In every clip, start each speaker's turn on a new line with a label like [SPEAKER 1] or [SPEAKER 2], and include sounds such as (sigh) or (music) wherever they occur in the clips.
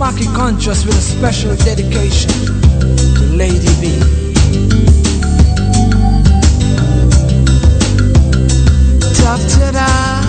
[SPEAKER 1] marking contrast with a special dedication to Lady B.
[SPEAKER 2] Tough.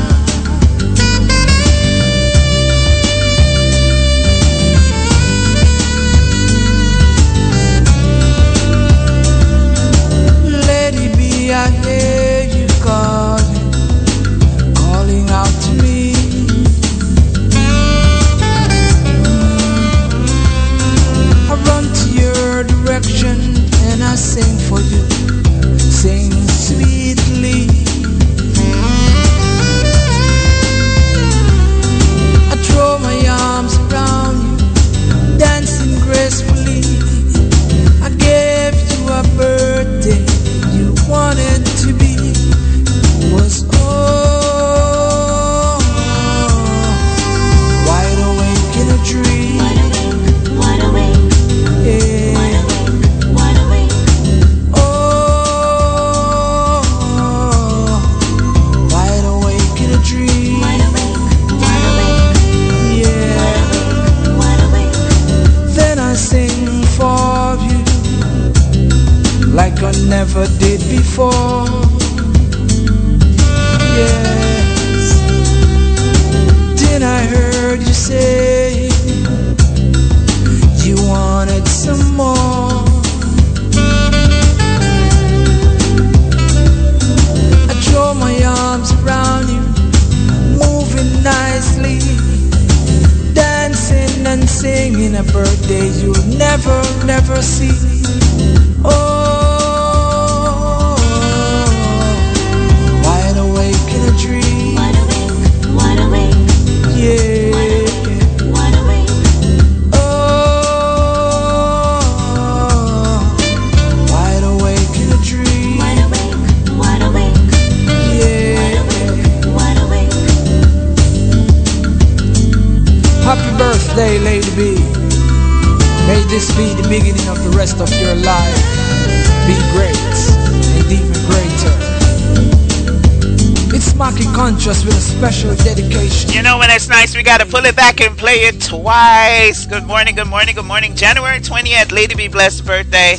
[SPEAKER 2] it twice. Good morning, good morning, good morning. January 20th, Lady B Bless birthday.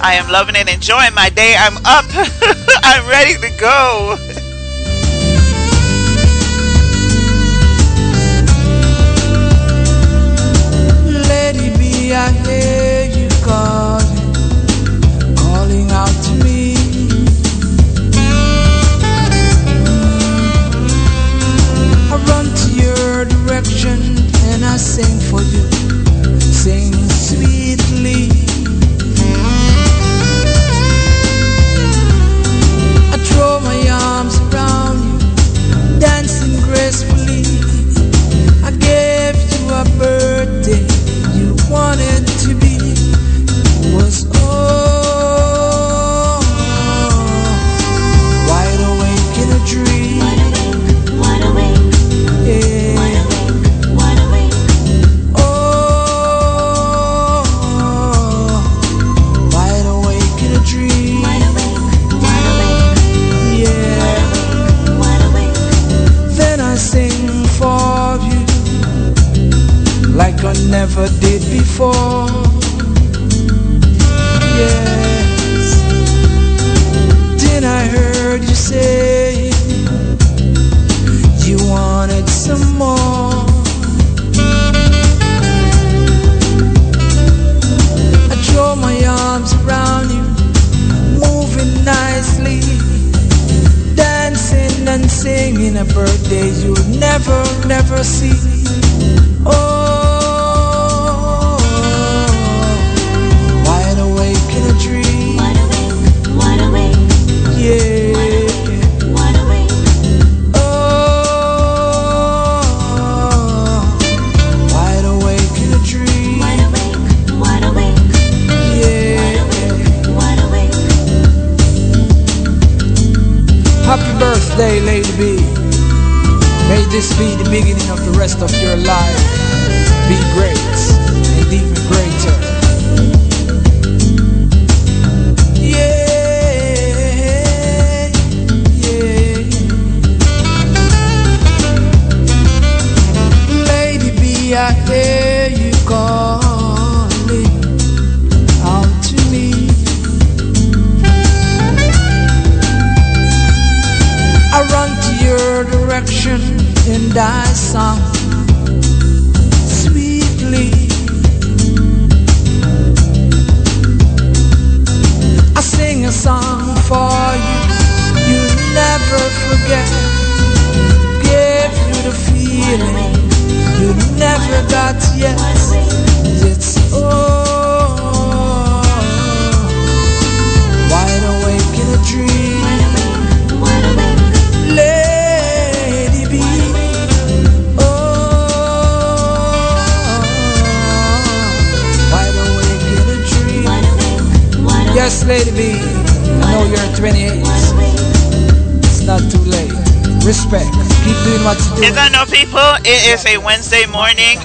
[SPEAKER 2] I am loving it, enjoying my day. I'm up, (laughs) I'm ready to go.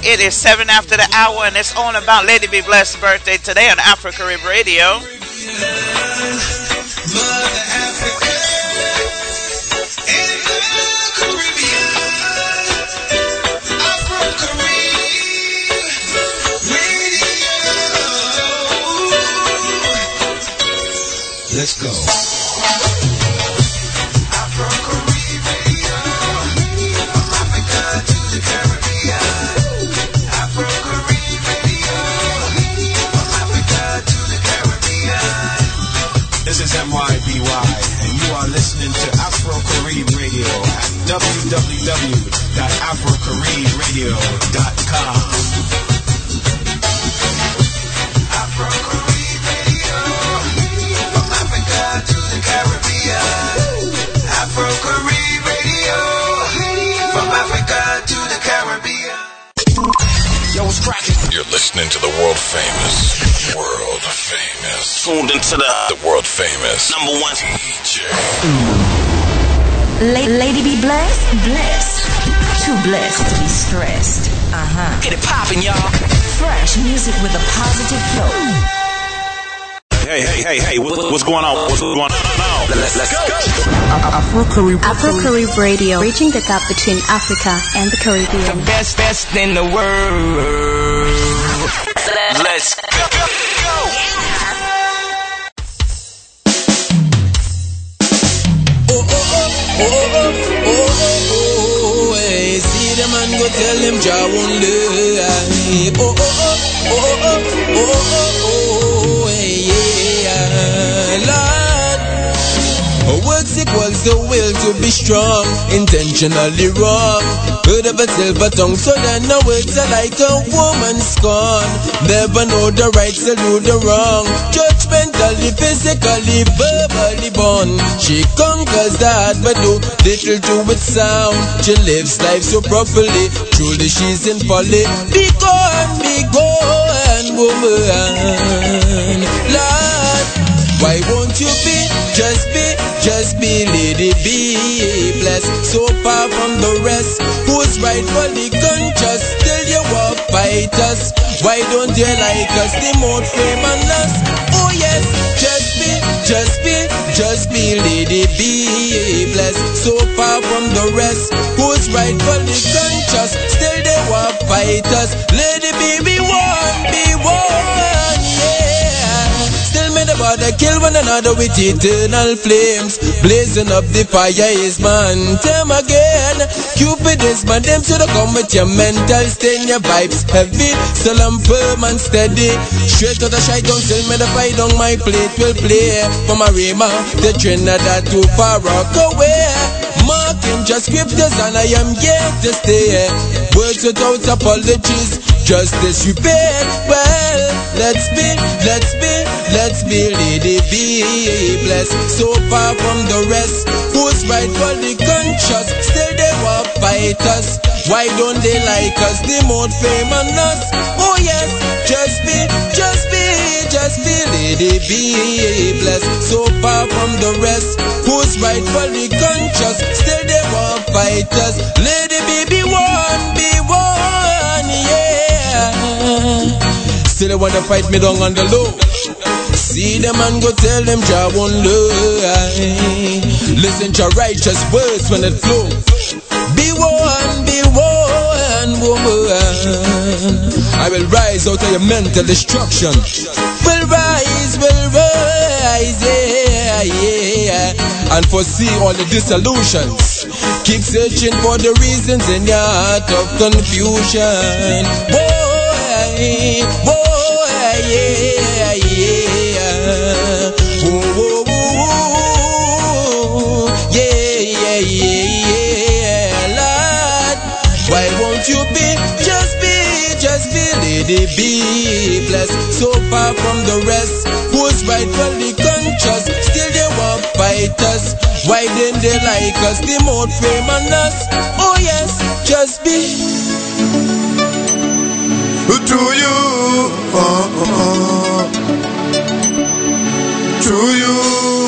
[SPEAKER 3] It is 7 after the hour, and it's all about Lady B Bless birthday today on
[SPEAKER 4] Afro Carib Radio. Let's go. Cracking?
[SPEAKER 5] You're listening to the world famous, world famous,
[SPEAKER 4] Tuned into the
[SPEAKER 5] the world famous
[SPEAKER 4] number one.
[SPEAKER 5] DJ.
[SPEAKER 6] La- lady be blessed, blessed. Too blessed to be stressed. Uh huh.
[SPEAKER 4] Get it poppin', y'all.
[SPEAKER 6] Fresh music with a positive flow.
[SPEAKER 7] Hey, hey, hey, hey, what, what's going on? What's going on now?
[SPEAKER 4] Let's, let's go.
[SPEAKER 8] Afro Carib Radio, reaching the gap between Africa and the Caribbean.
[SPEAKER 4] Best, best in the world.
[SPEAKER 9] Strong, intentionally wrong. Heard of a silver tongue, so then the words are like a woman scorn. Never know the right, still do the wrong. Judgmentally, physically, verbally born. She conquers the heart, but do little to its sound. She lives life so properly, truly she's in folly. Be gone, be gone, woman. Lord, why won't you be, just just be, lady, be blessed. So far from the rest, who's rightfully conscious, still you walk fight us. Why don't you like us, the more fame on us? Oh yes, just be, just be, just be, lady, be blessed. So far from the rest, who's rightfully conscious, still they walk fight About to kill one another with eternal flames. Blazing up the fire is man. Time again. Cupid is man. Them should come with your mental stain. Your vibes heavy. Still I'm firm and steady. Straight the shy don't still me the fight on my plate will play. For my Rima the Trinidad to far rock away. Marking just scriptures and I am here to stay. Words without apologies, justice repaid. Well, let's be, let's be, let's be, lady, be blessed. So far from the rest, who's rightfully conscious, still they will fight us. Why don't they like us? The more fame on us. Oh yes, just be, just be, just be, lady, be blessed. So far from the rest, who's rightfully conscious, still they will fight us. Lady, be, be Still they wanna fight me down on the low. See them and go tell them Jah won't lie. Listen to righteous words when it flow. Be one, be one, woman. I will rise out of your mental destruction. Will rise, will rise, yeah, yeah. And foresee all the dissolutions. Keep searching for the reasons in your heart of confusion. Whoa. Lord, why won't you be just be just be so far from the rest? Who's rightfully conscious? Still they want fight us. Why then they like us? They more fame on us. Oh yes, just be
[SPEAKER 3] to you. Oh, oh, oh. To you.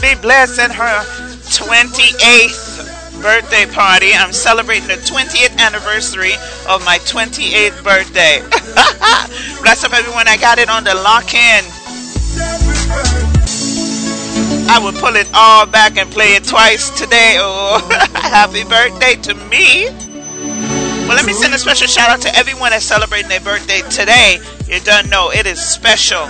[SPEAKER 10] Be be blessing her 28th birthday party. I'm celebrating the 20th anniversary of my 28th birthday. (laughs) Bless up everyone. I got it on the lock in. I will pull it all back and play it twice today. Oh, (laughs) happy birthday to me. Well, let me send a special shout out to everyone that's celebrating their birthday today. You don't know, it is special.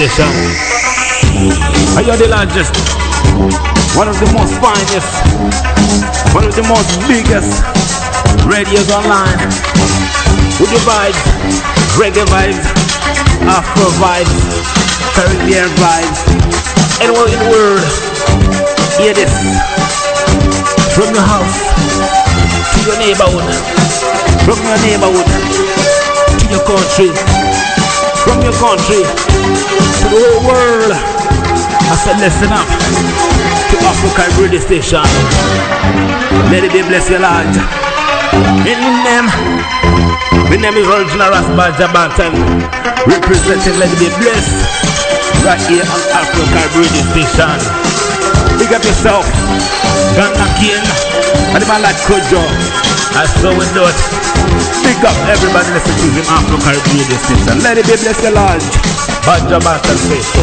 [SPEAKER 11] this
[SPEAKER 12] out. I got the
[SPEAKER 13] largest, one of the most finest, one of the most biggest radios online. With the vibes, reggae vibes, Afro vibes, Caribbean vibes, anywhere in the world. Hear this from your house to your neighborhood, from your neighborhood to your country, from your country the whole world. I said, listen up to Afro Carib radio station. Let it be blessed, Lord. In name, my name is Original Rasbal Jabatan, representing Let it be blessed right here on Afro Carib radio station. Big up yourself, Ghana King, and the man like Kojo. I saw it not. Pick up everybody listening that's choosing Afro Carib radio station. Let it be blessed, Lord. Banja
[SPEAKER 14] Mata tá Seto,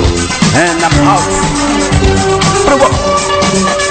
[SPEAKER 14] é and I'm out.
[SPEAKER 15] Provou.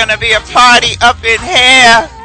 [SPEAKER 15] gonna be a party up in here.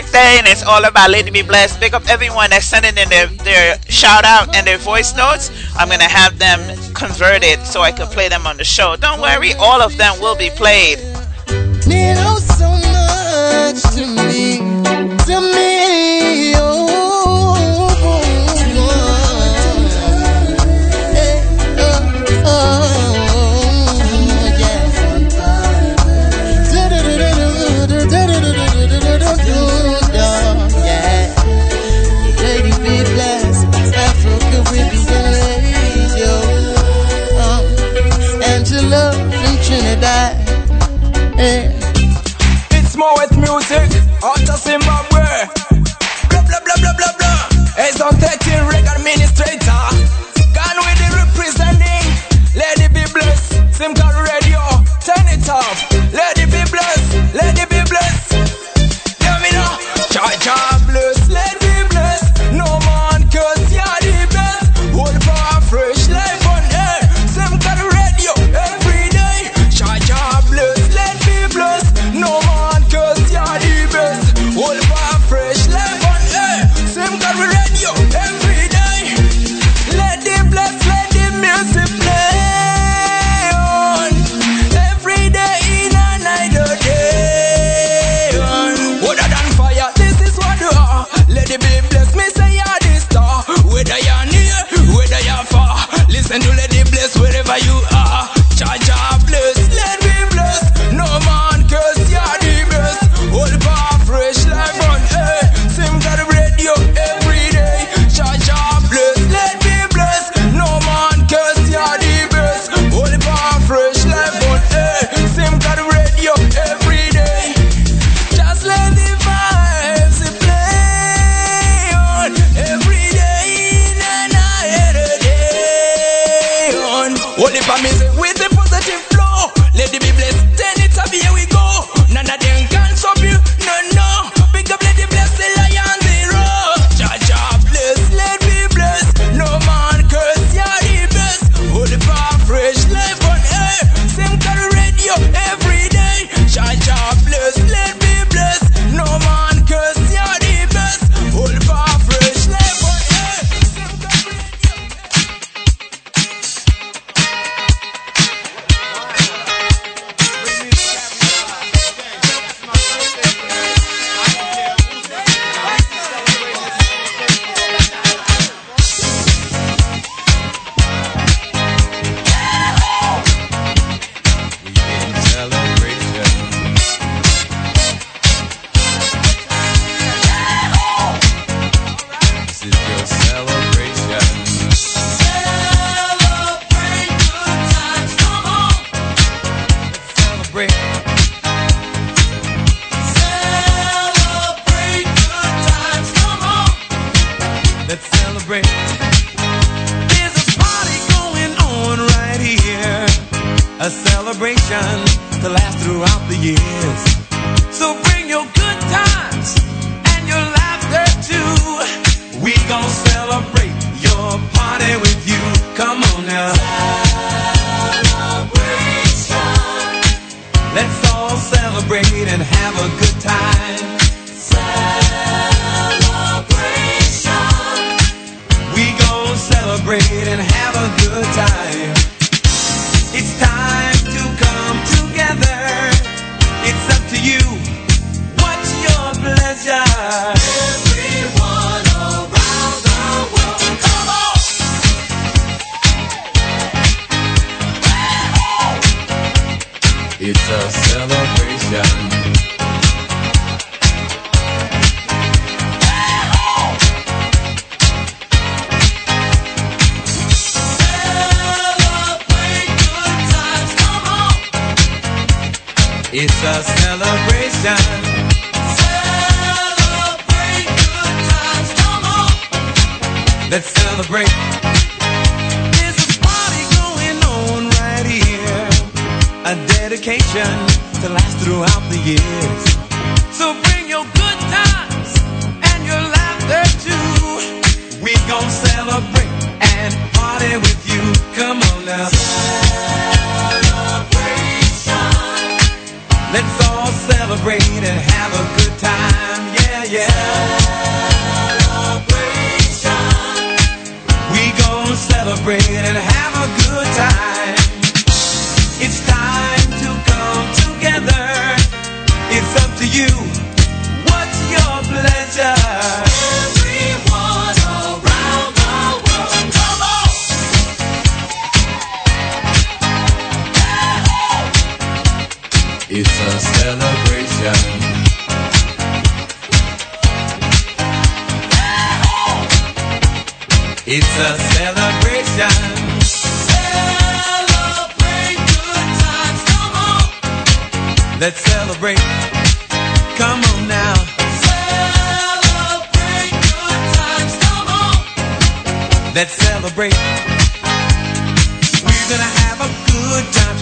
[SPEAKER 16] birthday and it's all about Lady B Bless. Pick up everyone that's sending in their, their shout out and their voice notes. I'm going to have them converted so I can play them on the show. Don't worry, all of them will be played.
[SPEAKER 17] Some taking record
[SPEAKER 18] administrator. Gone with
[SPEAKER 9] the representing. Lady be blessed. Simcoe.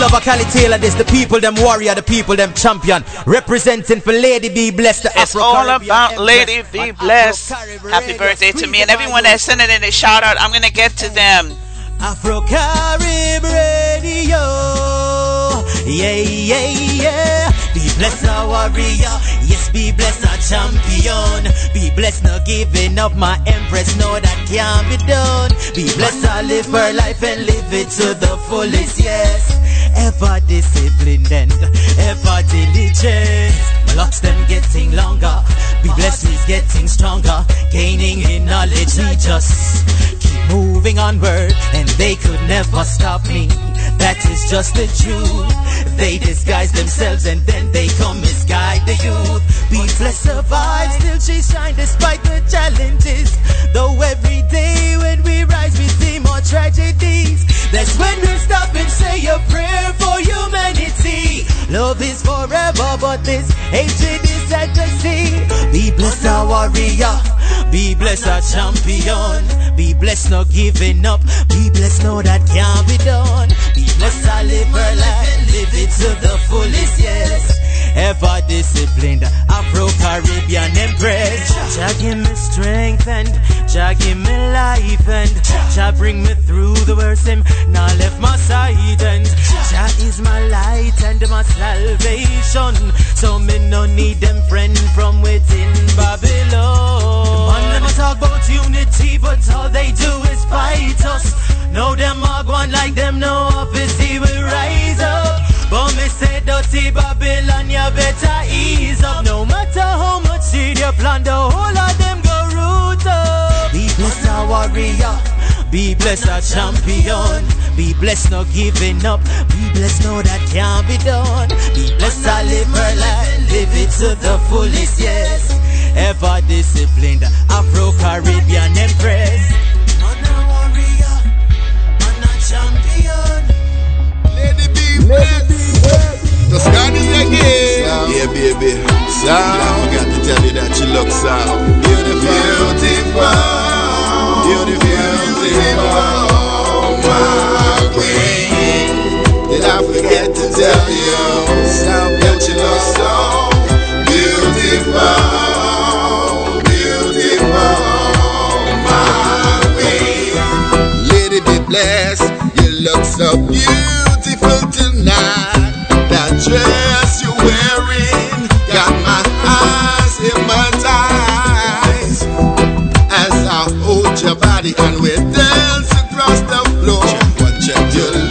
[SPEAKER 19] Blessed lover Cali Taylor, this the people, them warrior, the people, them champion. Representing for Lady B Bless, the
[SPEAKER 3] It's
[SPEAKER 19] Afro
[SPEAKER 3] all about. Lady B Bless. Happy birthday to me and everyone that's sending in a shout out. I'm gonna get to them.
[SPEAKER 19] Afro Carib Radio. Yeah, yeah, yeah. Be blessed, our warrior. Yes, be blessed a champion. Be blessed not giving up my empress, know that can't be done. Be blessed I live her life and live it to the fullest, yes. Ever disciplined and ever diligent. My locks them getting longer. Be blessed is getting stronger. Gaining in knowledge, we just keep moving onward, and they could never stop me. That is just the truth. They disguise themselves and then they come misguide the youth. Be blessed survive, still she shine despite the challenges. Though every day when we rise, we see more tragedies. That's when we stop and say a prayer for humanity. Love is forever, but this hatred is sad to see. Be blessed, our warrior. Be blessed, our champion. Be blessed, not giving up. Be blessed, know that can't be done. Blessed, I live her life. Live it to the fullest, yes. Ever disciplined, Afro Caribbean embrace. Jah give me strength and Jah give me life and Jah bring me through the worst. Him now left my side and Jah is my light and my salvation. So me no need them friend from within Babylon. Man, them talk about unity, but all they do is fight us. Know them going like them, no office, he will rise up. But me say dirty Babylon, you better ease up. No matter how much seed you plant, the whole of them go root up. Be blessed, our warrior. Be blessed, our champion. Be blessed, not giving up. Be blessed, know that can't be done. Be blessed, I live her life. Live it to the fullest, yes. Ever disciplined, Afro Caribbean empress.
[SPEAKER 20] The sky is again. Yeah, baby. Sound. I got to tell you that you look so beautiful. Beautiful. Beautiful. Beautiful. My queen. Did I forget to tell you? Sound that you look so beautiful. Beautiful. My queen. Lady be blessed. You look so beautiful tonight. That dress you're wearing got my eyes hypnotized as I hold your body and we dance across the floor. You're looking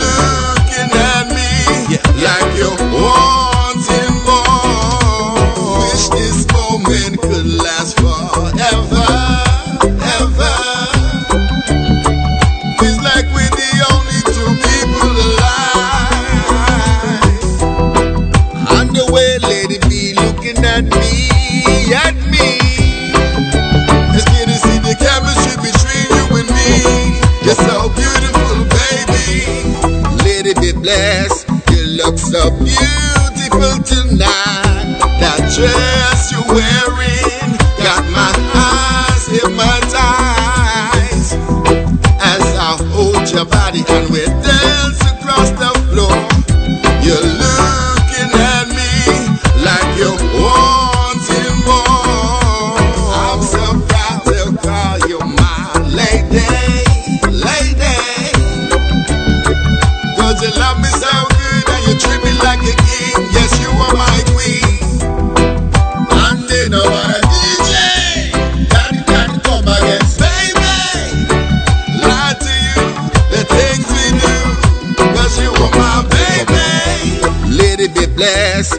[SPEAKER 20] look so beautiful tonight. That dress you're wearing Lady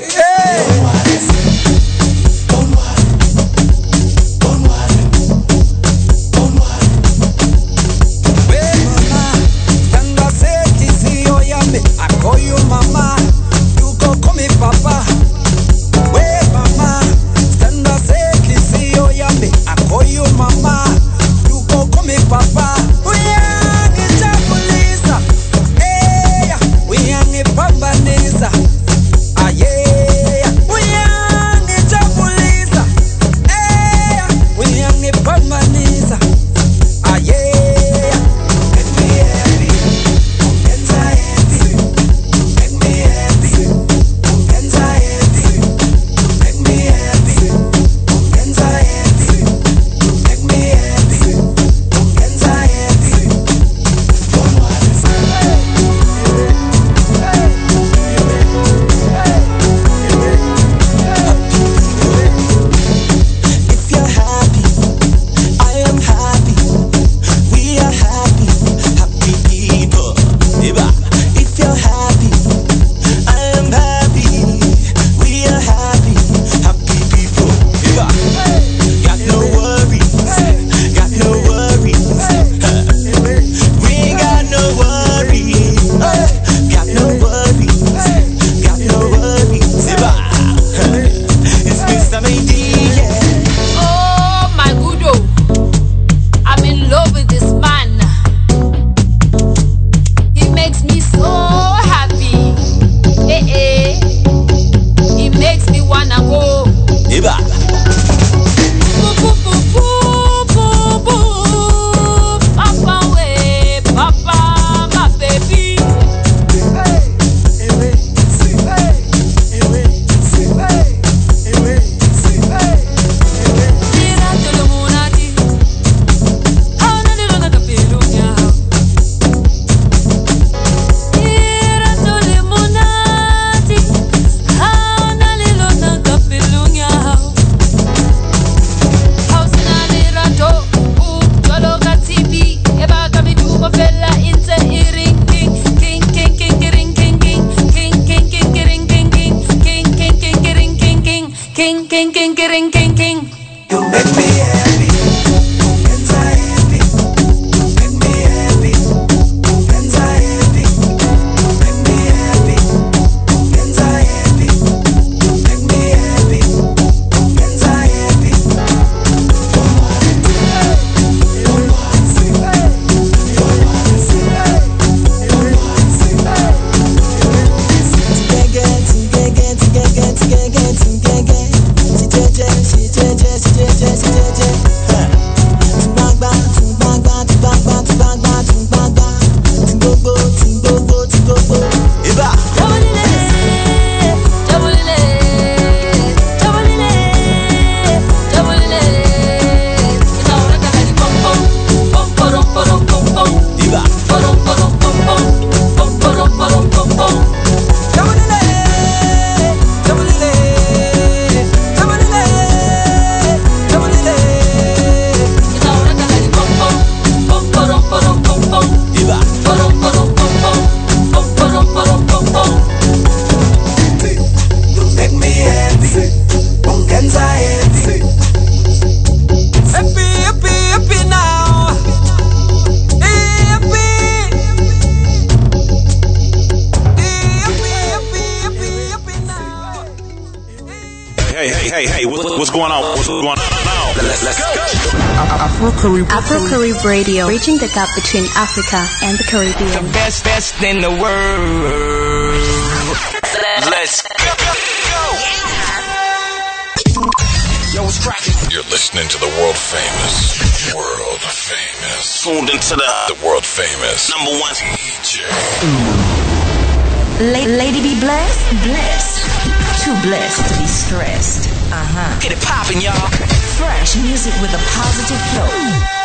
[SPEAKER 6] Web Radio, bridging the gap between Africa and the Caribbean.
[SPEAKER 21] The best, best in the world. Let's go.
[SPEAKER 5] Yo, it's cracking. You're listening to the world famous, world famous,
[SPEAKER 21] tuned into the,
[SPEAKER 5] the world famous
[SPEAKER 21] number one
[SPEAKER 5] DJ.
[SPEAKER 22] La- lady be blessed, blessed, too blessed to be stressed. Uh huh.
[SPEAKER 21] Get it poppin', y'all.
[SPEAKER 22] Fresh music with a positive flow.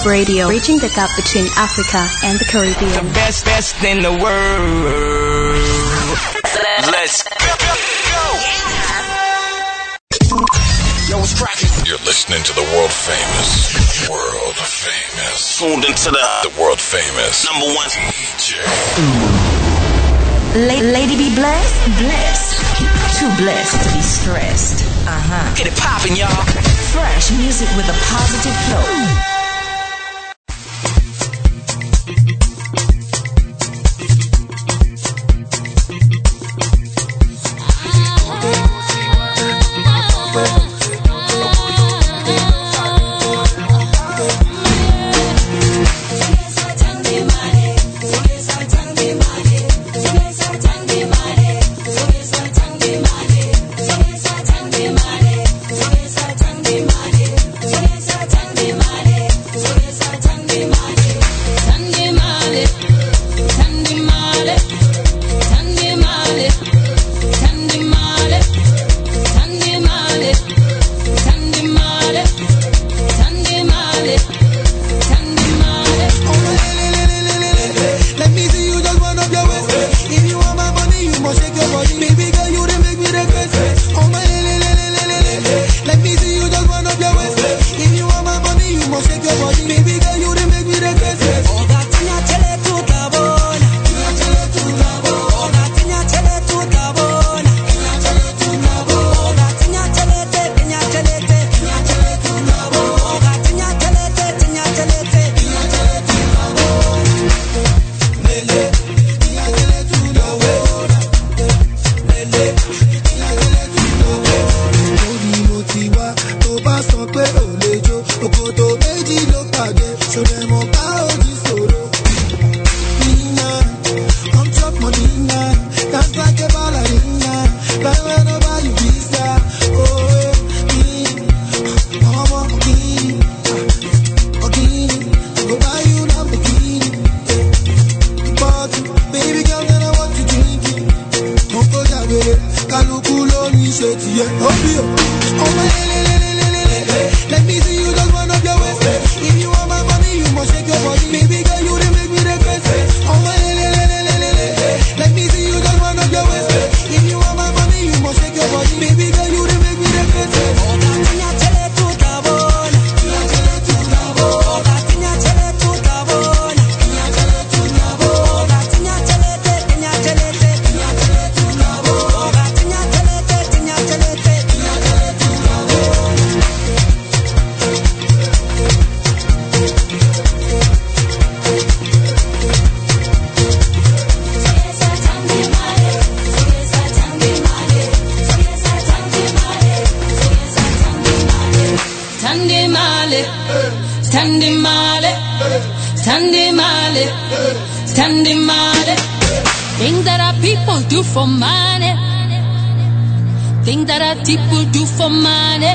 [SPEAKER 6] Globe Radio, bridging the gap between Africa and the Caribbean.
[SPEAKER 21] The best, best in the world. Let's go. go, go. Yeah.
[SPEAKER 5] Yo, what's cracking? You're listening to the world famous, world famous, tuned into the, the world famous number one DJ.
[SPEAKER 23] La- lady be blessed, blessed, too blessed to be stressed. Uh huh.
[SPEAKER 21] Get it popping, y'all.
[SPEAKER 23] Fresh music with a positive flow.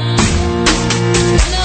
[SPEAKER 24] I
[SPEAKER 25] know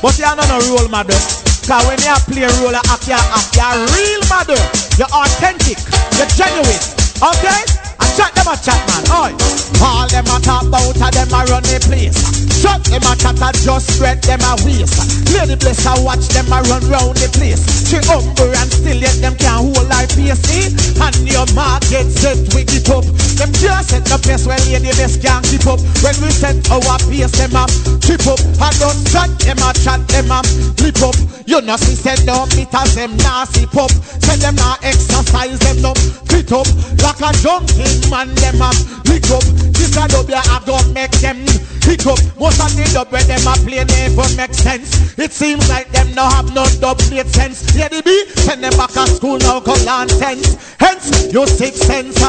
[SPEAKER 26] But you are not a role model. Cause when you play a role, you act, you act, you're a real model. You're authentic. You're genuine. Okay? I chat them a chat man. Oi. All them a talk about a them a run the place. Shut them a chat a just spread them a waste. Lady bless I watch them a run round the place. She humble and still yet them can't hold her pace. Eh? And your market set we keep up. Them just set the place where lady bless can't keep up. When we set our pace them a trip up. I don't chat them a chat them a flip up. You know see said no meters them nah sip up. Send them nah exercise them no fit up. Like a junkie man them a lick up. This a dub ya a don't make them pick up. Most of the dub where them a play never make sense. It seems like them no have no dub made sense. Lady be send them back to school now learn tense. Hence, you six sense.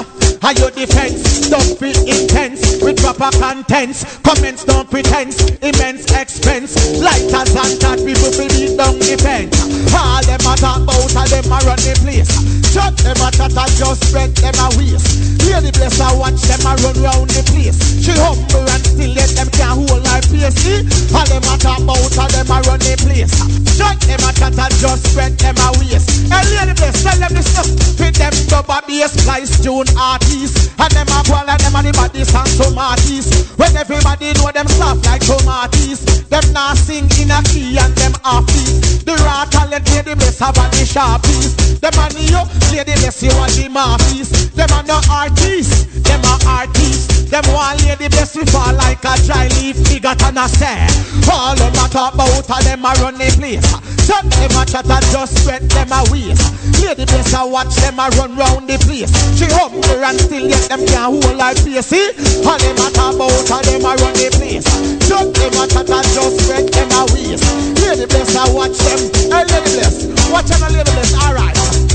[SPEAKER 26] Are your defense? Don't be intense with proper contents. Comments don't pretense. Immense expense. Lighters and that people feel beat down the fence. All them a talk about, all them a run the place. Shut them a chat and just spread them a waste. Lady bless I watch them a run round the place. She humble and still let them can't hold her pace. See? All them a talk about, all them a run the place. Shut them a chat and just spread them a waste. Hey lady bless, tell them this stuff. Fit them double bass, splice tune artists. And them a go like them a the body and tomatoes. When everybody know them soft like tomatoes. Them not sing in a key and them off beat. The raw talent lady bless have a the sharpies. Them a you, lady bless you a the marfies. Them a no artists, them a artists. Them one lady bless we fall like a dry leaf, bigger than a stare. All them a talk about, them a run the place. Shut them a chat and just spread them a waste. Lady bless I watch them a run round the place. She humble and still yet them can't hold her face. See? All them a talk about, all them a run the place. Shut them a chat and just spread them a waste. Lady bless I watch them. Hey, lady bless, watch them a lady bless. All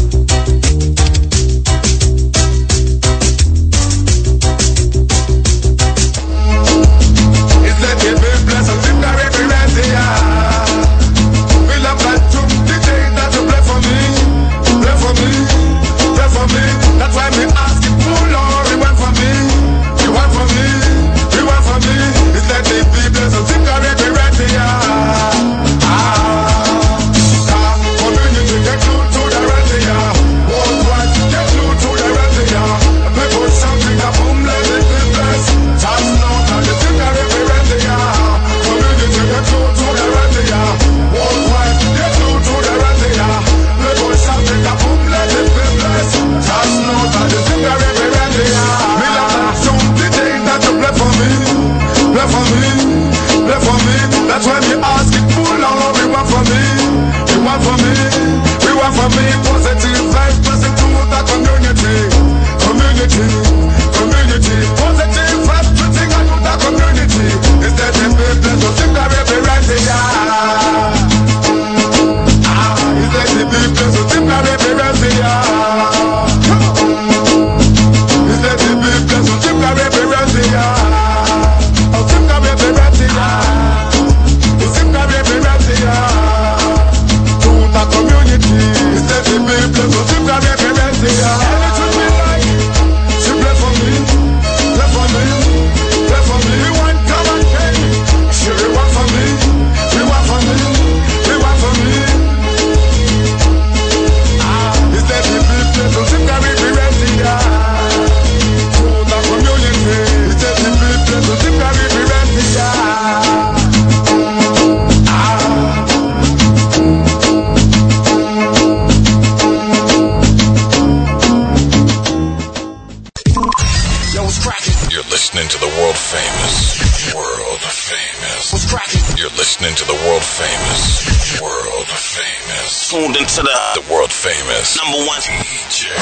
[SPEAKER 5] Tuned into the, the world famous number one DJ.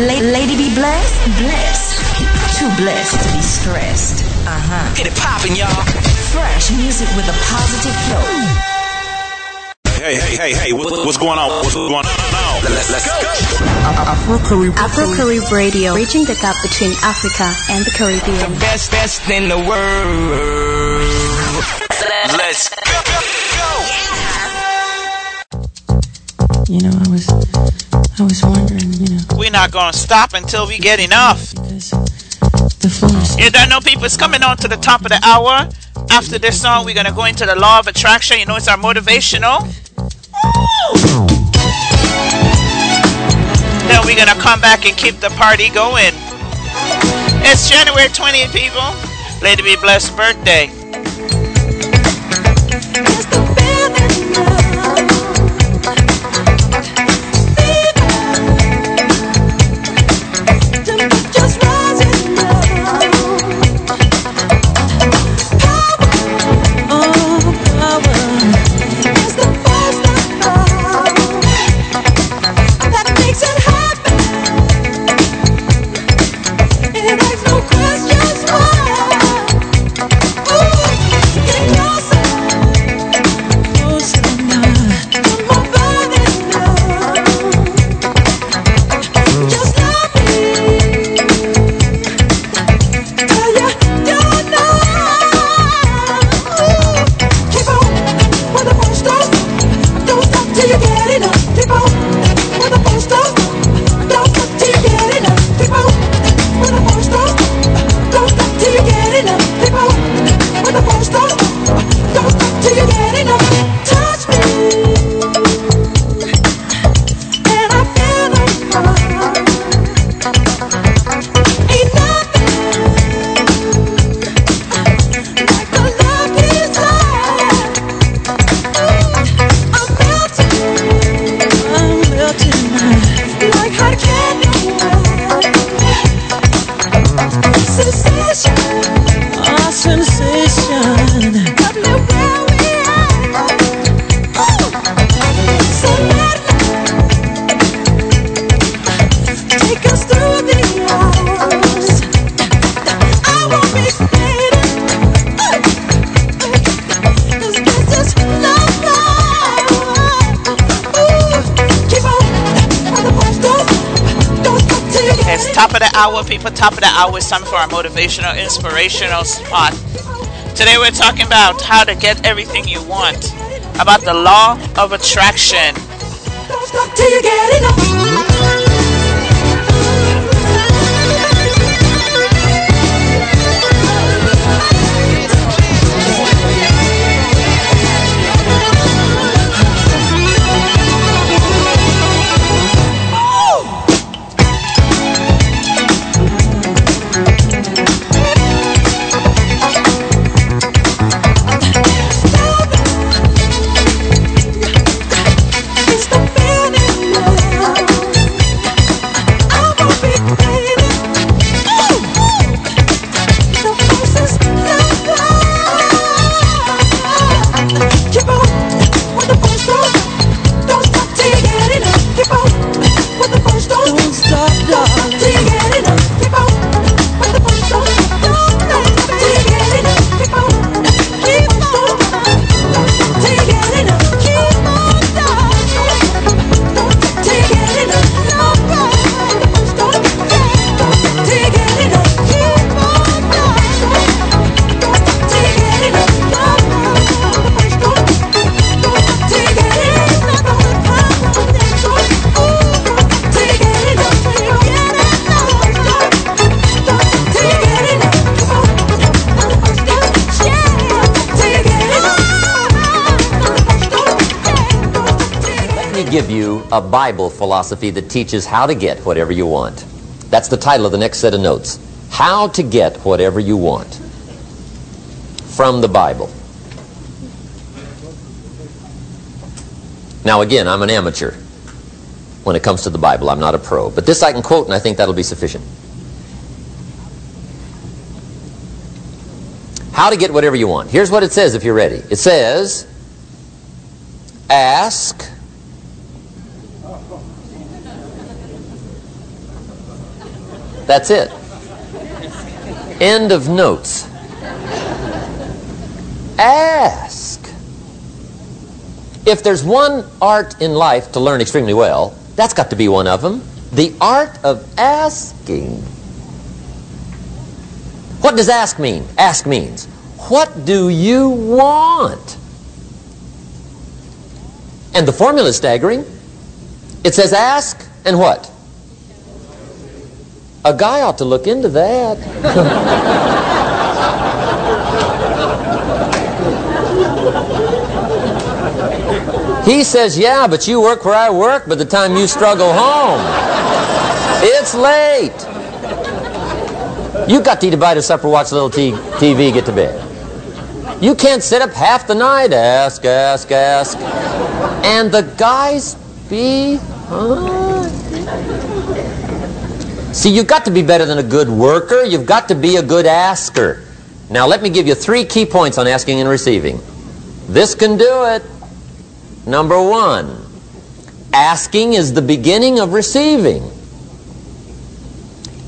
[SPEAKER 22] La- lady be blessed, blessed. Too blessed to be stressed. Uh huh.
[SPEAKER 21] Get it poppin', y'all.
[SPEAKER 22] Fresh music with a positive flow.
[SPEAKER 4] Hey, hey, hey, hey, what, what's going on? What's going on now?
[SPEAKER 21] Let's, let's go.
[SPEAKER 6] Afro Carib Afro Carib Radio, reaching the gap between Africa and the Caribbean.
[SPEAKER 21] The best, best in the world. Let's go.
[SPEAKER 27] You know, I was, I was wondering, you know,
[SPEAKER 3] We're not gonna stop until we get enough.
[SPEAKER 27] because
[SPEAKER 15] You don't know people it's coming on to the top of the hour. After this song, we're gonna go into the law of attraction. You know it's our motivational. Then we're gonna come back and keep the party going. It's January 20th, people. Lady B Bless birthday. Top of the hour. It's time for our motivational, inspirational spot. Today we're talking about how to get everything you want. About the law of attraction.
[SPEAKER 28] Give you a Bible philosophy that teaches how to get whatever you want. That's the title of the next set of notes. How to get whatever you want from the Bible. Now, again, I'm an amateur when it comes to the Bible. I'm not a pro. But this I can quote, and I think that'll be sufficient. How to get whatever you want. Here's what it says if you're ready. It says, ask. That's it. End of notes. Ask. If there's one art in life to learn extremely well, that's got to be one of them. The art of asking. What does ask mean? Ask means, what do you want? And the formula is staggering. It says ask and what? A guy ought to look into that. (laughs) he says, Yeah, but you work where I work by the time you struggle home. It's late. You got to eat a bite of supper, watch a little TV, get to bed. You can't sit up half the night, ask, ask, ask. And the guys be. Huh? See, you've got to be better than a good worker. You've got to be a good asker. Now, let me give you three key points on asking and receiving. This can do it. Number one, asking is the beginning of receiving.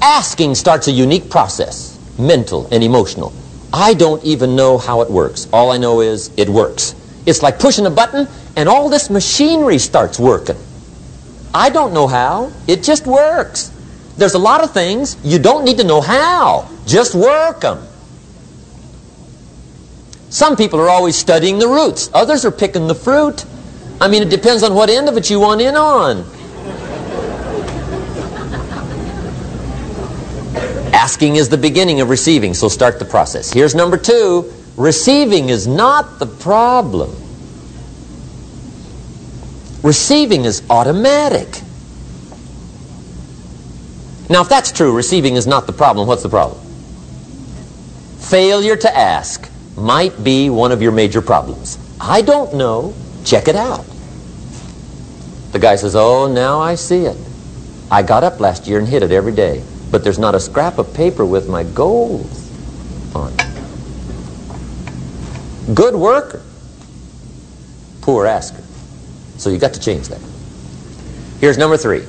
[SPEAKER 28] Asking starts a unique process, mental and emotional. I don't even know how it works. All I know is it works. It's like pushing a button and all this machinery starts working. I don't know how. It just works. There's a lot of things you don't need to know how. Just work them. Some people are always studying the roots. Others are picking the fruit. I mean, it depends on what end of it you want in on. Asking is the beginning of receiving, so start the process. Here's number two receiving is not the problem, receiving is automatic. Now, if that's true, receiving is not the problem, what's the problem? Failure to ask might be one of your major problems. I don't know. Check it out. The guy says, Oh, now I see it. I got up last year and hit it every day, but there's not a scrap of paper with my goals on it. Good worker, poor asker. So you got to change that. Here's number three.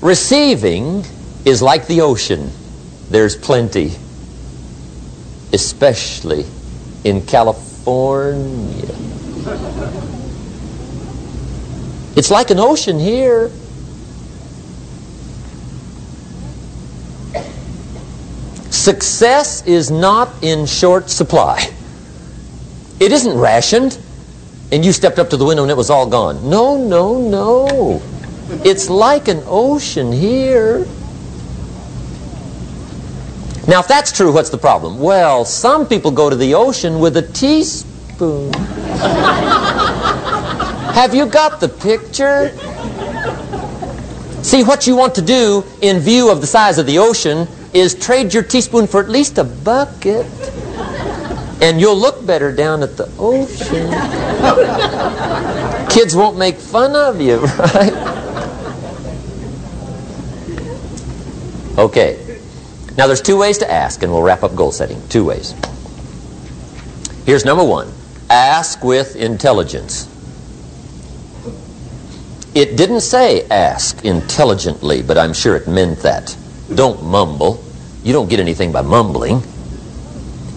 [SPEAKER 28] Receiving is like the ocean. There's plenty, especially in California. It's like an ocean here. Success is not in short supply. It isn't rationed and you stepped up to the window and it was all gone. No, no, no. It's like an ocean here. Now, if that's true, what's the problem? Well, some people go to the ocean with a teaspoon. (laughs) Have you got the picture? See, what you want to do in view of the size of the ocean is trade your teaspoon for at least a bucket. And you'll look better down at the ocean. (laughs) Kids won't make fun of you, (laughs) right? Okay. Now there's two ways to ask, and we'll wrap up goal setting. Two ways. Here's number one. Ask with intelligence. It didn't say ask intelligently, but I'm sure it meant that. Don't mumble. You don't get anything by mumbling.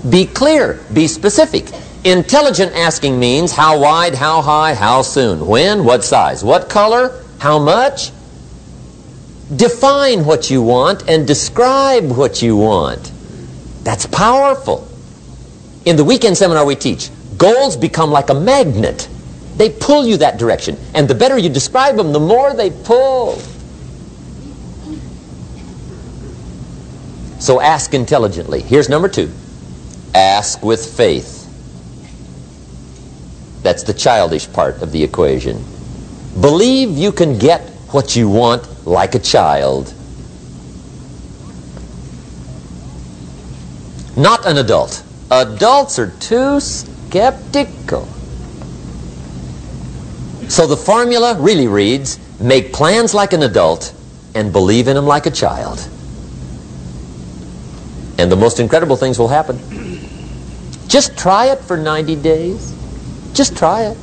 [SPEAKER 28] Be clear. Be specific. Intelligent asking means how wide, how high, how soon, when, what size, what color, how much. Define what you want and describe what you want. That's powerful. In the weekend seminar we teach, goals become like a magnet. They pull you that direction. And the better you describe them, the more they pull. So ask intelligently. Here's number two. Ask with faith. That's the childish part of the equation. Believe you can get what you want like a child. Not an adult. Adults are too skeptical. So the formula really reads make plans like an adult and believe in them like a child. And the most incredible things will happen. Just try it for 90 days. Just try it.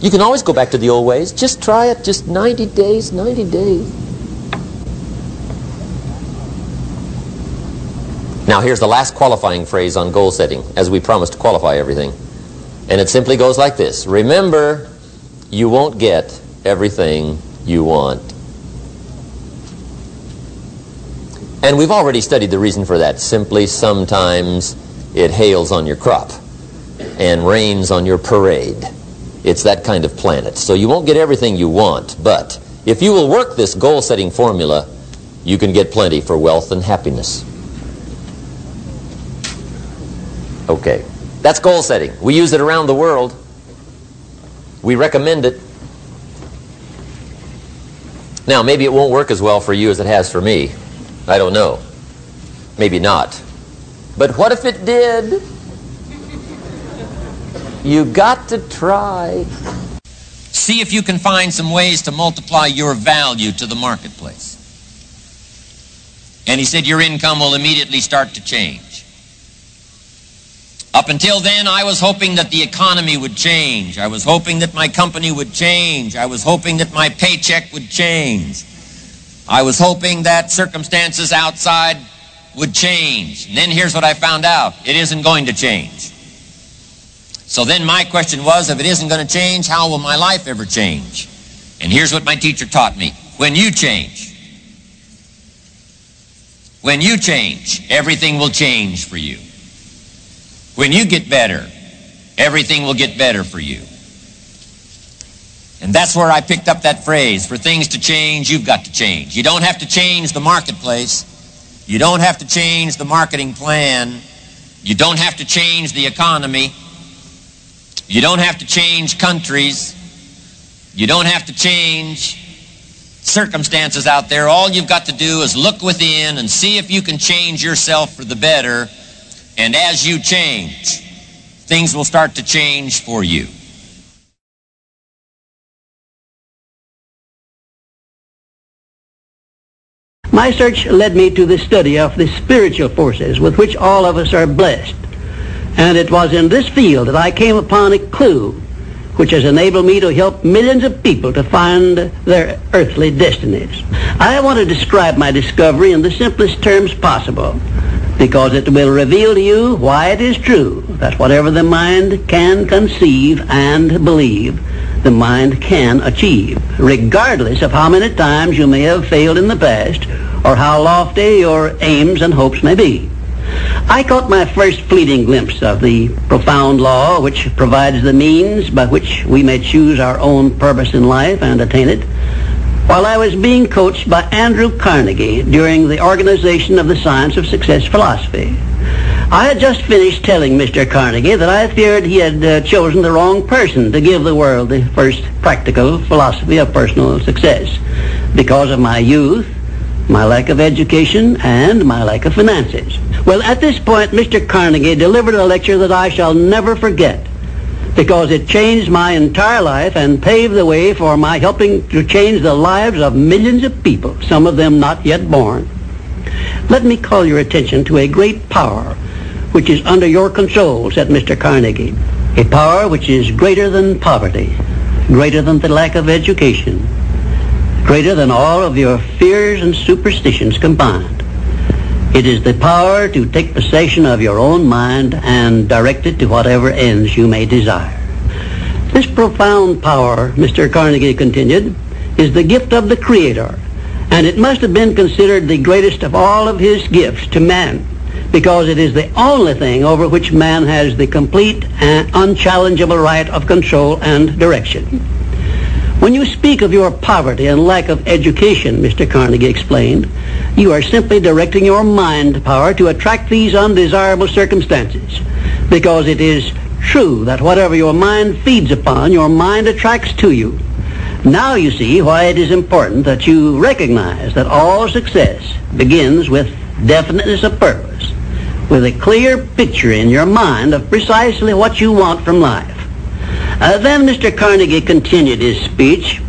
[SPEAKER 28] You can always go back to the old ways. Just try it. Just 90 days, 90 days. Now, here's the last qualifying phrase on goal setting, as we promised to qualify everything. And it simply goes like this Remember, you won't get everything you want. And we've already studied the reason for that. Simply, sometimes it hails on your crop and rains on your parade. It's that kind of planet. So you won't get everything you want, but if you will work this goal setting formula,
[SPEAKER 29] you can get plenty for wealth and happiness. Okay. That's goal setting. We use it around the world. We recommend it. Now, maybe it won't work as well for you as it has for me. I don't know. Maybe not. But what if it did? You got to try.
[SPEAKER 28] See if you can find some ways to multiply your value to the marketplace. And he said your income will immediately start to change. Up until then, I was hoping that the economy would change. I was hoping that my company would change. I was hoping that my paycheck would change. I was hoping that circumstances outside would change. And then here's what I found out. It isn't going to change. So then my question was, if it isn't going to change, how will my life ever change? And here's what my teacher taught me. When you change, when you change, everything will change for you. When you get better, everything will get better for you. And that's where I picked up that phrase, for things to change, you've got to change. You don't have to change the marketplace. You don't have to change the marketing plan. You don't have to change the economy. You don't have to change countries. You don't have to change circumstances out there. All you've got to do is look within and see if you can change yourself for the better. And as you change, things will start to change for you.
[SPEAKER 30] My search led me to the study of the spiritual forces with which all of us are blessed. And it was in this field that I came upon a clue which has enabled me to help millions of people to find their earthly destinies. I want to describe my discovery in the simplest terms possible because it will reveal to you why it is true that whatever the mind can conceive and believe, the mind can achieve, regardless of how many times you may have failed in the past or how lofty your aims and hopes may be. I caught my first fleeting glimpse of the profound law which provides the means by which we may choose our own purpose in life and attain it while I was being coached by Andrew Carnegie during the organization of the Science of Success philosophy. I had just finished telling Mr. Carnegie that I feared he had uh, chosen the wrong person to give the world the first practical philosophy of personal success because of my youth, my lack of education, and my lack of finances. Well, at this point, Mr. Carnegie delivered a lecture that I shall never forget because it changed my entire life and paved the way for my helping to change the lives of millions of people, some of them not yet born. Let me call your attention to a great power which is under your control, said Mr. Carnegie. A power which is greater than poverty, greater than the lack of education, greater than all of your fears and superstitions combined. It is the power to take possession of your own mind and direct it to whatever ends you may desire. This profound power, Mr. Carnegie continued, is the gift of the Creator, and it must have been considered the greatest of all of his gifts to man, because it is the only thing over which man has the complete and unchallengeable right of control and direction. When you speak of your poverty and lack of education, Mr. Carnegie explained, you are simply directing your mind power to attract these undesirable circumstances. Because it is true that whatever your mind feeds upon, your mind attracts to you. Now you see why it is important that you recognize that all success begins with definiteness of purpose, with a clear picture in your mind of precisely what you want from life. Uh, then Mr. Carnegie continued his speech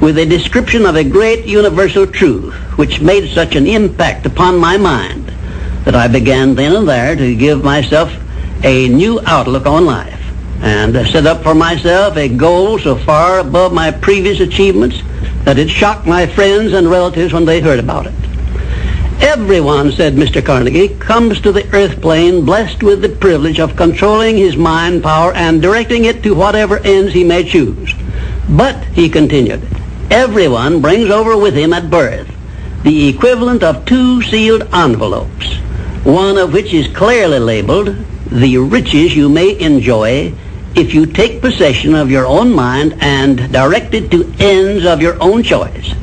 [SPEAKER 30] with a description of a great universal truth which made such an impact upon my mind that I began then and there to give myself a new outlook on life and uh, set up for myself a goal so far above my previous achievements that it shocked my friends and relatives when they heard about it. Everyone, said Mr. Carnegie, comes to the earth plane blessed with the privilege of controlling his mind power and directing it to whatever ends he may choose. But, he continued, everyone brings over with him at birth the equivalent of two sealed envelopes, one of which is clearly labeled the riches you may enjoy if you take possession of your own mind and direct it to ends of your own choice.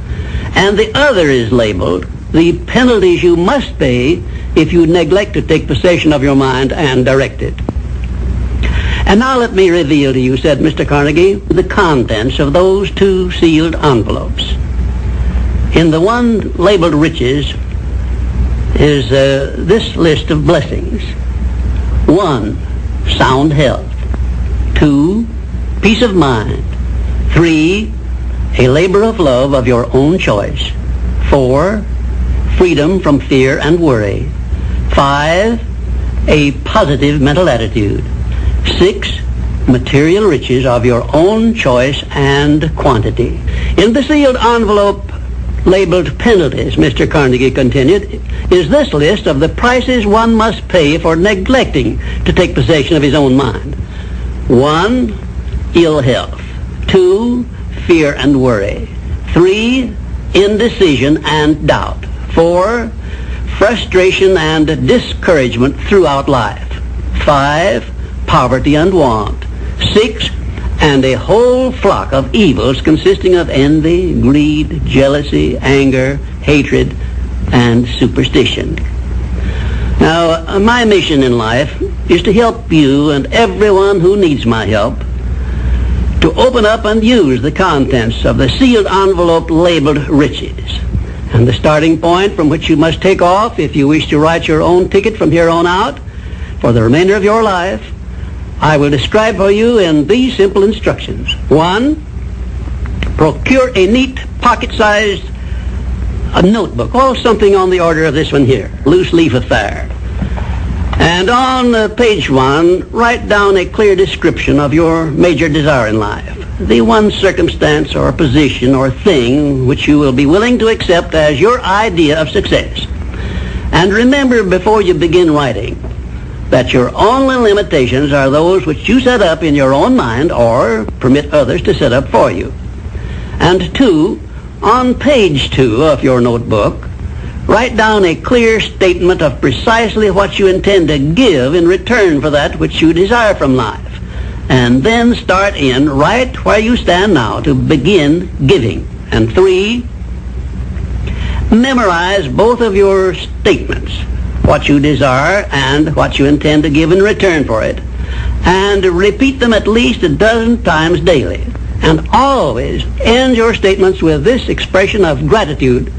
[SPEAKER 30] And the other is labeled the penalties you must pay if you neglect to take possession of your mind and direct it. And now let me reveal to you, said Mr. Carnegie, the contents of those two sealed envelopes. In the one labeled riches is uh, this list of blessings. One, sound health. Two, peace of mind. Three, a labor of love of your own choice. Four, freedom from fear and worry. Five, a positive mental attitude. Six, material riches of your own choice and quantity. In the sealed envelope labeled penalties, Mr. Carnegie continued, is this list of the prices one must pay for neglecting to take possession of his own mind. One, ill health. Two, fear and worry. Three, indecision and doubt. Four, frustration and discouragement throughout life. Five, poverty and want. Six, and a whole flock of evils consisting of envy, greed, jealousy, anger, hatred, and superstition. Now, uh, my mission in life is to help you and everyone who needs my help to open up and use the contents of the sealed envelope labeled riches. And the starting point from which you must take off if you wish to write your own ticket from here on out for the remainder of your life, I will describe for you in these simple instructions. One, procure a neat pocket-sized a notebook, or something on the order of this one here, loose leaf affair. And on uh, page one, write down a clear description of your major desire in life. The one circumstance or position or thing which you will be willing to accept as your idea of success. And remember before you begin writing that your only limitations are those which you set up in your own mind or permit others to set up for you. And two, on page two of your notebook, write down a clear statement of precisely what you intend to give in return for that which you desire from life. And then start in right where you stand now to begin giving. And three, memorize both of your statements, what you desire and what you intend to give in return for it. And repeat them at least a dozen times daily. And always end your statements with this expression of gratitude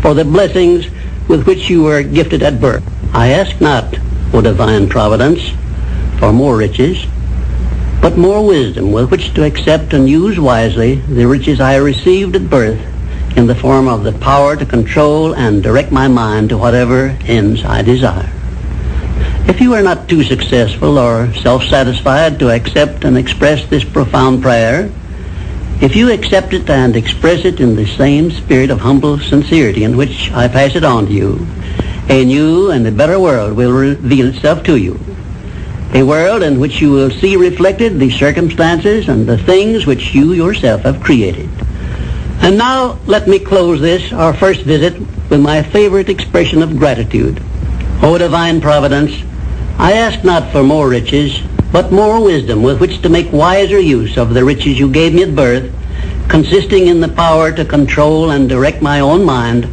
[SPEAKER 30] for the blessings with which you were gifted at birth. I ask not, O divine providence, for more riches, but more wisdom with which to accept and use wisely the riches I received at birth in the form of the power to control and direct my mind to whatever ends I desire. If you are not too successful or self-satisfied to accept and express this profound prayer, if you accept it and express it in the same spirit of humble sincerity in which I pass it on to you, a new and a better world will reveal itself to you. A world in which you will see reflected the circumstances and the things which you yourself have created. And now let me close this, our first visit, with my favorite expression of gratitude. O divine providence, I ask not for more riches, but more wisdom with which to make wiser use of the riches you gave me at birth, consisting in the power to control and direct my own mind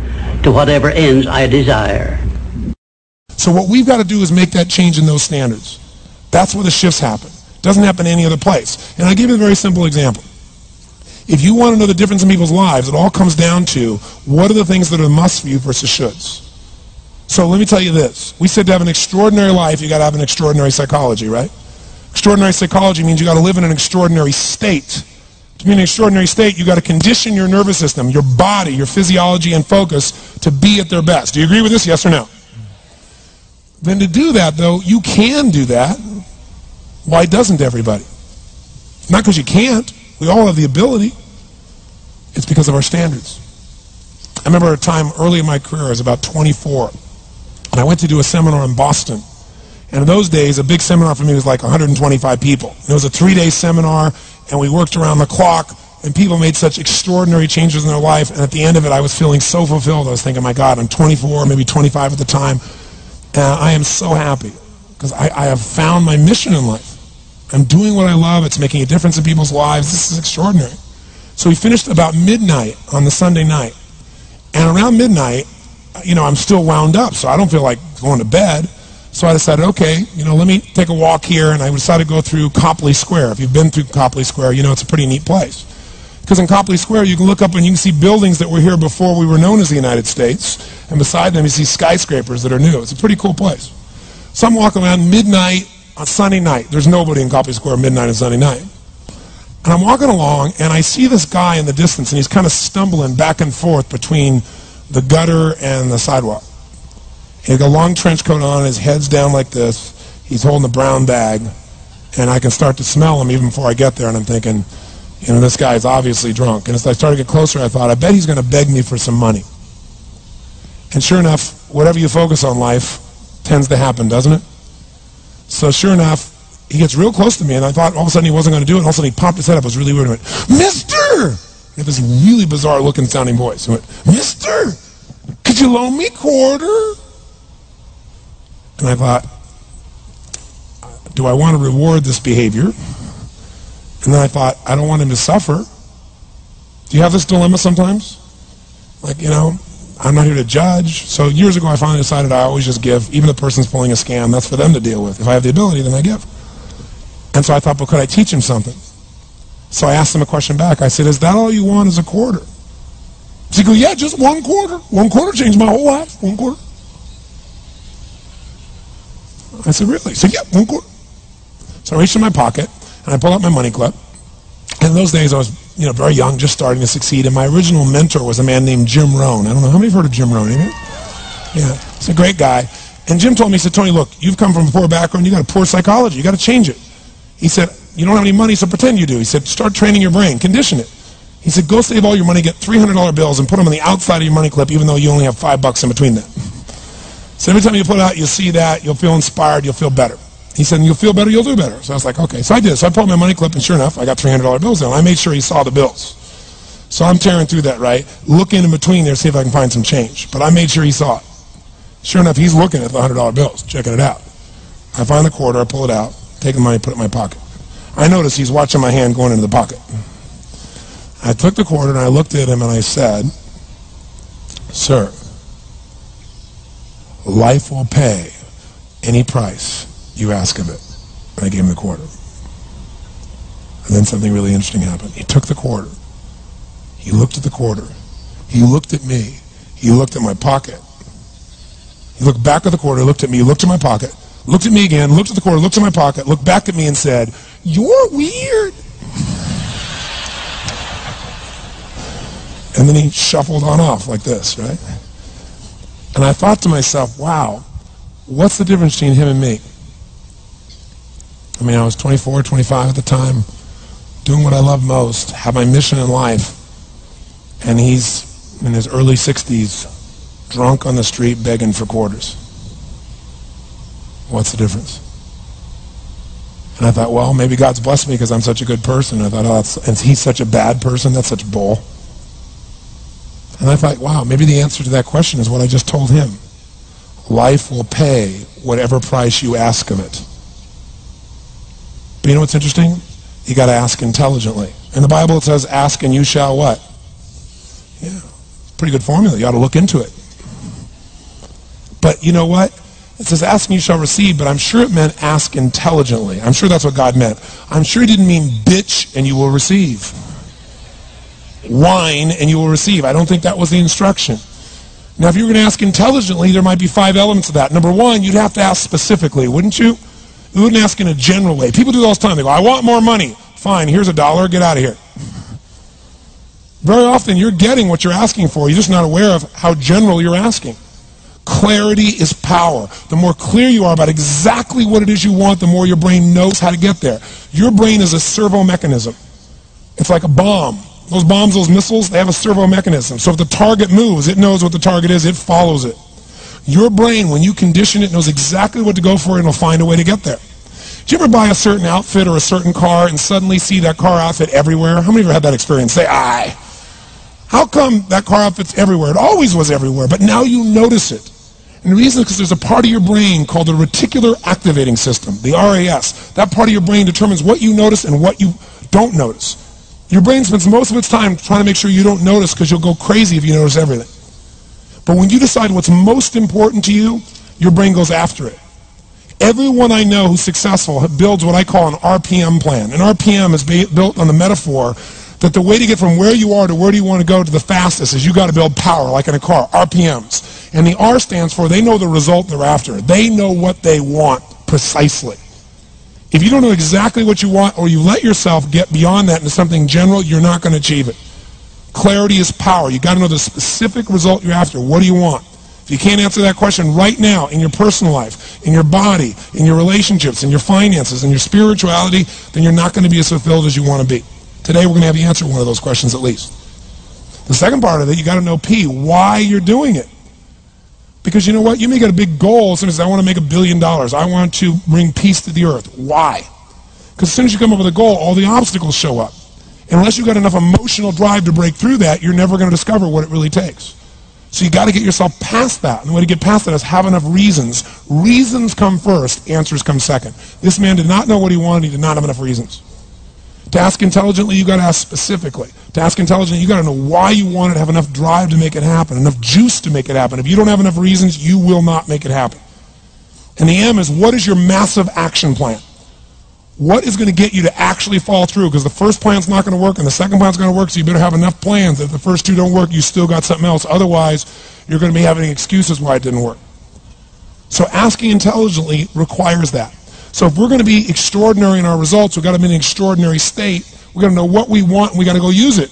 [SPEAKER 30] to whatever ends I desire.
[SPEAKER 31] So what we've got to do is make that change in those standards. That's where the shifts happen. It Doesn't happen any other place. And I'll give you a very simple example. If you want to know the difference in people's lives, it all comes down to what are the things that are must for you versus shoulds. So let me tell you this. We said to have an extraordinary life, you got to have an extraordinary psychology, right? Extraordinary psychology means you got to live in an extraordinary state. To be in an extraordinary state, you got to condition your nervous system, your body, your physiology and focus to be at their best. Do you agree with this? Yes or no? Then to do that, though, you can do that. Why doesn't everybody? Not because you can't. We all have the ability. It's because of our standards. I remember a time early in my career, I was about 24, and I went to do a seminar in Boston. And in those days, a big seminar for me was like 125 people. And it was a three-day seminar, and we worked around the clock, and people made such extraordinary changes in their life. And at the end of it, I was feeling so fulfilled. I was thinking, my God, I'm 24, maybe 25 at the time. And I am so happy because I, I have found my mission in life. I'm doing what I love. It's making a difference in people's lives. This is extraordinary. So we finished about midnight on the Sunday night. And around midnight, uh, you know, I'm still wound up, so I don't feel like going to bed. So I decided, okay, you know, let me take a walk here, and I decided to go through Copley Square. If you've been through Copley Square, you know it's a pretty neat place. Because in Copley Square, you can look up and you can see buildings that were here before we were known as the United States, and beside them you see skyscrapers that are new. It's a pretty cool place. So I'm walking around midnight on Sunday night. There's nobody in Copley Square midnight on Sunday night. And I'm walking along, and I see this guy in the distance, and he's kind of stumbling back and forth between the gutter and the sidewalk. He's got a long trench coat on, his head's down like this. He's holding a brown bag, and I can start to smell him even before I get there, and I'm thinking, you know, this guy's obviously drunk. And as I started to get closer, I thought, I bet he's going to beg me for some money. And sure enough, whatever you focus on life tends to happen, doesn't it? So sure enough, he gets real close to me, and I thought all of a sudden he wasn't going to do it, and all of a sudden he popped his head up. It was really weird. He went, Mister! He had this really bizarre looking sounding voice. He went, Mister! Could you loan me quarter? And I thought, do I want to reward this behavior? And then I thought, I don't want him to suffer. Do you have this dilemma sometimes? Like, you know, I'm not here to judge. So years ago, I finally decided I always just give. Even the person's pulling a scam, that's for them to deal with. If I have the ability, then I give. And so I thought, well, could I teach him something? So I asked him a question back. I said, is that all you want is a quarter? He goes, yeah, just one quarter. One quarter changed my whole life. One quarter. I said, really? He said, yeah, one quarter. So I reached in my pocket, and I pulled out my money clip. And in those days, I was, you know, very young, just starting to succeed. And my original mentor was a man named Jim Rohn. I don't know, how many have heard of Jim Rohn? Anybody? Yeah, he's a great guy. And Jim told me, he said, Tony, look, you've come from a poor background. You got a poor psychology. You got to change it. He said, you don't have any money, so pretend you do. He said, start training your brain. Condition it. He said, go save all your money, get $300 bills, and put them on the outside of your money clip, even though you only have five bucks in between them. So every time you put it out, you'll see that, you'll feel inspired, you'll feel better. He said, you'll feel better, you'll do better. So I was like, okay. So I did. So I pulled my money clip, and sure enough, I got $300 bills in. I made sure he saw the bills. So I'm tearing through that, right? Looking in between there, see if I can find some change. But I made sure he saw it. Sure enough, he's looking at the $100 bills, checking it out. I find the quarter, I pull it out, take the money, put it in my pocket. I notice he's watching my hand going into the pocket. I took the quarter and I looked at him and I said, Sir, life will pay any price you ask of it. And I gave him the quarter. And then something really interesting happened. He took the quarter. He looked at the quarter. He looked at me. He looked at my pocket. He looked back at the quarter, looked at me, looked at my pocket, looked at me again, looked at the quarter, looked at my pocket, looked back at me and said, You're weird. And then he shuffled on off like this, right? And I thought to myself, wow, what's the difference between him and me? I mean, I was 24, 25 at the time, doing what I love most, have my mission in life, and he's in his early 60s, drunk on the street begging for quarters. What's the difference? And I thought, well, maybe God's blessed me because I'm such a good person. I thought, oh, and he's such a bad person. That's such bull. And I thought, wow, maybe the answer to that question is what I just told him. Life will pay whatever price you ask of it. But you know what's interesting? You got to ask intelligently. In the Bible it says, ask and you shall what? Yeah, pretty good formula. You ought to look into it. But you know what? It says, ask and you shall receive, but I'm sure it meant ask intelligently. I'm sure that's what God meant. I'm sure he didn't mean bitch and you will receive. Whine and you will receive. I don't think that was the instruction. Now, if you were going to ask intelligently, there might be five elements of that. Number one, you'd have to ask specifically, wouldn't you? You wouldn't ask in a general way. People do all the time. They go, I want more money. Fine, here's a dollar. Get out of here. Very often, you're getting what you're asking for. You're just not aware of how general you're asking. Clarity is power. The more clear you are about exactly what it is you want, the more your brain knows how to get there. Your brain is a servo mechanism. It's like a bomb. Those bombs, those missiles, they have a servo mechanism. So if the target moves, it knows what the target is, it follows it. Your brain, when you condition it, knows exactly what to go for and it'll find a way to get there. Do you ever buy a certain outfit or a certain car and suddenly see that car outfit everywhere? How many of you had that experience? Say, aye. How come that car outfit's everywhere? It always was everywhere, but now you notice it. And the reason is because there's a part of your brain called the reticular activating system, the RAS. That part of your brain determines what you notice and what you don't notice. Your brain spends most of its time trying to make sure you don't notice because you'll go crazy if you notice everything. But when you decide what's most important to you, your brain goes after it. Everyone I know who's successful builds what I call an RPM plan. An RPM is built on the metaphor that the way to get from where you are to where do you want to go to the fastest is you got to build power, like in a car, RPMs. And the R stands for they know the result they're after. They know what they want precisely. If you don't know exactly what you want or you let yourself get beyond that into something general, you're not going to achieve it. Clarity is power. You got to know the specific result you're after. What do you want? If you can't answer that question right now in your personal life, in your body, in your relationships, in your finances, in your spirituality, then you're not going to be as fulfilled as you want to be. Today we're going to have you answer one of those questions at least. The second part of it, you got to know P, why you're doing it. Because you know what? You may get a big goal. Somebody says, I want to make a billion dollars. I want to bring peace to the earth. Why? Because as soon as you come up with a goal, all the obstacles show up. Unless you've got enough emotional drive to break through that, you're never going to discover what it really takes. So you got to get yourself past that. And the way to get past that is have enough reasons. Reasons come first, answers come second. This man did not know what he wanted. He did not have enough reasons. To ask intelligently, you got to ask specifically. To ask intelligently, you got to know why you want it, have enough drive to make it happen, enough juice to make it happen. If you don't have enough reasons, you will not make it happen. And the M is what is your massive action plan? What is going to get you to actually fall through? Because the first plan's not going to work and the second plan's going to work, so you better have enough plans if the first two don't work, you still got something else. Otherwise, you're going to be having excuses why it didn't work. So asking intelligently requires that. So if we're going to be extraordinary in our results, we've got to be in an extraordinary state. We've got to know what we want and we got to go use it.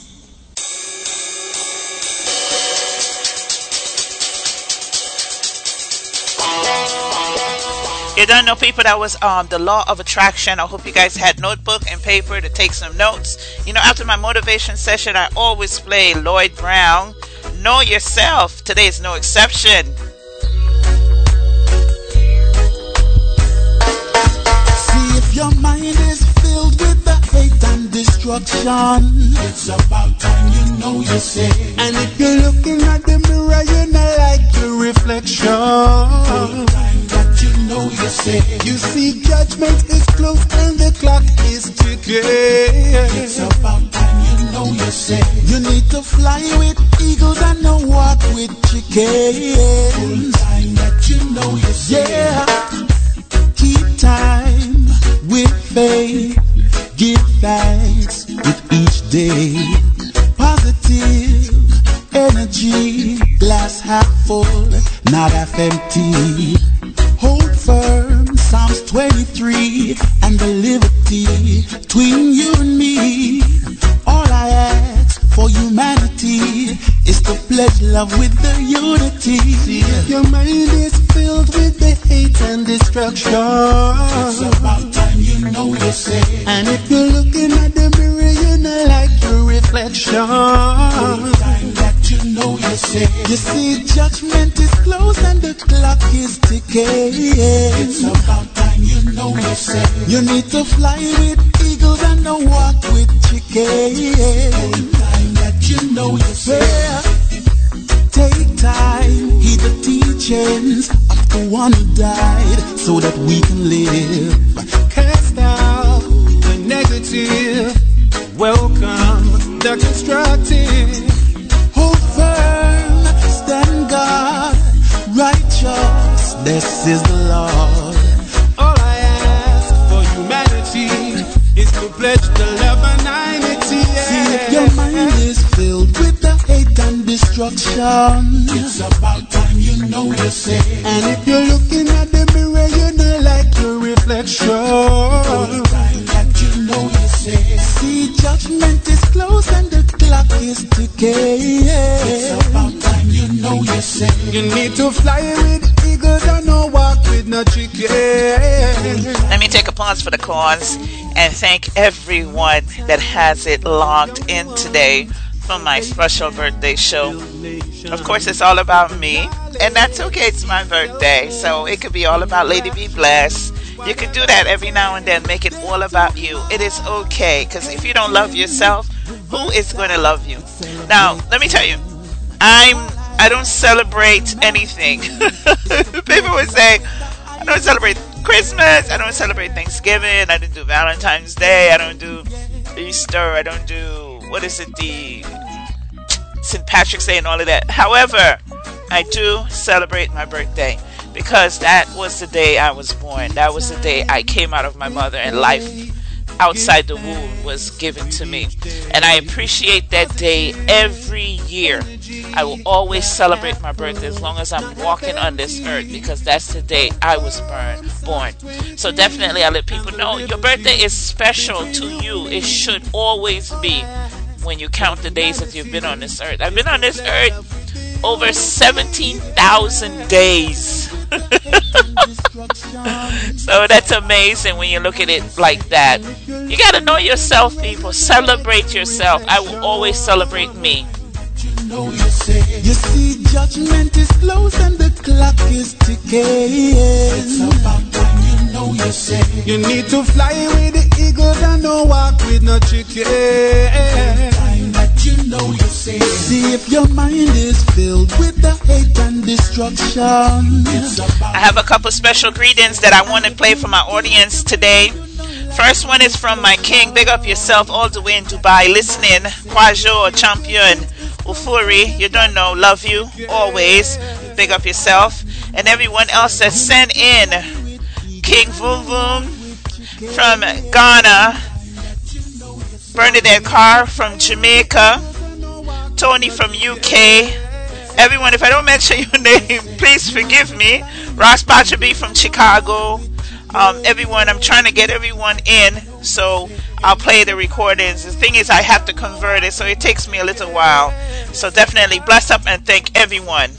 [SPEAKER 3] Don't know, people, that was um, the law of attraction. I hope you guys had notebook and paper to take some notes. You know, after my motivation session, I always play Lloyd Brown. Know yourself. Today is no exception.
[SPEAKER 23] See if your mind is filled with the hate and destruction. It's about time you know. And if you're looking at the mirror, you not like your reflection. Time that you know you say. You see, judgment is close and the clock is ticking. It's about time you know you say. You need to fly with eagles and not walk with chickens. Time that you know you say. Yeah. Keep time with faith. Give thanks with each day. Positive energy, glass half full, not half empty. Hold firm, Psalms 23, and the liberty between you and me. All I ask for humanity is to pledge love with the unity. Your mind is filled with the hate and destruction, it's about time you know you say. And if you're looking at the mirror, you not like your reflection. Know you say. You see, judgment is close and the clock is ticking. It's about time you know you say. You need to fly with eagles and not walk with chickens. Time that you know you say. Take time, heed the teachings of the one who died so that we can live. Cast out the negative, welcome the constructive. Hold firm, stand guard, righteous, this is the Lord. All I ask for humanity is to pledge the love and unity. See if your mind is filled with the hate and destruction. It's about time you know you say. And if you're looking at the mirror, you not like your reflection. Time that you know you say. See, judgment is close and the clock is ticking. It's about time you know you say. You need to fly with eagles and no walk with no chicken.
[SPEAKER 3] Let me take a pause for the cause and thank everyone that has it logged in today for my special birthday show. Of course, it's all about me, and that's okay. It's my birthday, so it could be all about Lady B Bless. You can do that every now and then, make it all about you. It is okay, because if you don't love yourself, who is going to love you? Now, let me tell you, I'm I don't celebrate anything. (laughs) People would say, I don't celebrate Christmas, I don't celebrate Thanksgiving, I don't do Valentine's Day, I don't do Easter, I don't do what is it, the St. Patrick's Day and all of that. However, I do celebrate my birthday because that was the day I was born. That was the day I came out of my mother and life outside the womb was given to me. And I appreciate that day every year. I will always celebrate my birthday as long as I'm walking on this earth because that's the day I was born. born. So definitely I let people know your birthday is special to you. It should always be when you count the days that you've been on this earth. I've been on this earth over 17,000 days. (laughs) so that's amazing when you look at it like that. You got to know yourself, people. Celebrate yourself. I will always celebrate me.
[SPEAKER 23] You see, judgment is close and the clock is ticking. It's about time you know you say. You need to fly with the eagles and no walk with no chicken. Time that you know you say. See if your mind is filled with the hate and destruction.
[SPEAKER 3] I have a couple special greetings that I want to play for my audience today. First one is from my king. Big up yourself all the way in Dubai. Listening. Kwajo, champion. Ufuri, you don't know. Love you always. Big up yourself. And everyone else that sent in. King Voom Voom from Ghana. Bernadette Carr from Jamaica. Tony from UK. Everyone, if I don't mention (laughs) your name, please forgive me. Ross Bachaby from Chicago. Um, everyone, I'm trying to get everyone in, so I'll play the recordings. The thing is, I have to convert it, so it takes me a little while. So definitely bless up and thank everyone.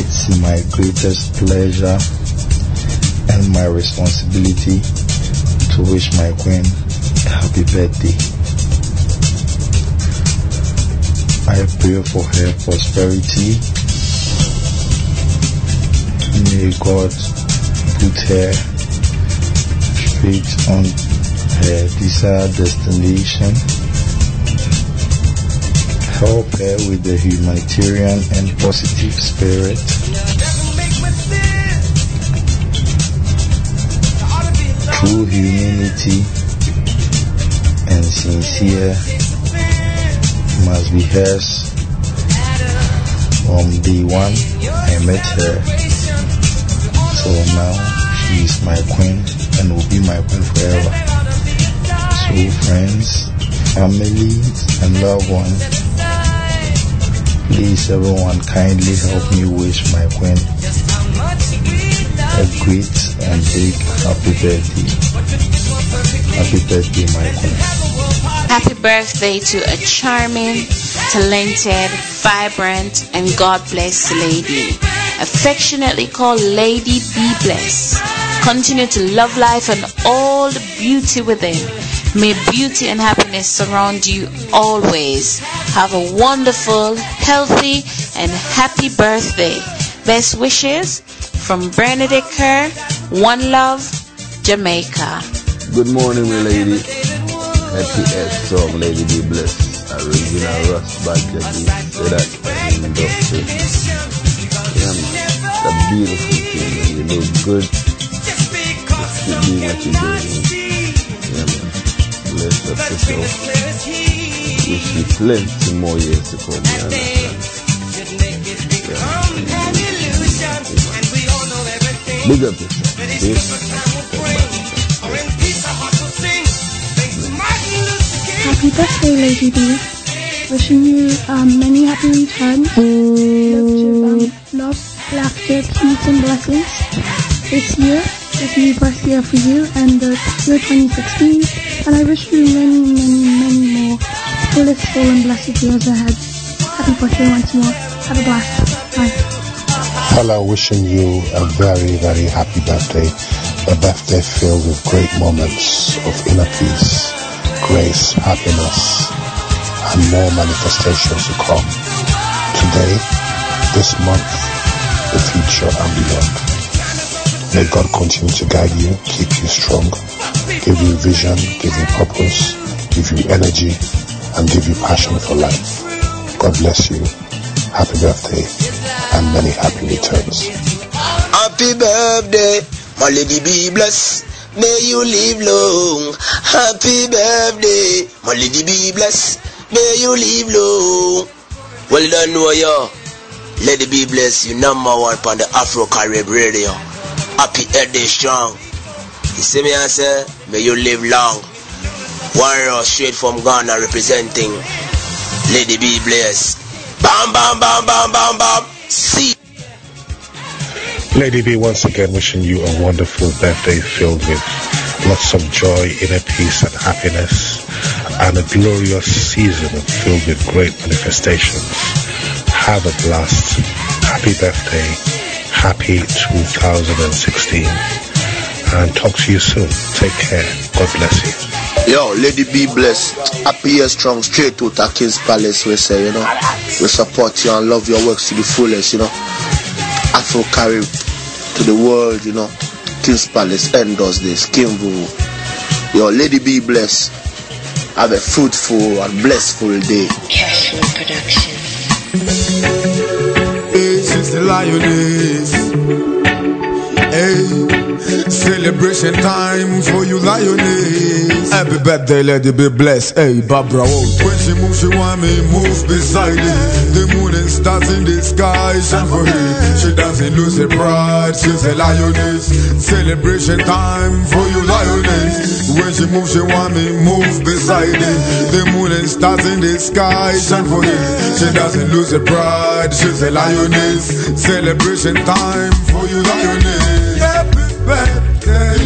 [SPEAKER 32] It's my greatest pleasure and my responsibility to wish my queen happy birthday. I pray for her prosperity. May God put her straight on her desired destination. Help her with the humanitarian and positive spirit. True humanity and sincere must be hers from day one I met her. So now she is my queen and will be my queen forever. So friends, family and loved ones, please everyone kindly help me wish my queen a great and big happy birthday. Happy birthday my queen.
[SPEAKER 33] Happy birthday to a charming, talented, vibrant, and God bless lady. Affectionately called Lady B Bless. Continue to love life and all the beauty within. May beauty and happiness surround you always. Have a wonderful, healthy, and happy birthday. Best wishes from Bernadette Kerr, One Love, Jamaica.
[SPEAKER 34] Good morning, my lady. Happy S song, Lady B Bless. Original Russ Badger Say that and industry. Yeah. It's a beautiful thing. You look good. Just keep doing what you're doing. Yeah, man. Bless up yourself. Wish you plenty more years to come. You understand? Yeah. Big up yourself.
[SPEAKER 35] Happy birthday, Lady B. Wishing you um, many happy returns. Um, love, laughter, peace, and blessings this year. This new birth year for you and the year 2016. And I wish you many, many, many more blissful and blessed years ahead. Happy birthday once more. Have a blast. Bye.
[SPEAKER 36] Hello, wishing you a very, very happy birthday. A birthday filled with great moments of inner peace, grace, happiness, and more manifestations to come. Today, this month, the future, and beyond. May God continue to guide you, keep you strong, give you vision, give you purpose, give you energy, and give you passion for life. God bless you. Happy birthday and many happy returns.
[SPEAKER 37] Happy birthday, my lady be blessed. May you live long. Happy birthday, my lady be blessed. may you live long. Well, done, yo. Let be blessed, you number one on the Afro Carib radio. Happy head day strong. You see me, I say, may you live long. Warrior straight from Ghana representing Lady B Bless. Bam, bam, bam, bam, bam, bam. See.
[SPEAKER 36] Lady B, once again wishing you a wonderful birthday filled with lots of joy, inner peace and happiness, and a glorious season filled with great manifestations. Have a blast. Happy birthday. Happy 2016. And talk to you soon. Take care. God bless you.
[SPEAKER 38] Yo, Lady B blessed. Happy strong, straight to the King's Palace, we say, you know. We support you and love your works to the fullest, you know. Afro Carib to the world, you know. King's Palace endorse this. King Kimvu. Your Lady be blessed. Have a fruitful and blessful day.
[SPEAKER 39] Cashflow Production.
[SPEAKER 10] Hey, she's the lioness. Hey, celebration time for you, lioness. Happy birthday, lady, be blessed. Hey, Barbara Wolf. When she moves, she want me move beside it. The moon and stars in the sky shine for her. She doesn't lose her pride. She's a lioness. Celebration time for you, lioness. When she moves, she want me move beside it. The moon and stars in the sky shine for her. She doesn't lose her pride. She's a lioness. Celebration time for you, lioness. Birthday,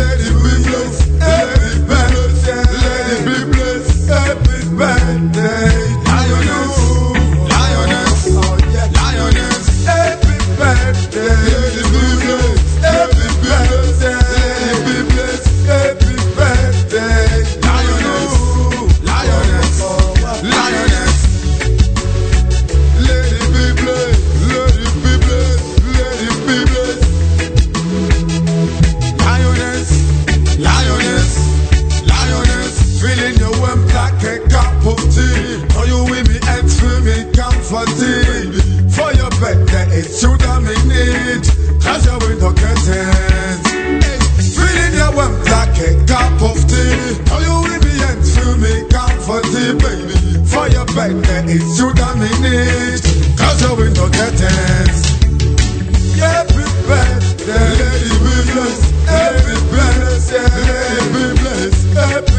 [SPEAKER 10] it's you that me need. Cause curtains. Happy birthday, let it be blessed. Happy birthday, let it be blessed. Happy birthday,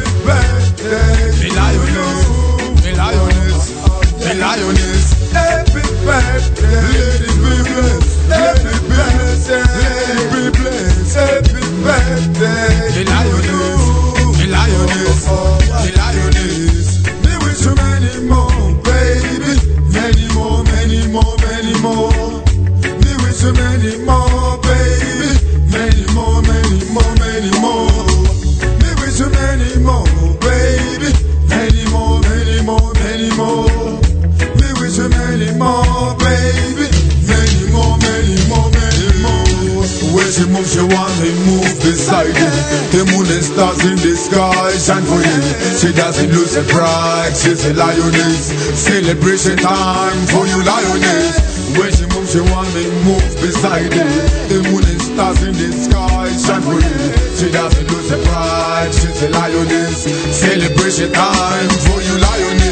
[SPEAKER 10] doesn't lose pride. She's a lioness. Celebration time for you, lioness. When she moves, she want me move beside it. The moon and stars in the sky shine for you. She doesn't lose her pride. She's a lioness. Celebration time for you, lioness.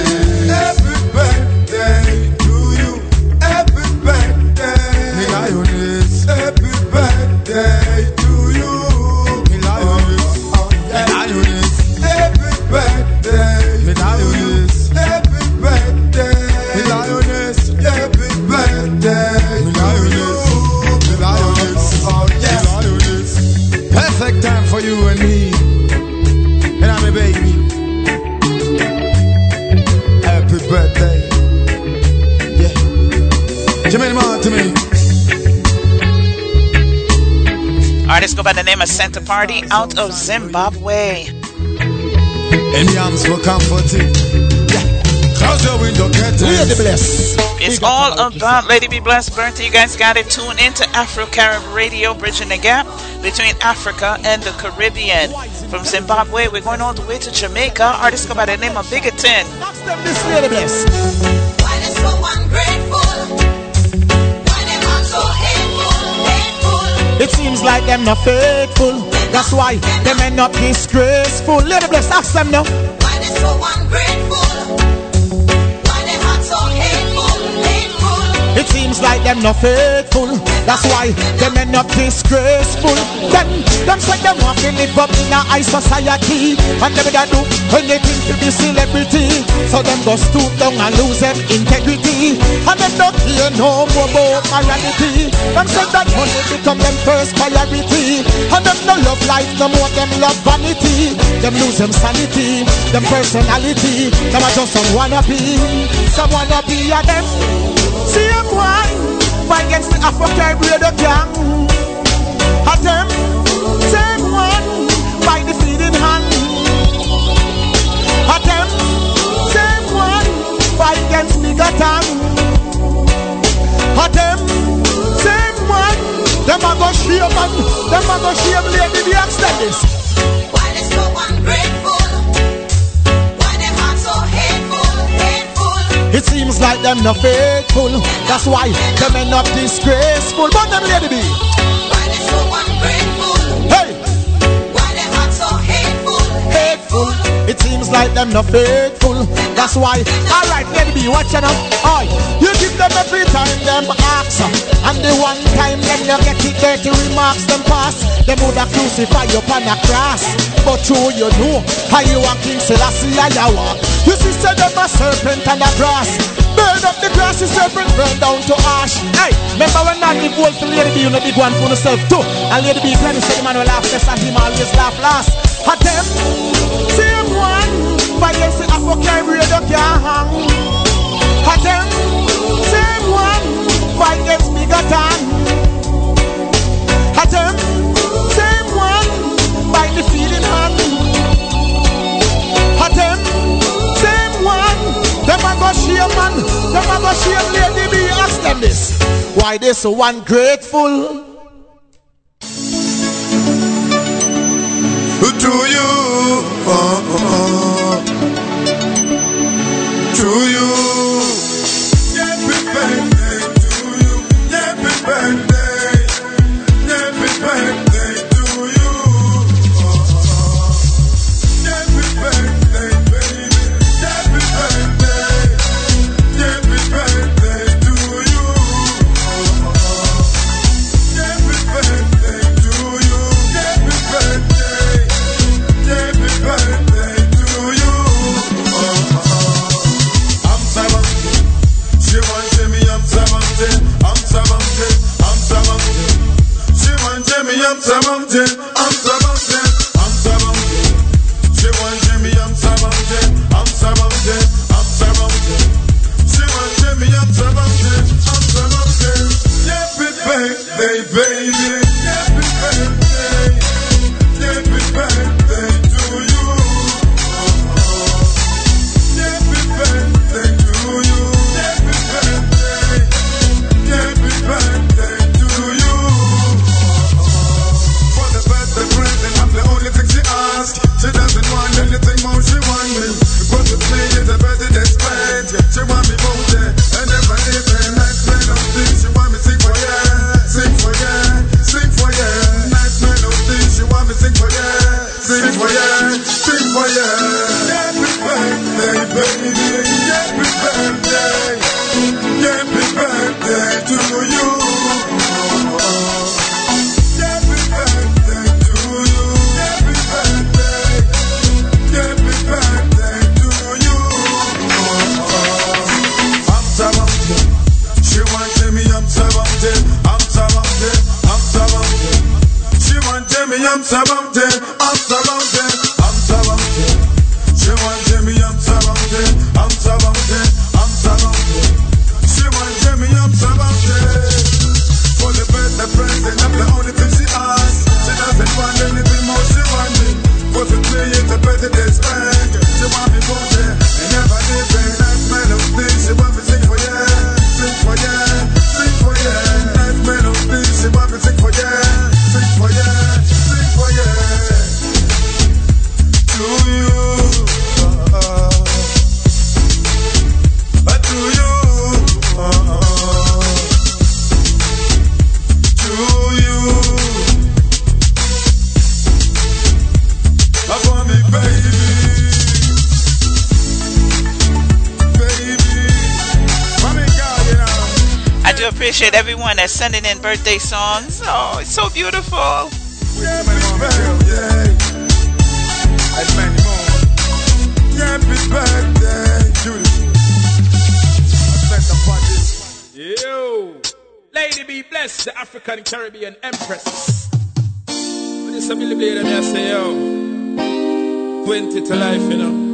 [SPEAKER 3] Party out of Zimbabwe.
[SPEAKER 10] And arms for comforting. Close your window curtains. We are.
[SPEAKER 3] It's all about Lady Be Blessed birthday. You guys got to tune into Afro Carib Radio, bridging the gap between Africa and the Caribbean. From Zimbabwe, we're going all the way to Jamaica. Artist go by the name of Bigoton.
[SPEAKER 23] This Lady Bless. Why they so ungrateful? Why they act so hateful, hateful?
[SPEAKER 40] It seems like them not faithful. That's why them end up disgraceful. Let Little bless, ask them now.
[SPEAKER 23] Why they so ungrateful? Why they heart so hateful, hateful?
[SPEAKER 26] It seems like them nothing. That's why them end up disgraceful. Them, them say them want to live up in a high society, and them gonna do anything to be celebrity. So them go stoop down and lose them integrity, and them don't care no more about morality. Them say that money become them first priority, and them no love life no more. Them love vanity. Them lose them sanity, them personality. Them are just some wannabe, some wannabe of them. See them one fight against the African radio gang. At them, same one by the feeding hand. At them, same one fight against bigger tongue. At them, same one, them a go shame and them a go shame lady the extent this.
[SPEAKER 41] Why they so ungrateful? Why
[SPEAKER 26] seems like them not faithful. That's why them end up disgraceful. But them lady be.
[SPEAKER 41] Why they so ungrateful?
[SPEAKER 26] Hey,
[SPEAKER 41] Why they heart so hateful,
[SPEAKER 26] hateful. It seems like them not faithful. That's why. Alright, lady be, watch out. Oi, you give them every time them ask. And the one time them you get it dirty remarks them pass. Them woulda crucify you upon a cross. But you, you know, how you a King Selassie I walk. You see, say them a serpent and a grass. Burn up the grass, the serpent burn down to ash. Hey, remember when I give wolf to Lady B, you know big one for yourself too. And Lady B, he said the man will laugh first and him always laugh last. At them, same one, but you see Afro can't radio can't hang. At them, same one, fight against bigger than. At them, same one, by the feeling hand. A go shame man, them a go shame lady be ask them this. Why they so ungrateful?
[SPEAKER 10] to you, oh, oh, oh. to you. sending in birthday songs. Oh, it's so beautiful.
[SPEAKER 42] Yo, lady be blessed, the African Caribbean Empress. A I say, yo, 20 to life, you know.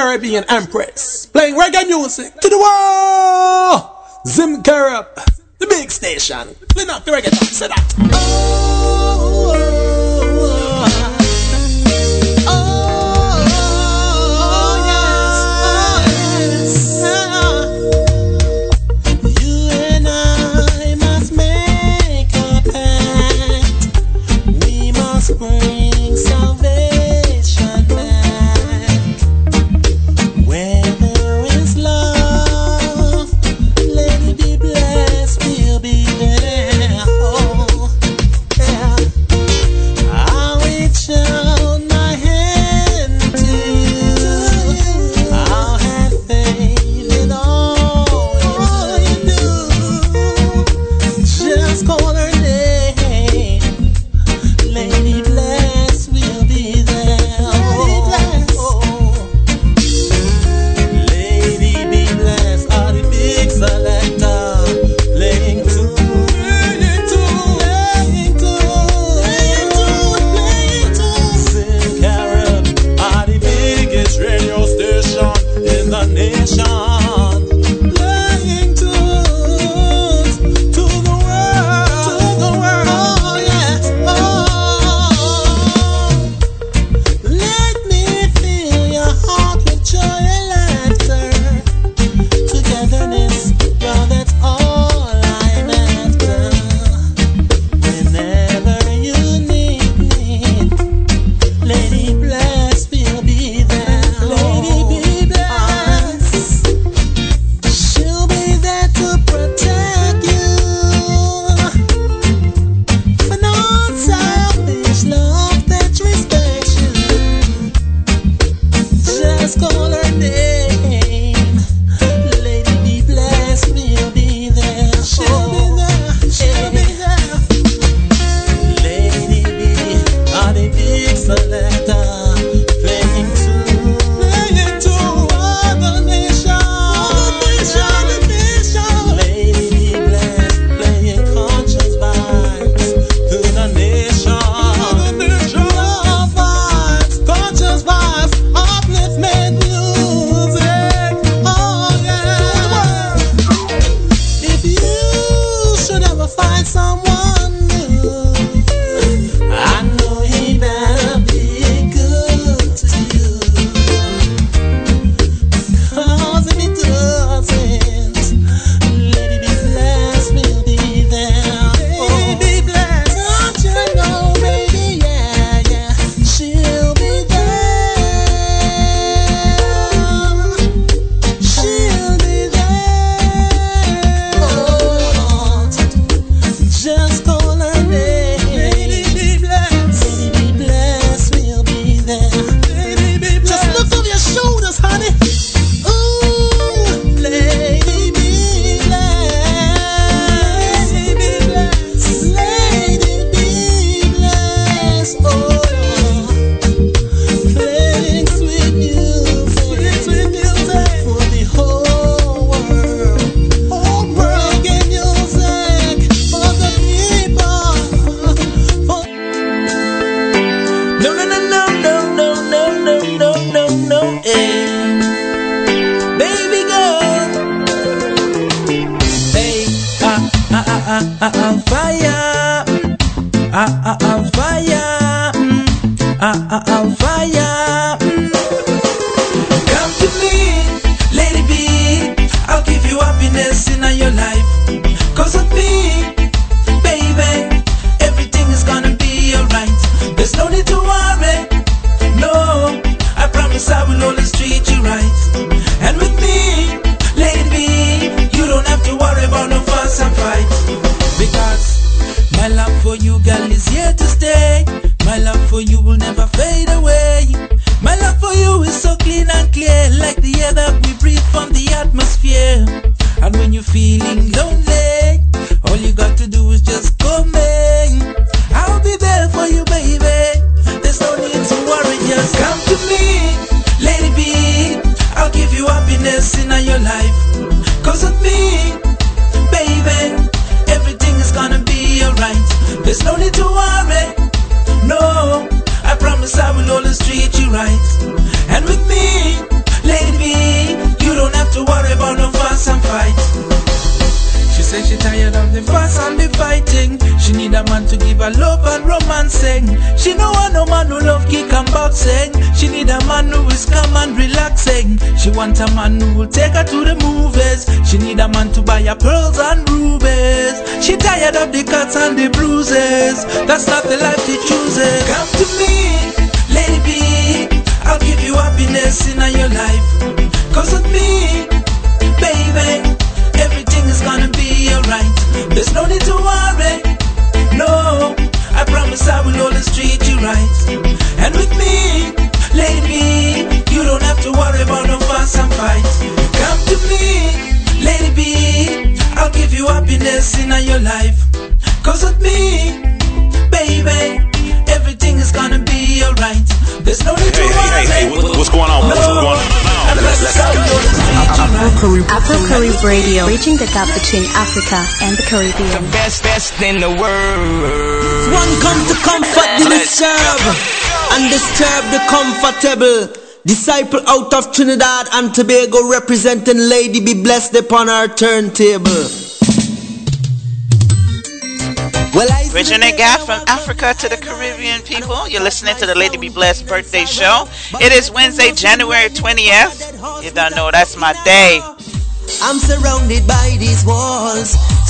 [SPEAKER 23] Caribbean Empress, playing reggae music to the world. Zim Carib, the big station. Clean up the reggae, say that.
[SPEAKER 6] Africa and the
[SPEAKER 21] Best, best in the world.
[SPEAKER 23] One come to comfort the disturbed and disturb the comfortable. Disciple out of Trinidad and Tobago representing Lady Be Blessed upon our turntable. Well, I
[SPEAKER 3] Bridging the gap from Africa to the Caribbean people. You're listening to the Lady Be Blessed birthday show. It is Wednesday, January 20th. You don't know, that's my day.
[SPEAKER 23] I'm surrounded by these walls.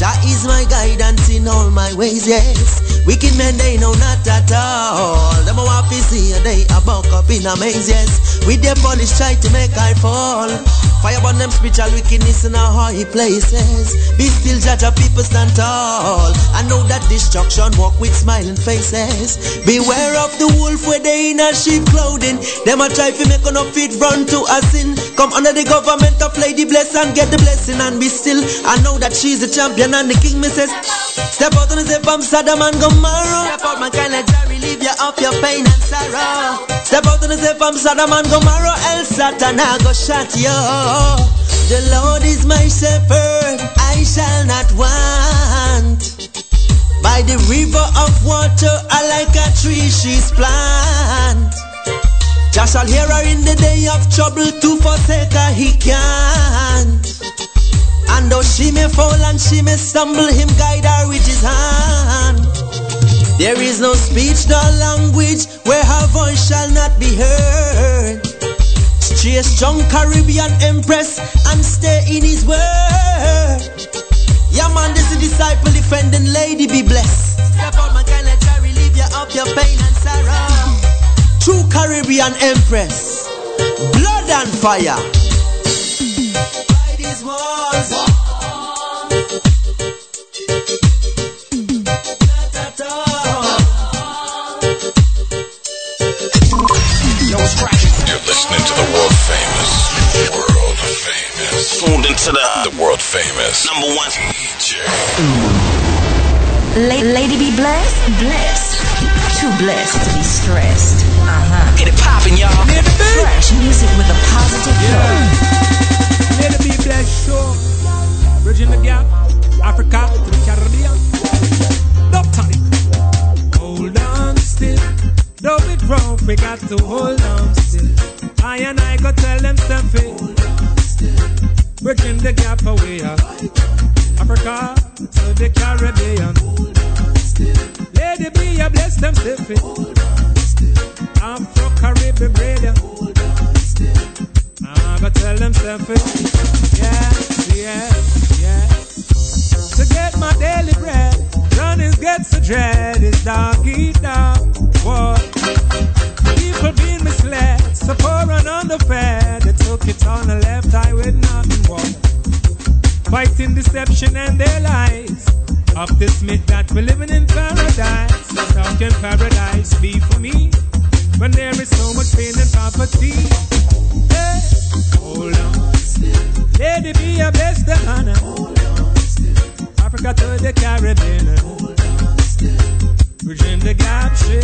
[SPEAKER 23] Jah is my guidance in all my ways, yes. Wicked men, they know not at all. Them a want to see a day a buck up in a maze, yes. With their polish try to make I fall. Fire burn them spiritual wickedness in our high places. Be still, judge our people stand tall. I know that destruction walk with smiling faces. Beware of the wolf where they in a sheep clothing. Them a try to make enough feet run to a sin. Come under the government of Lady Bless and get the blessing and be still. I know that she's a champion and the king me says, Step out and say from Sodom and Gomorrah. Step out, man, can let Jah relieve you of your pain and sorrow. Step out and say from Sodom and Gomorrah, El Satan I go shot you. The Lord is my shepherd, I shall not want. By the river of water, I like a tree she's plant. Jah shall hear her in the day of trouble to forsake her he can't. And though she may fall and she may stumble, him guide her with his hand. There is no speech nor language where her voice shall not be heard. Stay strong Caribbean empress and stay in his word. Yeah man, this is disciple defending lady be blessed. Step out man, can let Jah relieve you of your pain and sorrow. True Caribbean empress, blood and fire.
[SPEAKER 5] Tuned into the, the world famous number one DJ.
[SPEAKER 22] La- lady be blessed, blessed. Too blessed to be stressed. Uh huh.
[SPEAKER 21] Get it poppin', y'all.
[SPEAKER 22] Fresh music with a positive flow.
[SPEAKER 43] Let it be blessed show. Bridging the gap. Africa to the Caribbean. Dubtonic. Hold on still. Though it rough, we got to hold on still. I and I go tell them something. Bridging the gap away. Africa to the Caribbean. Lady B, I bless them stiffy. Afro Caribbean radio. I gotta tell them stiffy. Yes, yes, yes. To get my daily bread, running gets a dread. It's dog eat dog. What? People being misled, so poor and underfed. They took it on the left with nothing wrong. Fighting deception and their lies. Of this myth that we're living in paradise. How can paradise be for me? When there is so much pain and poverty. Hey, hold on. Lady be a of honor. Africa to the Caribbean. Hold on, Bridging the gap, she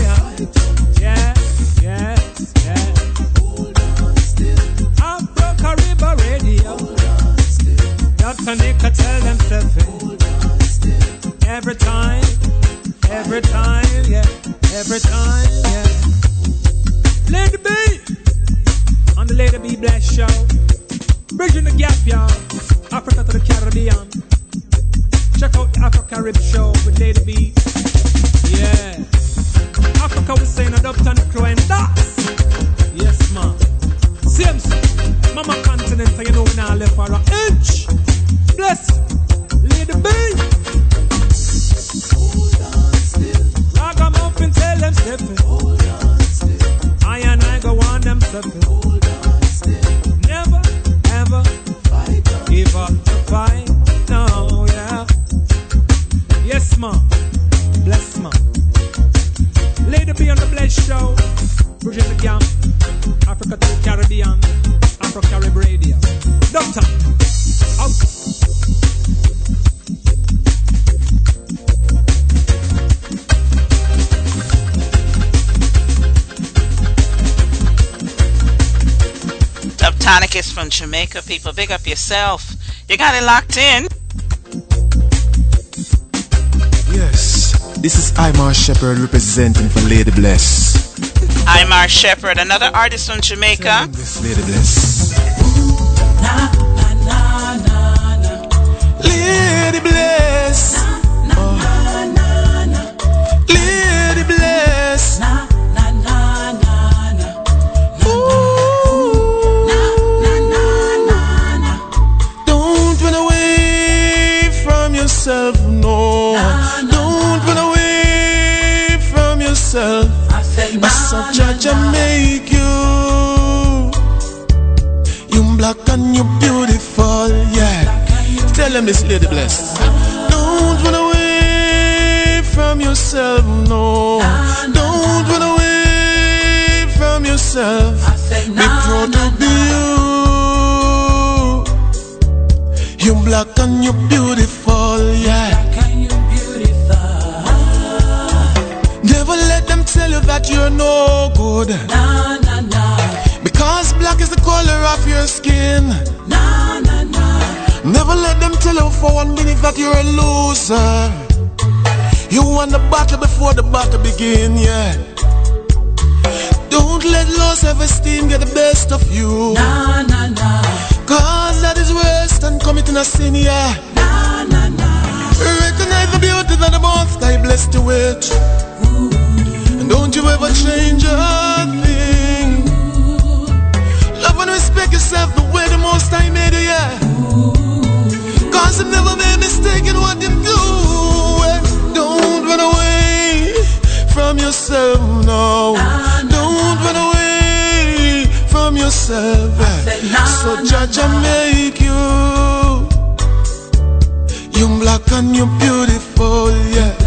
[SPEAKER 43] Yes, yes, yes. Hold on still. Afro Caribbean Radio. Dr. Nick, I tell them something. Every time, every time, yeah, every time, yeah. Lady B, on the Lady B Bless Show. Bridging the gap, y'all. Africa to the Caribbean. Check out the Afro Carib Show with Lady B. Yeah. Africa was saying a Dubtonic Kru and that's. Yes, man. Same. Mama continent, you know we now left for an inch. Bless. Lady B. Ragamuffin, tell them stepping. I and I go on them stepping. Never, ever give up the fight. No, yeah. Yes, ma. Bless, ma. Lady B on the Bless Show. Africa to Caribbean. Afro Carib Radio. Doctor. Out.
[SPEAKER 3] Tonic is from Jamaica. People, big up yourself. You got it locked in.
[SPEAKER 44] Yes, this is Imar Shepherd representing for Lady Bless.
[SPEAKER 3] I'm our shepherd, another artist from Jamaica.
[SPEAKER 44] This Lady Bless. Lady Bless. Judge make you. You black and you beautiful, yeah. Tell them this lady bless. Don't run away from yourself, no. Don't run away from yourself. Be proud to be you. You black and you beautiful, that you're no good. Nah, nah, nah. Because black is the color of your skin. Nah, nah, nah. Never let them tell you for one minute that you're a loser. You won the battle before the battle begin, yeah. Don't let low self-esteem get the best of you. Nah, nah, nah. Cause that is worse than committing a sin, yeah. Nah, nah, nah. Recognize the beauty that the Most High blessed you with. And don't you ever change a thing. Love and respect yourself the way the Most High made you, yeah. Cause him never made mistake in what him do. eh. Don't run away from yourself, no. Don't run away from yourself. eh. So judge and make you. You black and you beautiful, yeah.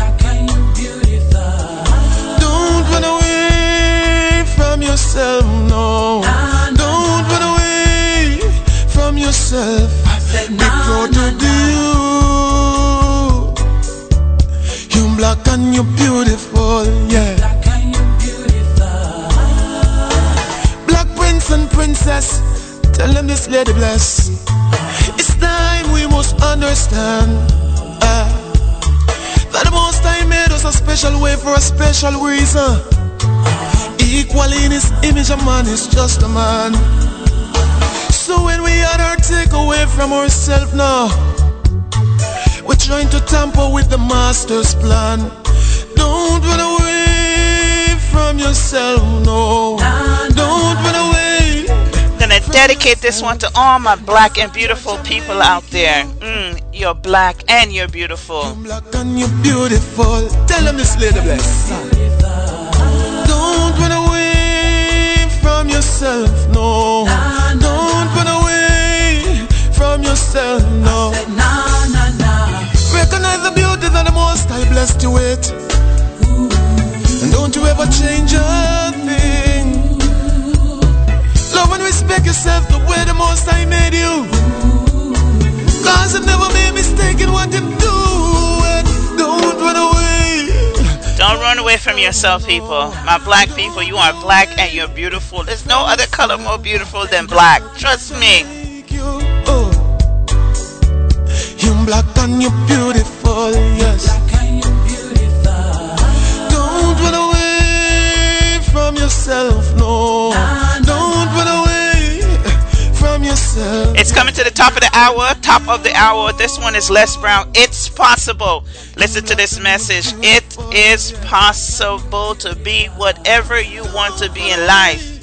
[SPEAKER 44] Yourself, no. Don't run away from yourself. Be proud to be you. You black and you're beautiful, yeah. Black prince and princess, tell them this lady bless. It's time we must understand uh, that the most time made us a special way for a special reason. Equally in his image, a man is just a man. So when we had our take away from ourselves now, We're trying to tamper with the master's plan. Don't run away from yourself, no. Don't run away.
[SPEAKER 3] Gonna dedicate this one to all my black and beautiful people out there. Mm, you're black and you're beautiful.
[SPEAKER 44] Black and you're beautiful. Tell them this lady bless. From yourself, no. Nah, Don't run away from yourself, no. Nah, nah, nah. Recognize the beauty that the most I blessed you with. And don't you ever change a thing. Love and respect yourself the way the most I made you. Cause I've never made a mistake in what I'm doing. Don't run away.
[SPEAKER 3] Don't run away from yourself, people. My black people, you are black and you're beautiful. There's no other color more beautiful than black. Trust me.
[SPEAKER 44] You're black and you're beautiful, yes. Don't run away from yourself, no.
[SPEAKER 3] It's coming to the top of the hour. Top of the hour. This one is Les Brown. It's possible. Listen to this message. It is possible to be whatever you want to be in life.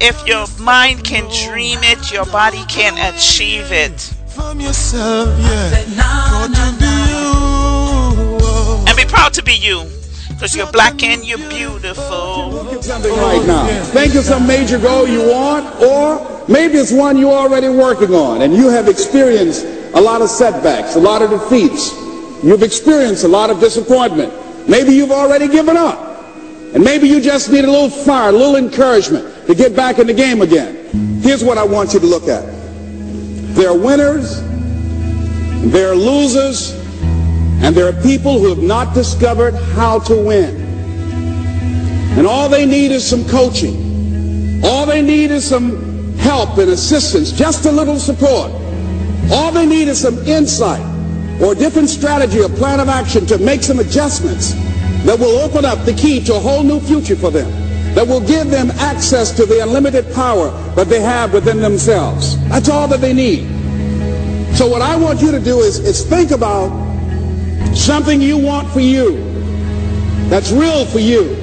[SPEAKER 3] If your mind can dream it, your body can achieve it.
[SPEAKER 44] From yourself, yeah.
[SPEAKER 3] And be proud to be you. Because you're black and you're beautiful.
[SPEAKER 45] right now. Think of some major goal you want, or maybe it's one you're already working on and you have experienced a lot of setbacks, a lot of defeats. You've experienced a lot of disappointment. Maybe you've already given up. And maybe you just need a little fire, a little encouragement to get back in the game again. Here's what I want you to look at. There are winners, there are losers, and there are people who have not discovered how to win. And all they need is some coaching. All they need is some help and assistance, just a little support. All they need is some insight or a different strategy or plan of action to make some adjustments that will open up the key to a whole new future for them, that will give them access to the unlimited power that they have within themselves. That's all that they need. So what I want you to do is, is think about something you want for you, that's real for you,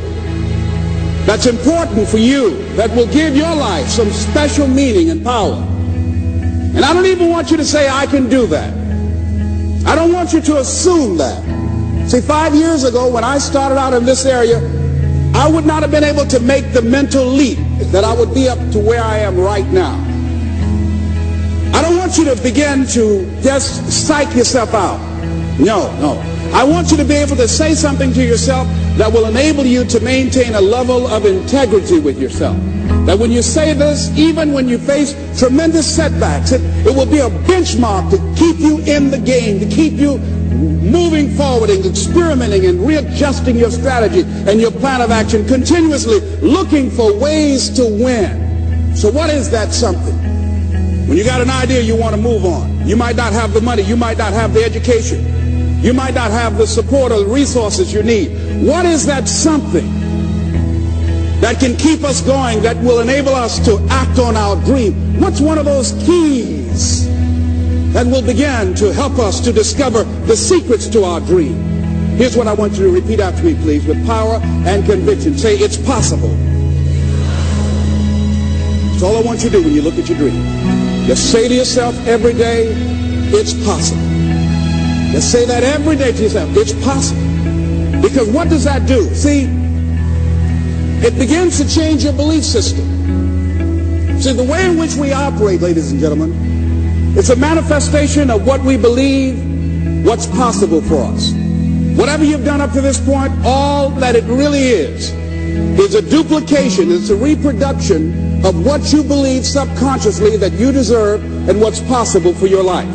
[SPEAKER 45] that's important for you, that will give your life some special meaning and power. And I don't even want you to say, I can do that. I don't want you to assume that. See, five years ago when I started out in this area, I would not have been able to make the mental leap that I would be up to where I am right now. I don't want you to begin to just psych yourself out. No, no. I want you to be able to say something to yourself that will enable you to maintain a level of integrity with yourself. That when you say this, even when you face tremendous setbacks, it, it will be a benchmark to keep you in the game, to keep you moving forward and experimenting and readjusting your strategy and your plan of action, continuously looking for ways to win. So what is that something? When you got an idea you want to move on, you might not have the money, you might not have the education, you might not have the support or resources you need. What is that something that can keep us going, that will enable us to act on our dream? What's one of those keys that will begin to help us to discover the secrets to our dream? Here's what I want you to repeat after me, please, with power and conviction. Say, it's possible. That's all I want you to do when you look at your dream. Just say to yourself every day, it's possible. Just say that every day to yourself, it's possible. Because what does that do? See, it begins to change your belief system. See, the way in which we operate, ladies and gentlemen, it's a manifestation of what we believe, what's possible for us. Whatever you've done up to this point, all that it really is, is a duplication, it's a reproduction of what you believe subconsciously that you deserve and what's possible for your life.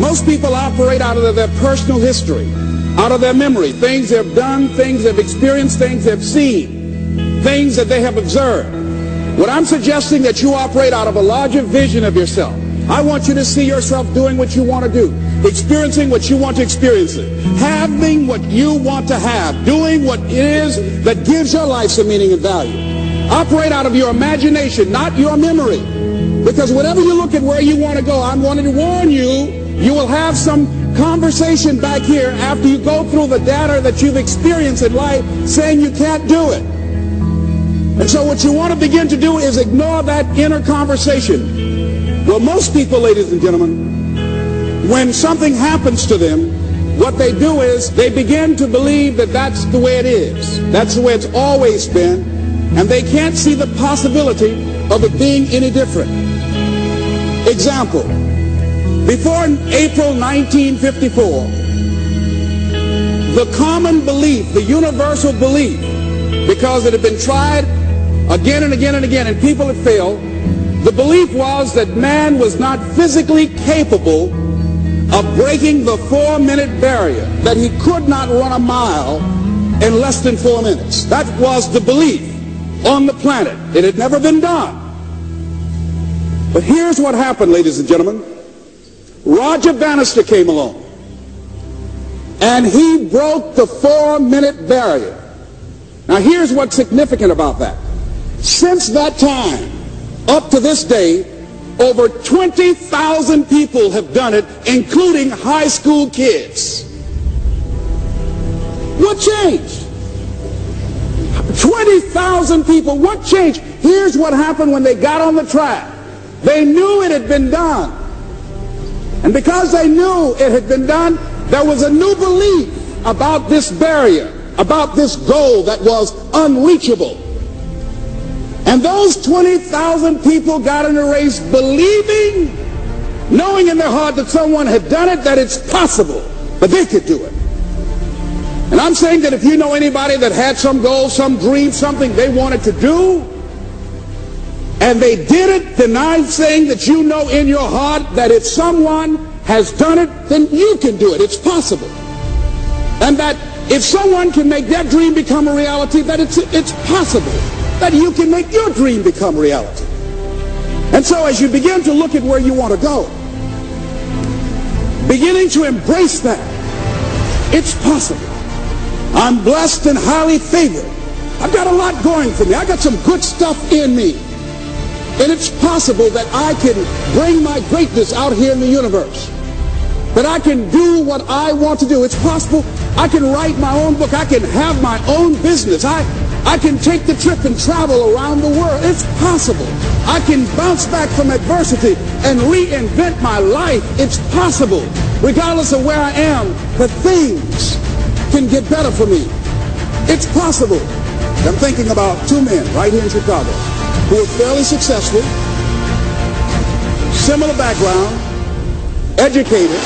[SPEAKER 45] Most people operate out of their personal history, out of their memory, things they've done, things they've experienced, things they've seen, things that they have observed. What I'm suggesting that you operate out of a larger vision of yourself. I want you to see yourself doing what you want to do, experiencing what you want to experience, having what you want to have, doing what it is that gives your life some meaning and value. Operate out of your imagination, not your memory. Because whenever you look at where you want to go, I'm wanting to warn you, you will have some conversation back here after you go through the data that you've experienced in life saying you can't do it. And so what you want to begin to do is ignore that inner conversation. Well, most people, ladies and gentlemen, when something happens to them, what they do is they begin to believe that that's the way it is. That's the way it's always been. And they can't see the possibility of it being any different. Example. Before April 1954, the common belief, the universal belief, because it had been tried again and again and again and people had failed, the belief was that man was not physically capable of breaking the four-minute barrier, that he could not run a mile in less than four minutes. That was the belief on the planet. It had never been done. But here's what happened, ladies and gentlemen. Roger Bannister came along, and he broke the four-minute barrier. Now here's what's significant about that. Since that time, up to this day, over 20,000 people have done it, including high school kids. What changed? 20,000 people. What changed? Here's what happened when they got on the track. They knew it had been done. And because they knew it had been done, there was a new belief about this barrier, about this goal that was unreachable. And those 20,000 people got in a race believing, knowing in their heart that someone had done it, that it's possible, that they could do it. And I'm saying that if you know anybody that had some goal, some dream, something they wanted to do, and they did it, then I'm saying that you know in your heart that if someone has done it, then you can do it. It's possible. And that if someone can make their dream become a reality, that it's, it's possible that you can make your dream become reality. And so as you begin to look at where you want to go, beginning to embrace that, it's possible. I'm blessed and highly favored. I've got a lot going for me. I've got some good stuff in me. And it's possible that I can bring my greatness out here in the universe. That I can do what I want to do. It's possible I can write my own book. I can have my own business. I, I can take the trip and travel around the world. It's possible. I can bounce back from adversity and reinvent my life. It's possible. Regardless of where I am, that things can get better for me. It's possible. I'm thinking about two men right here in Chicago who are fairly successful, similar background, educated.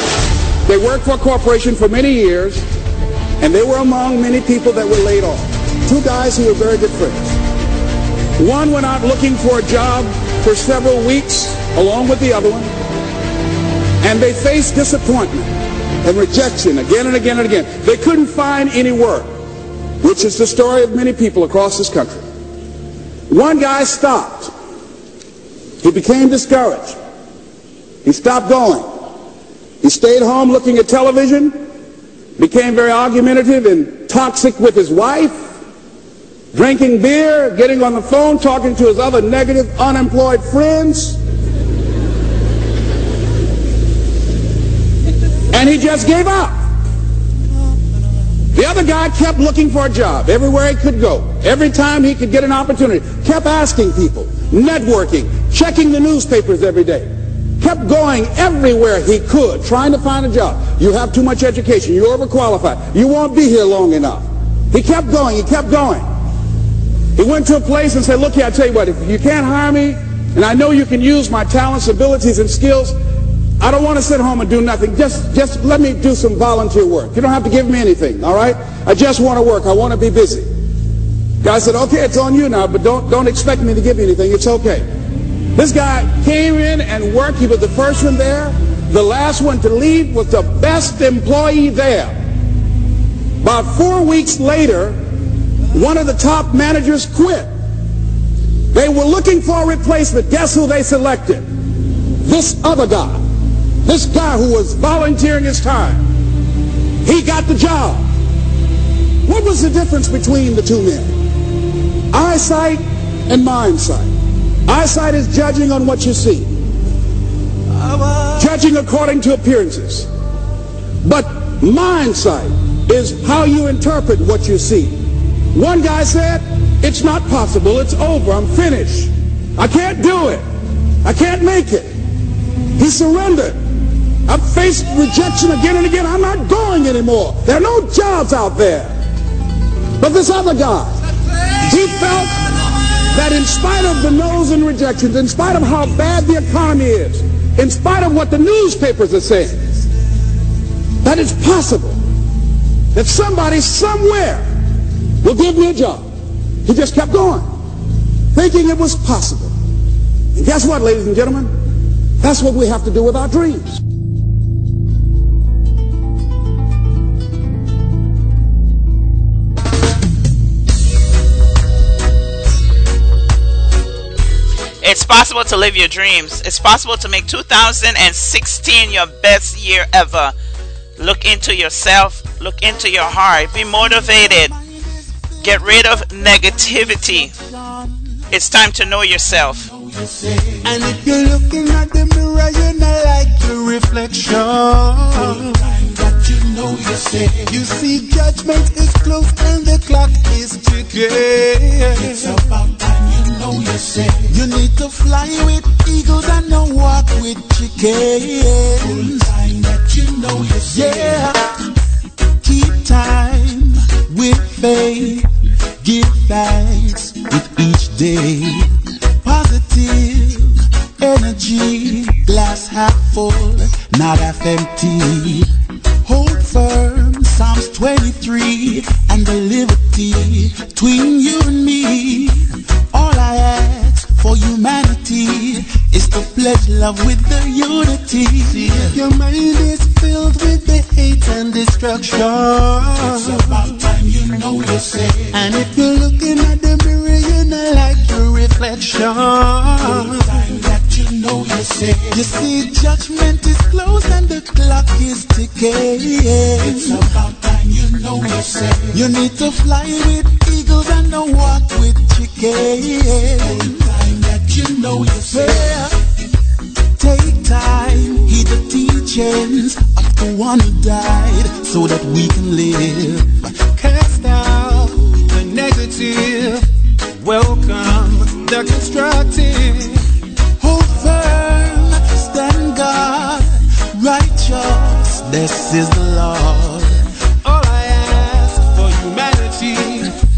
[SPEAKER 45] They worked for a corporation for many years, and they were among many people that were laid off. Two guys who were very good friends. One went out looking for a job for several weeks along with the other one, and they faced disappointment and rejection again and again and again. They couldn't find any work, which is the story of many people across this country. One guy stopped. He became discouraged. He stopped going. He stayed home looking at television, became very argumentative and toxic with his wife, drinking beer, getting on the phone, talking to his other negative, unemployed friends. And he just gave up. The other guy kept looking for a job everywhere he could go. Every time he could get an opportunity. Kept asking people, networking, checking the newspapers every day. Kept going everywhere he could, trying to find a job. You have too much education. You're overqualified. You won't be here long enough. He kept going. He kept going. He went to a place and said, look here, I tell you what, if you can't hire me, and I know you can use my talents, abilities, and skills, I don't want to sit home and do nothing. Just, just let me do some volunteer work. You don't have to give me anything, all right? I just want to work. I want to be busy. Guy said, okay, it's on you now, but don't, don't expect me to give you anything. It's okay. This guy came in and worked. He was the first one there. The last one to leave was the best employee there. About four weeks later, one of the top managers quit. They were looking for a replacement. Guess who they selected? This other guy. This guy who was volunteering his time. He got the job. What was the difference between the two men? Eyesight and mind sight. Eyesight is judging on what you see. Judging according to appearances. But mind sight is how you interpret what you see. One guy said, it's not possible, it's over, I'm finished. I can't do it. I can't make it. He surrendered. I've faced rejection again and again. I'm not going anymore. There are no jobs out there. But this other guy, he felt that in spite of the no's and rejections, in spite of how bad the economy is, in spite of what the newspapers are saying, that it's possible that somebody somewhere will give me a job. He just kept going, thinking it was possible. And guess what, ladies and gentlemen? That's what we have to do with our dreams.
[SPEAKER 3] It's possible to live your dreams. It's possible to make 2016 your best year ever. Look into yourself, look into your heart, be motivated. Get rid of negativity. It's time to know yourself.
[SPEAKER 23] And if you're looking at the mirror, you not like your reflection. Know you say. You see, judgment is close and the clock is ticking. It's about time you know you say. You need to fly with eagles and not walk with chickens. time that you know you say. Yeah. Keep time with faith. Give thanks with each day. Positive energy, glass half full, not half empty. Psalms 23, and the liberty between you and me. All I ask for humanity is to pledge love with the unity. Your mind is filled with the hate and destruction, it's about time you know you say. And if you're looking at the mirror, you not like your reflection. You know you say. You see, judgment is close and the clock is ticking. It's about time you know you say. You need to fly with eagles and not walk with chickens. Time that you know you say. Take time, heed the teachings of the one who died so that we can live. Cast out the negative, welcome the constructive. This is the Lord. All I ask for humanity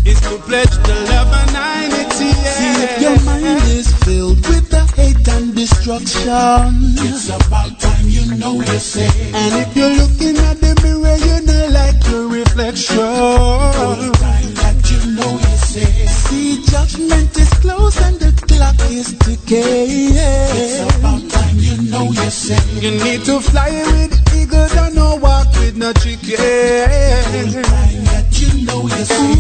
[SPEAKER 23] is to pledge the love and unity. See if your mind is filled with the hate and destruction. It's about time you know you say. And if you're looking at the mirror, you not like your reflection. Time that you know you say. See, judgment is close and the clock is ticking. It's about know you say. You need to fly with eagles and no walk with no chicken. That you know you say.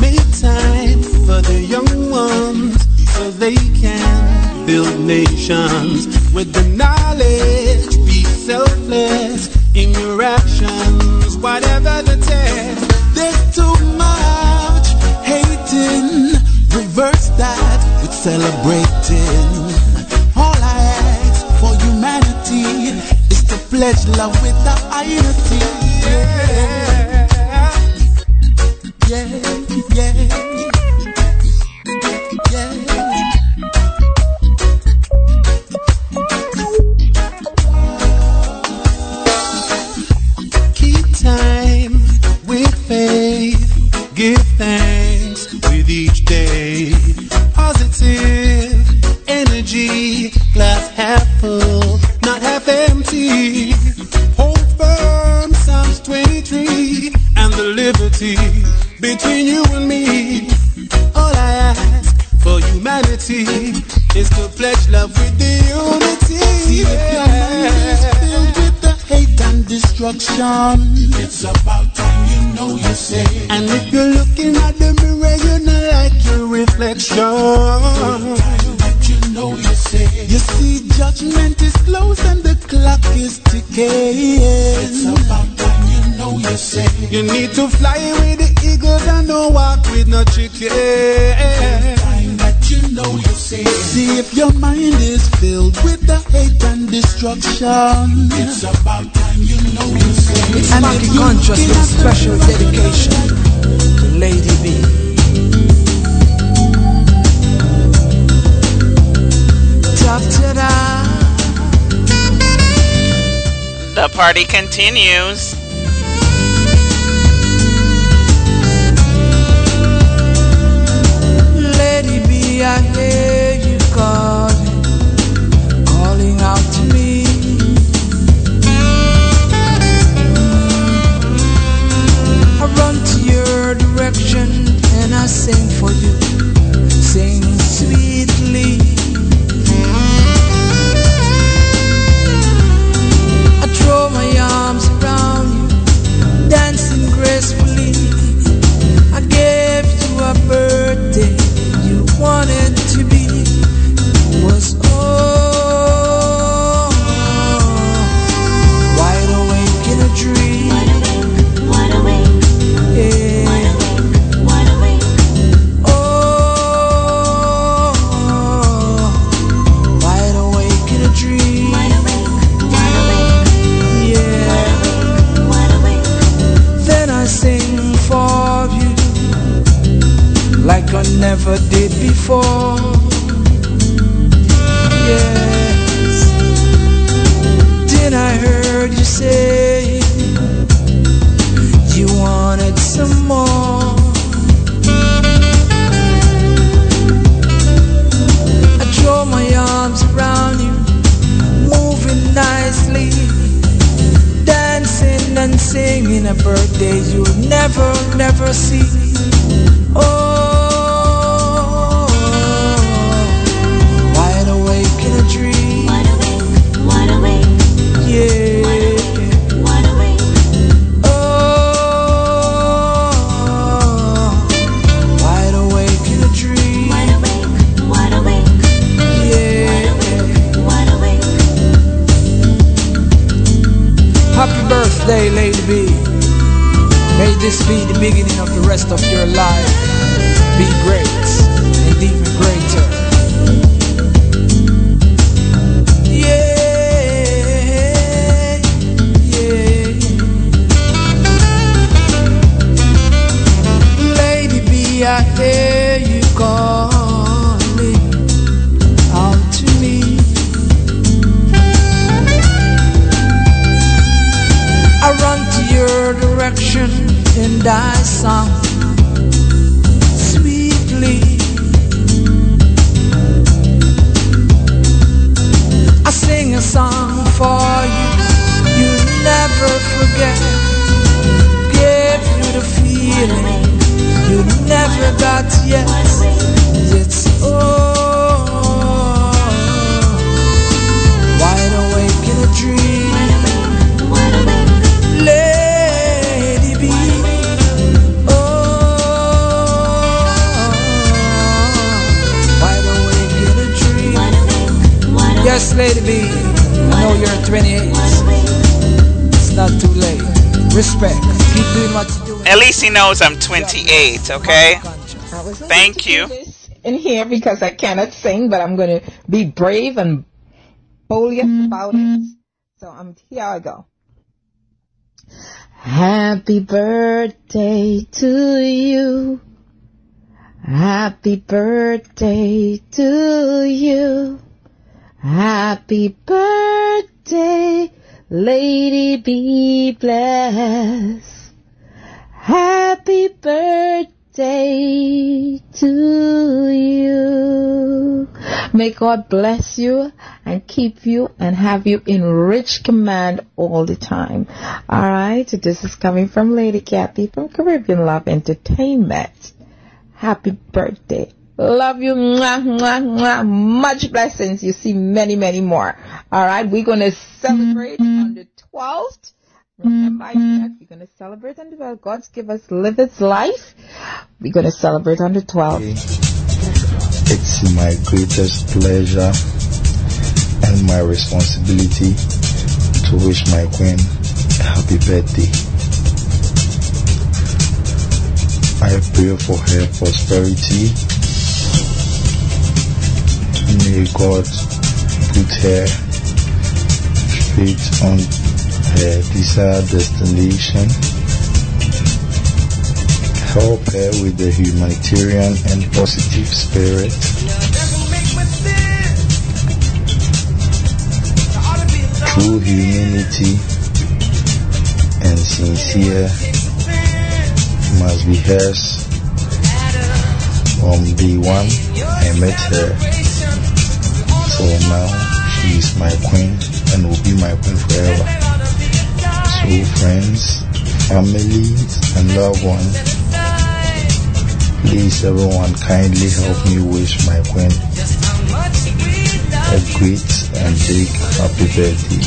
[SPEAKER 23] Make time for the young ones so they can build nations with the knowledge. Be selfless in your actions, whatever the test. There's too much hating. Reverse that with celebrating. Humanity is to pledge love with the unity. Yeah, yeah, yeah, destruction. It's about time you know you say. And if you're looking at the mirror, you not like your reflection. Time that you know you say. You see, judgment is close and the clock is ticking. It's about time you know you say. You need to fly with the eagles and don't walk with no chicken. Time that you know you say. See if your mind is filled with the hate and destruction.
[SPEAKER 3] With special dedication to Lady B.
[SPEAKER 2] The party continues.
[SPEAKER 3] 28,
[SPEAKER 2] okay? Thank you.
[SPEAKER 46] in here because I cannot sing, but I'm going to be brave and boldest mm-hmm. about it. So I'm here I go. Happy birthday to you. Happy birthday to you. Happy birthday, Lady Be blessed. Happy birthday to you. May God bless you and keep you and have you in rich command all the time. Alright, this is coming from Lady Kathy from Caribbean Love Entertainment. Happy birthday. Love you. Mwah, mwah, mwah. Much blessings. You see many, many more. Alright, we're going to celebrate on the 12th. Remember we're going to celebrate on the 12th. God's give us live its life. We're going to celebrate on the 12th.
[SPEAKER 32] It's my greatest pleasure and my responsibility to wish my queen a happy birthday. I pray for her prosperity. May God put her concentrate on her desired destination, help her with the humanitarian and positive spirit, true humanity and sincere must be hers. From day one I met her. Till now she is my queen and will be my queen forever friends families and loved ones please everyone kindly help me wish my queen a great and big happy birthday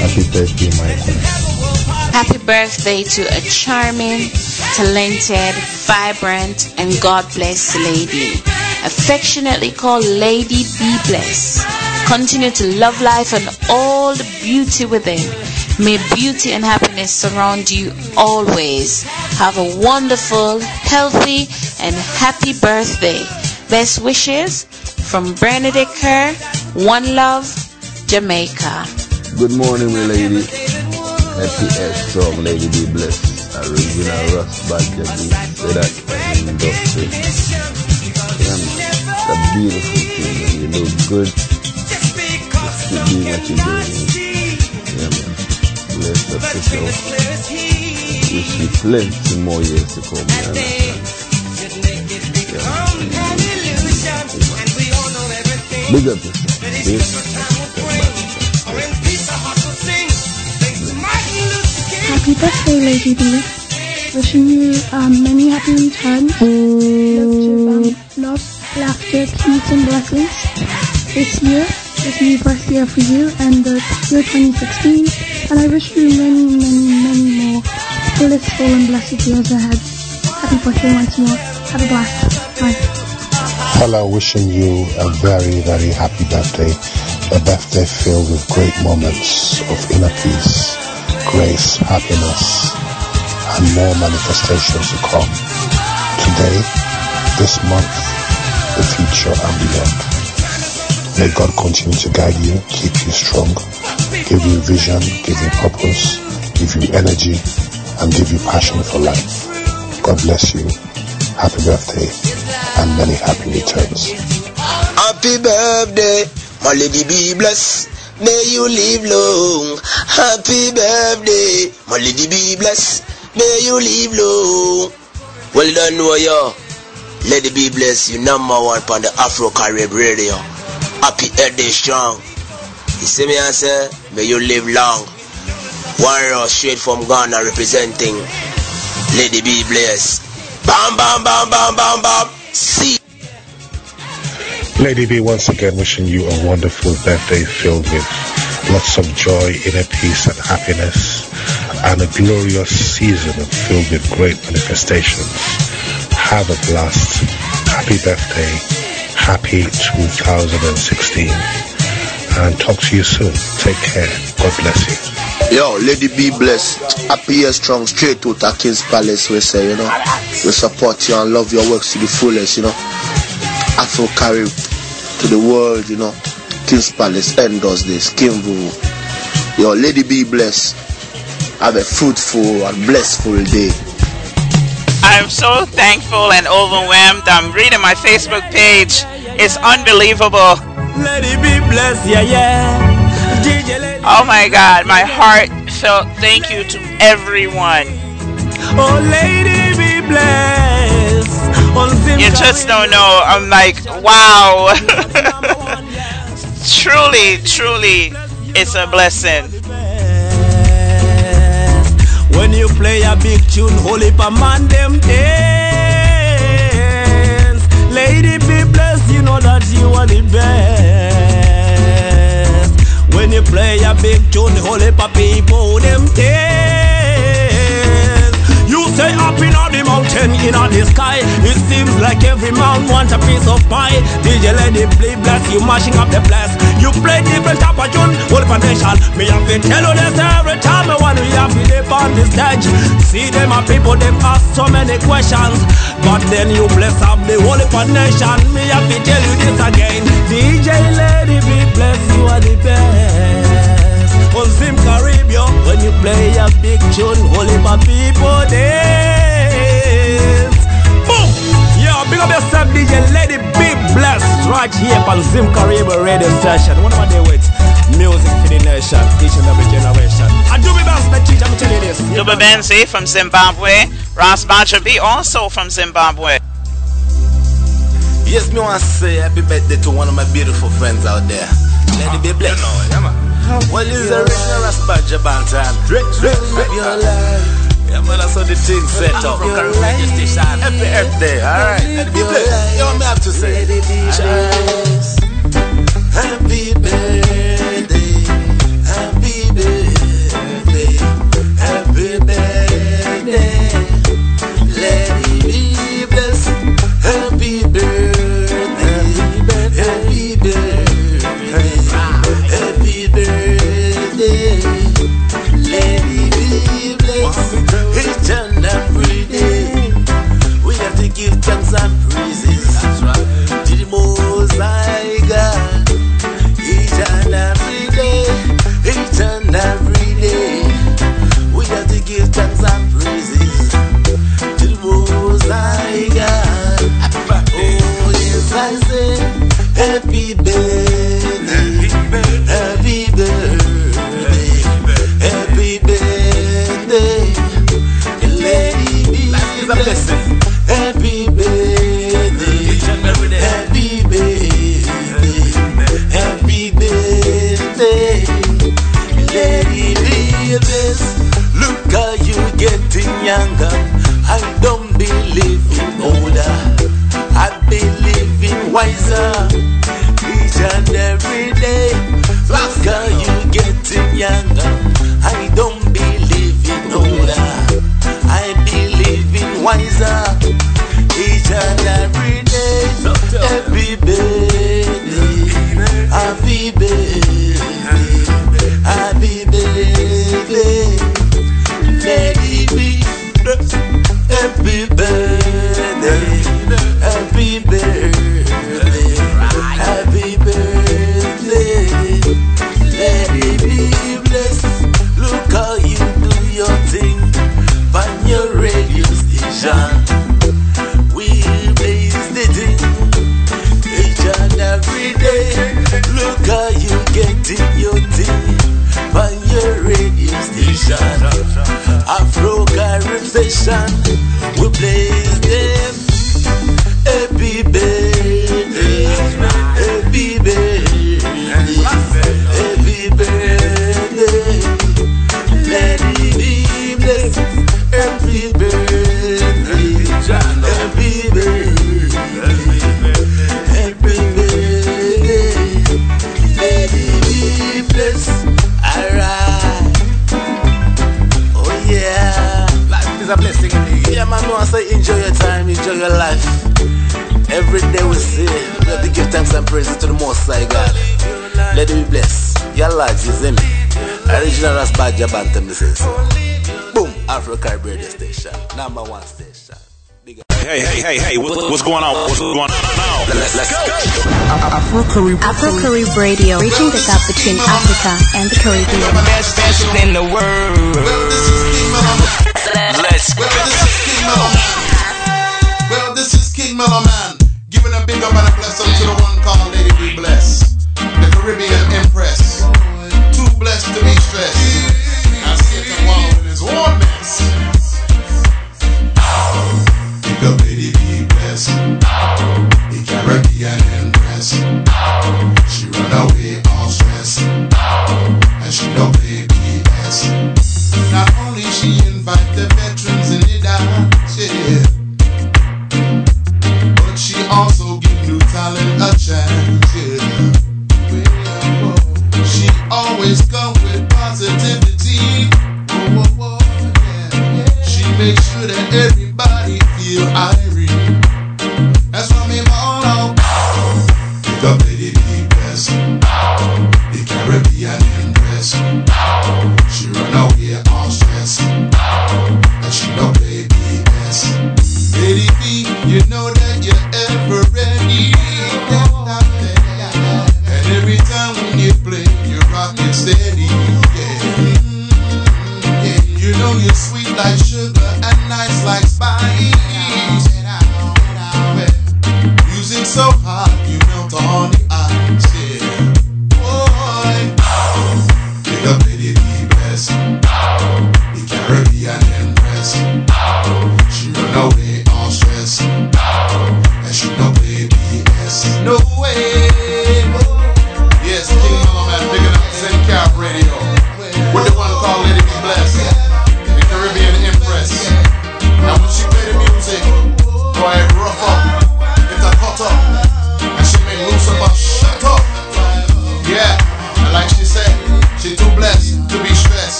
[SPEAKER 32] happy birthday my queen
[SPEAKER 33] Happy birthday to a charming, talented, vibrant, and God bless lady. Affectionately called Lady Be Blessed. Continue to love life and all the beauty within. May beauty and happiness surround you always. Have a wonderful, healthy, and happy birthday. Best wishes from Bernadette Kerr, One Love, Jamaica.
[SPEAKER 32] Good morning, my lady. Happy S song, Lady Be Blessed. Original Russ Badger beat. Say that and industry. It's a beautiful thing. You look good. Just keep doing what you're doing. Yeah, man. Bless up yourself. You plenty more years to come, man. Yeah. Big up.
[SPEAKER 47] Happy birthday, Lady B. Wishing you um, many happy returns. Of um, love, laughter, peace, and blessings this year, this new birth year for you, and the year 2016. And I wish you many, many, many more blissful and blessed years ahead. Happy birthday once more. Have a blast. Bye.
[SPEAKER 36] Hello, wishing you a very, very happy birthday. A birthday filled with great moments of inner peace, grace, happiness, and more manifestations to come. Today, this month, the future, and beyond. May God continue to guide you, keep you strong, give you vision, give you purpose, give you energy, and give you passion for life. God bless you. Happy birthday and many happy returns.
[SPEAKER 37] Happy birthday, my lady be blessed. May you live long. Happy birthday, my lady be blessed. May you live long. Well done, ya. Lady be blessed, you number one on the Afro Caribbean radio. Happy birthday, strong. You see me, I say, may you live long. Warrior straight from Ghana representing Lady be blessed. Bam, bam, bam, bam, bam, bam. See.
[SPEAKER 36] Lady B, once again wishing you a wonderful birthday filled with lots of joy, inner peace and happiness and a glorious season filled with great manifestations. Have a blast. Happy birthday. Happy 2016. And talk to you soon. Take care. God bless you.
[SPEAKER 48] Yo, Lady be blessed. Appear strong straight to the King's Palace, we say, you know. We support you and love your works to the fullest, you know. Afro carry to the world, you know. King's Palace endorse this. King Vuvu. Yo, Lady be blessed. Have a fruitful and blessful day.
[SPEAKER 3] I'm so thankful and overwhelmed. I'm reading my Facebook page. It's unbelievable.
[SPEAKER 13] Let it be blessed, yeah, yeah.
[SPEAKER 3] Oh my God, my heart felt thank you to everyone.
[SPEAKER 13] Oh, lady, be blessed.
[SPEAKER 3] You just don't know. I'm like, wow. (laughs) truly, truly, it's a blessing.
[SPEAKER 13] When you play a big tune, holy pa man them dance. Lady, be blessed, you know that you are the best. When you play a big tune, holy pa people them dance. Say up in all the mountain, in all the sky. It seems like every man wants a piece of pie. DJ it play bless you, mashing up the place. You play different type of tune, whole potential. Me have to tell you this every time I want to have dip on the stage. See them a people, them ask so many questions. But then you bless up the whole nation. Me have to tell you this again. DJ Lady be blessed, you are the best. Muslim Caribbean. When you play a big tune, holy my people dance. Boom! Yo, big up yourself, DJ Lady Big Blessed right here on Zim Caribbean radio station. One of my day with? Music for the nation, each and every generation. I do my best, but teach, I'm telling you this.
[SPEAKER 3] Duba Benzi from Zimbabwe, Ras Bajabi also from Zimbabwe.
[SPEAKER 44] Yes, me want to say happy birthday to one of my beautiful friends out there. Let uh, Be Blessed. You know, yeah, man. Well, it's the original Rasbanja time? Drink, drink, drink Your life. Yeah, man, that's how the thing set up. Your life. Happy Earth Day, alright. Happy Day. You know what I have to say. Happy Day. Carib Afro Radio,
[SPEAKER 6] reaching the gap between Africa and the Caribbean.
[SPEAKER 21] Best in the world.
[SPEAKER 49] Well, this is King Well,
[SPEAKER 3] this is King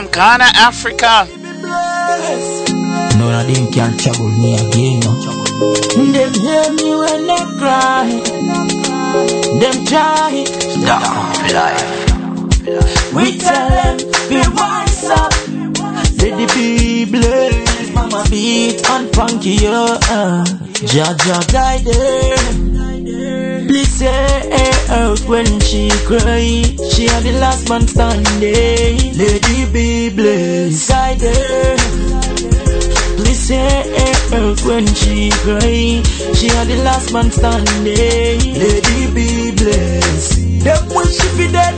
[SPEAKER 3] from Ghana, Africa.
[SPEAKER 50] none of them can trouble me again. No.
[SPEAKER 15] Them hear me when they cry. Them try.
[SPEAKER 50] Dark life.
[SPEAKER 15] We tell them be wise up. Let the be blessed. Mama beat and funky yo. Uh. Jaja guide them. Say earth when she cry. She had the last man standing. Lady be blessed. Guide her. Please say earth when she cry. She had the last man standing. Lady be blessed. Them when she be dead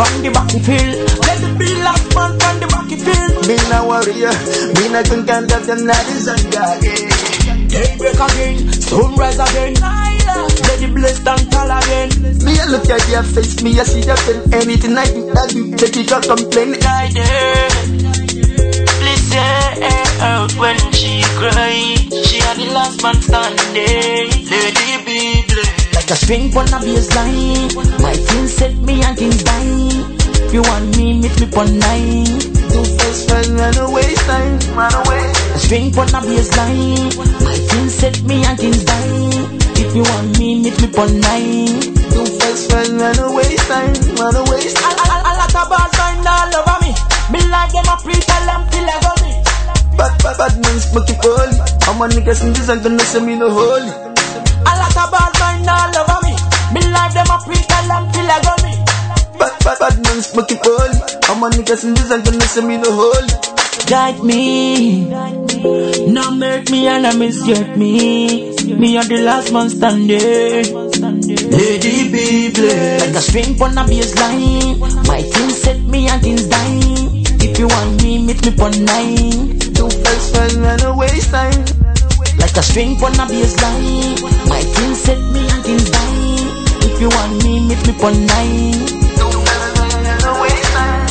[SPEAKER 15] on the battlefield. Let the be last man on the battlefield.
[SPEAKER 23] Me na warrior, me na gun can that them not is again.
[SPEAKER 15] Daybreak again, sunrise again. Let the blessed and tall again.
[SPEAKER 23] Me a look at your face, me a see your pen. Anything I do, I do, the teacher complain.
[SPEAKER 15] Guide her. Please say earth when she cry. She had the last man standing. Lady be blessed. Like a string on a baseline. My things set me and things dying. If you want me, meet me on nine.
[SPEAKER 23] Do first friend, run away, time, run away.
[SPEAKER 15] A string on a baseline. My things set me and things dying. If you want me, meet me on nine.
[SPEAKER 23] Do first friend, run away, time, run away.
[SPEAKER 15] A, a, a lot of bad mind all over me. Me like them a pre tell them till I go me.
[SPEAKER 23] Bad, bad, bad man smoking holy. I'm a niggas in this and gonna say me no holy.
[SPEAKER 15] A lot of bad mind all over me. Me like them a pre tell them till I go me.
[SPEAKER 23] Bad, bad, bad man smoking holy. I'm a niggas in this and gonna say me no holy.
[SPEAKER 15] Guide me, no make me and I misget me. Me are the last man standing. Lady be blessed. Like a string on a baseline. My team set me and things dying. If you want me, meet me for nine.
[SPEAKER 23] Do first friend, run waste time.
[SPEAKER 15] Like a string on a baseline. My team set me and things dying. If you want me, meet me for nine.
[SPEAKER 23] Do first friend, run waste time.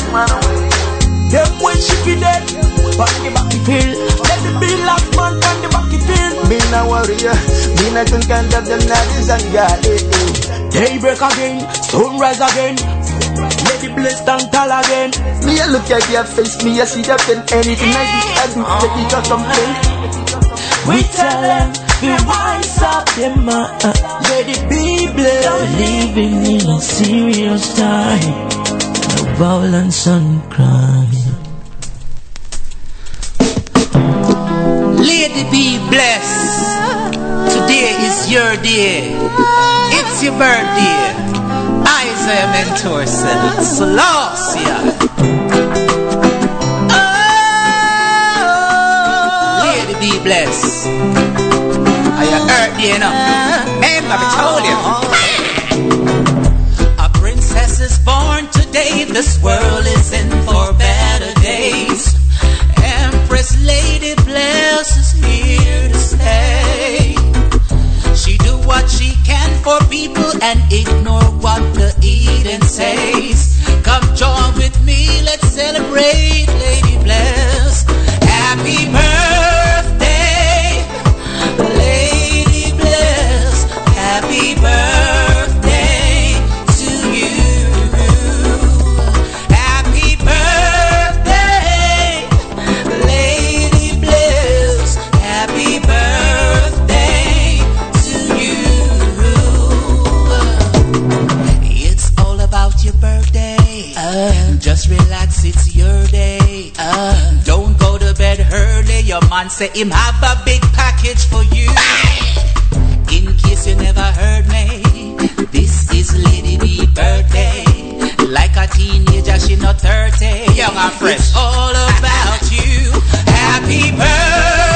[SPEAKER 15] Them when she be dead, on the battlefield. Let the be last man on the battlefield.
[SPEAKER 23] Me na warrior, me na gun can that them not is again.
[SPEAKER 15] Daybreak again, sunrise again. Let the blessed and tall again.
[SPEAKER 23] Me a look at your face, me a see your pen. Anything I do, I do, the teacher complain.
[SPEAKER 15] We tell them, be wise up, them uh, let it be blessed. Living in a serious time, no violence and crime.
[SPEAKER 51] Lady be blessed. Today is your day. It's your birthday. Isaiah Mentor said it's Selassie. Oh, Lady be blessed. Are you hurt, you know? Remember, I told you. A princess is born today. This world is in for better Come join with me, let's celebrate Lady Bless. Happy birthday, man say him have a big package for you. In case you never heard me, this is Lady B birthday. Like a teenager, she not 30. Young and fresh. It's all about you. Happy birthday,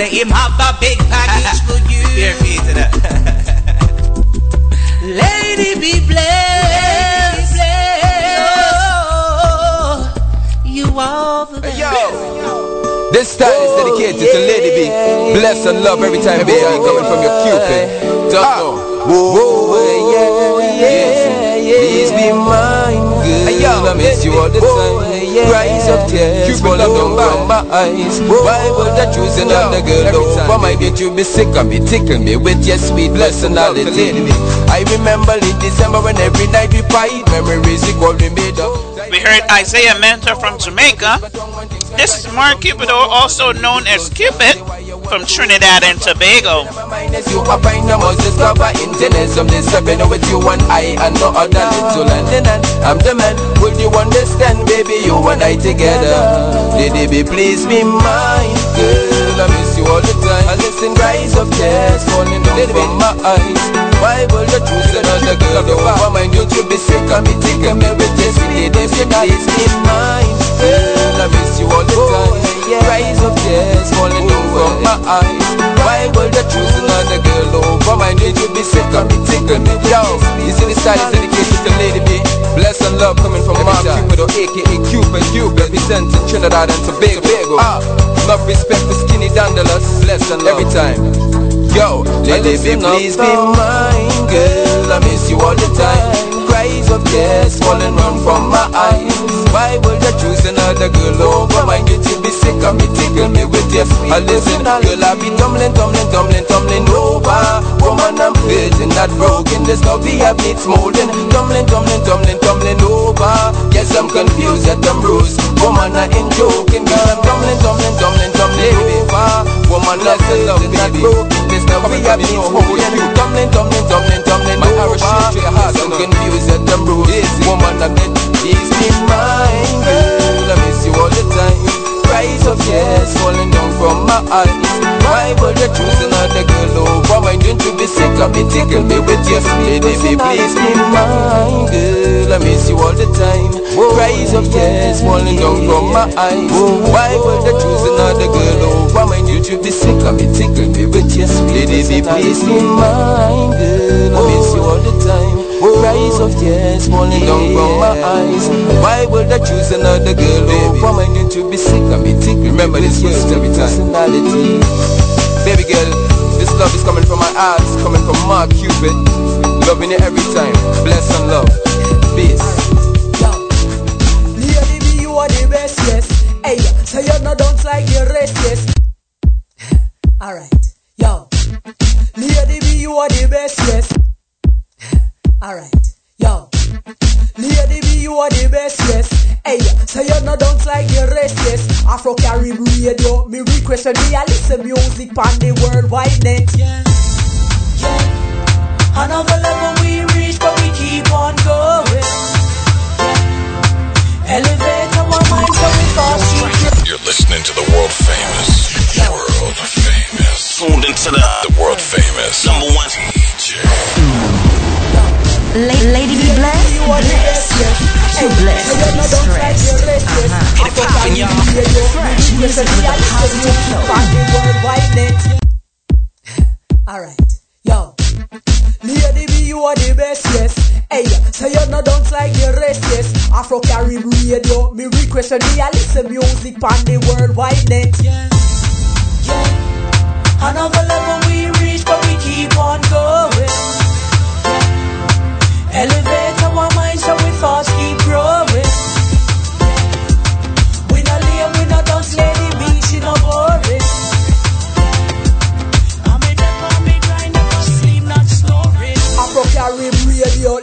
[SPEAKER 51] Your man say him have a big package (laughs) for you.
[SPEAKER 3] Bare feet to that. (laughs)
[SPEAKER 51] Lady be blessed. Oh, you are the best.
[SPEAKER 9] This style is dedicated to oh, Lady B. Bless and love every time, baby. Coming from your Cupid. Just know. Whoa, whoa, yeah, yeah, yeah. Oh, Please be mine, girl. I miss you all the time. Cries of tears falling down from my eyes. Why would I choose another girl over my did you be sick and be tickle me with your sweet personality? I remember in December when every night we fight. Memories equal we made up.
[SPEAKER 3] We heard Isaiah Mentor from Jamaica. This is Mark Cupido, also known as Cupid, from Trinidad and Tobago.
[SPEAKER 9] You you I'm the man Will you understand baby you and I together Lady be please be mine girl I miss you all the time I listen cries of tears falling down from my eyes Why will you choose another girl over mine You should be sick of me me with this Lady be please be mine girl I miss you all the time Cries of tears falling down from my eyes. Why would you choose another girl over mine? Did you be sick of me, tickle me? Yo, you see the style is dedicated to Lady B. Bless and love coming from Mark Cupido, aka Cupid. Cupid, representing Trinidad and Tobago. Ah, love respect for skinny dandelions Bless and love. Every time. Yo, Lady B, please be mine, girl. I miss you all the time Cries of tears falling round from my eyes. Why would you choose another girl oh, over mine? Did you be sick of me, tickle me with your sweet. I listen, girl, I be tumbling, tumbling, tumbling, tumbling over. Woman, I'm feeling not broken. This love we have needs molding. Tumbling, tumbling, tumbling, tumbling over. Yes, I'm confused, yet I'm bruised. Woman, I ain't joking Girl, I'm tumbling, tumbling, tumbling, tumbling over. Woman, I'm feeling not broken This love we have needs molding Tumbling, tumbling, tumbling, tumbling over Yes, I'm confused, yet I'm bruised Woman, I bet Please be mine, girl I miss you all the time. Cries of tears falling down from my eyes Why would you choose another girl? Oh, Over mine? Don't you be sick of me, tickle me with your sweet Lady, please be mine, girl I miss you all the time. Cries of tears falling down from my eyes. Why would you choose another girl? Oh, Over mine? Don't you be sick of me, tickle me with your sweet Lady, please be mine, girl I miss you all the time. Cries of tears falling down from my eyes. Why would I choose another girl? Oh, Over mine? Don't you be sick of me, tickle Remember this words every time. Personality. Baby girl, this love is coming from my heart Coming from my Cupid Loving it every time Bless and love Peace
[SPEAKER 52] Lady B, you are the best, yes. Hey, so you're not don't like the rest, yes. (laughs) Alright, yo. Lady B, you are the best, yes. (laughs) Alright, yo. Lady B, you are the best, yes. Hey, so you're not don't like the rest, yes. Afro Carib radio, me request and me I listen music on the worldwide net. Yeah, yeah. Another level we reach, but we keep on going. Elevate our minds so we fast
[SPEAKER 4] You're listening to the world famous, world famous, tuned into the, the world famous number one DJ.
[SPEAKER 46] La- Lady be blessed, blessed. Too blessed be stressed. Uh-huh.
[SPEAKER 52] Get it poppin', y'all.
[SPEAKER 46] Fresh music with a positive flow.
[SPEAKER 52] Alright, yo. Lady B, you are the best, yes. Hey, so you're not don't like the rest, yes. Afro Carib radio, me request and me I listen music on the worldwide net. Yeah, yeah. Another level we reach, but we keep on going. Elevate our minds so we thoughts keep growing. We we dance, no boring. I'm me never sleep, not snoring. Carib radio.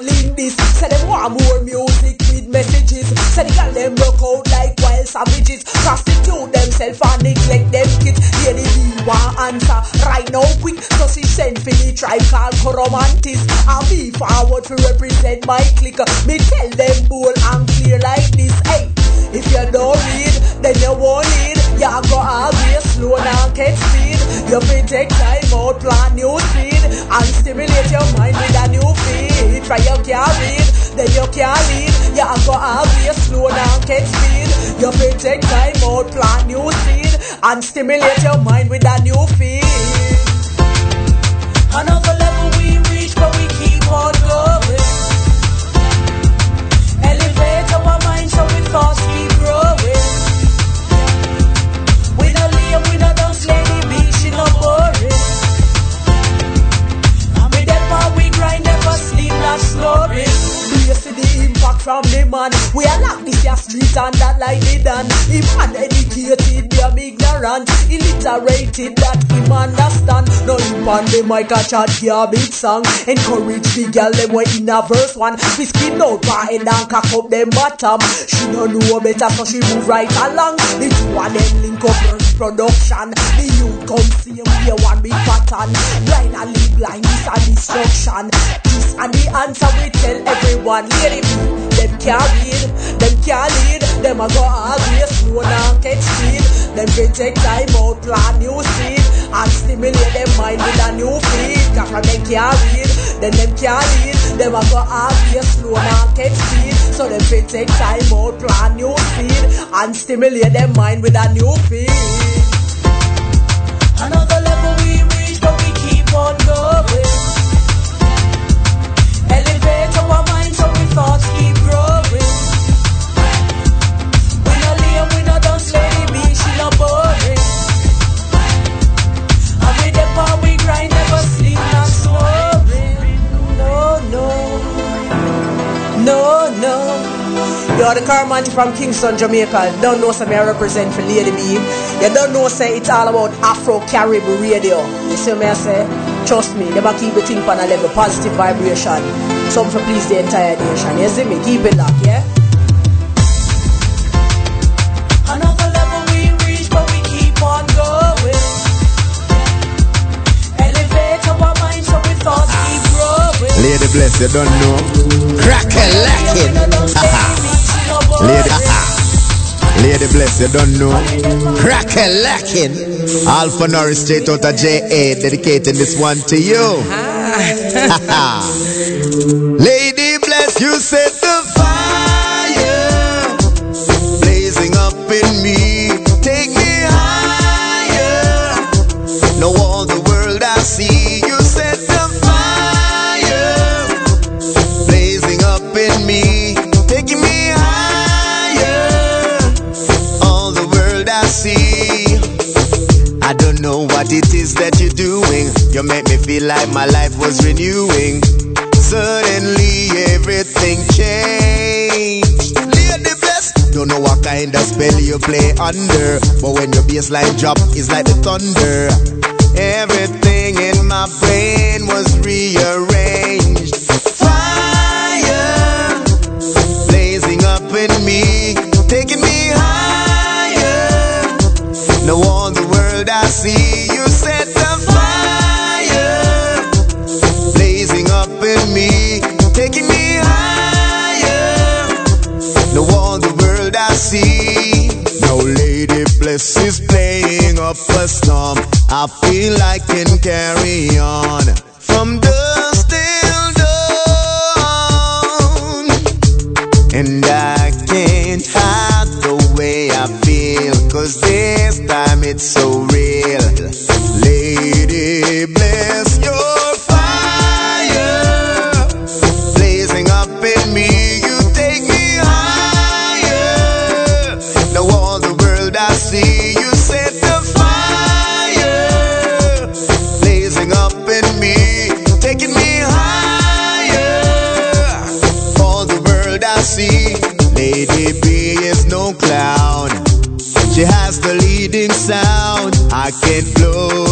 [SPEAKER 52] Say them want more music messages. Girl them rock out like wild savages. Prostitute themselves and neglect them kids. Lady B want answer right now quick. So she sent for the tribe called Coromantis. And me forward to represent my clique. Me tell them bold and clear like this. Hey, if you don't read, then you won't lead. You go always slow and get speed. You may take time out, plant new seed, and stimulate your mind with a new feed. Try you can't read, then you can't lead. You go always slow and get speed. You may take time out, plant new seed, and stimulate your mind with a new feed. Another level we reach, but we keep on going. Elevate our mind so we thoughts from the man? We are locked this your street and that like they done. Him uneducated, they are ignorant, illiterated, that him understand. No him on the mic a garbage song. Encourage the girl them way in a verse one. We skin out head and cock up them bottom. She no know better so she move right along. The two of them link up production. The youth come see we one big pattern. Blind and lead blind is a destruction. This and the answer we tell everyone. Lady B, them can't read, them can't lead. Them a go always slow and catch speed. Them can take time out, plant new seed, and stimulate them mind with a new feed. Cause when them can't read, then them can't lead. Them a go always slow and catch speed. So them can take time out, plant new seed, and stimulate them mind with a new feed. Another level we reach, but we keep on going. You're the Carmanti from Kingston, Jamaica. Don't know say me I represent for Lady B. You don't know say it's all about Afro Caribbean radio. You see me I say? Trust me, never keep the thing on a level, positive vibration. Something for please the entire nation. You see me? Keep it locked, yeah? Another level we reach, but we keep on going. Elevate our mind so we thoughts keep growing.
[SPEAKER 53] Lady Bless, you don't know. Crack a lacking. (laughs) Lady, Lady Bless, you don't know. Crack a lacking. Alpha Norris straight out of JA, dedicating this one to you. Ah. (laughs) Lady Bless, you set what it is that you're doing. You make me feel like my life was renewing. Suddenly everything changed. Lady bless. Don't know what kind of spell you play under. But when your bassline drop, it's like the thunder. Everything in my brain was rearranged. Fire blazing up in me, taking me higher. Now all the world I see, Bless is playing up a storm. I feel I can carry on from dusk till dawn. And I can't hide the way I feel, cause this time it's so real. Lady, bless your can blow.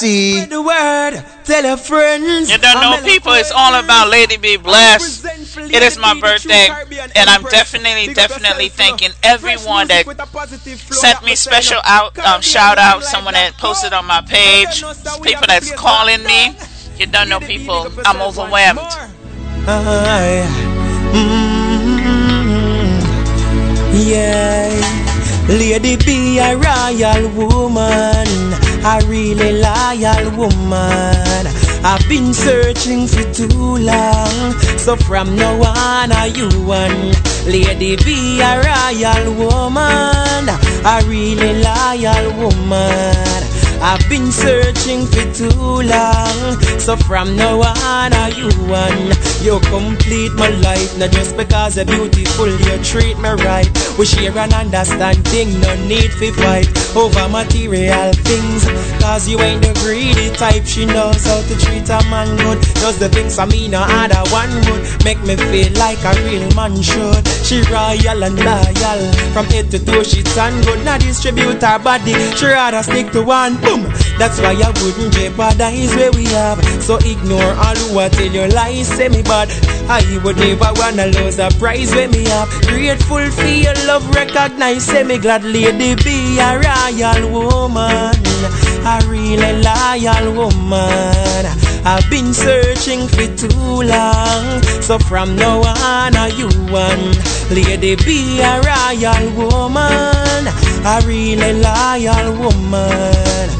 [SPEAKER 53] See.
[SPEAKER 54] The word, tell your friends.
[SPEAKER 3] You don't know, people, it's all about Lady Be Blessed. It is my birthday, and I'm definitely, definitely thanking everyone that sent me special out um, shout out. Someone that posted on my page, people that's calling me. You don't know, people. I'm overwhelmed.
[SPEAKER 54] Aye. Mm, yeah. Lady be a royal woman, a really loyal woman. I've been searching for too long, so from now on, are you one? Lady be a royal woman, a really loyal woman. I've been searching for too long. So from now on, are you one? You complete my life, not just because you're beautiful, you treat me right. We share an understanding, no need for fight over material things. Cause you ain't the greedy type, she knows how to treat a man good. Does the things I mean, no other one would make me feel like a real man should. She royal and loyal, from head to toe, she tan good. Not distribute her body, she rather stick to one. Boom. That's why I wouldn't jeopardize where we have. So ignore all who I tell your lies, say me bad. I would never wanna lose a prize when me have. Grateful for your love, recognize, say me glad lady be a royal woman, a really loyal woman. I've been searching for too long, so from now on, are you one? Lady be a royal woman, a really loyal woman.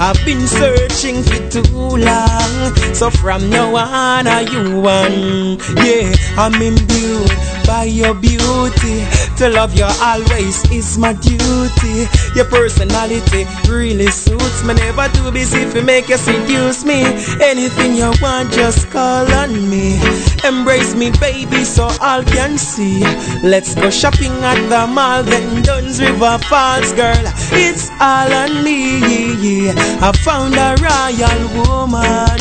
[SPEAKER 54] I've been searching for too long. So from now on, are you one? Yeah, I'm imbued by your beauty. To love you always is my duty. Your personality really suits me. Never too busy to make you seduce me. Anything you want, just call on me. Embrace me, baby, so all can see. Let's go shopping at the mall, then Dunn's River Falls, girl. It's all on me. I found a royal woman,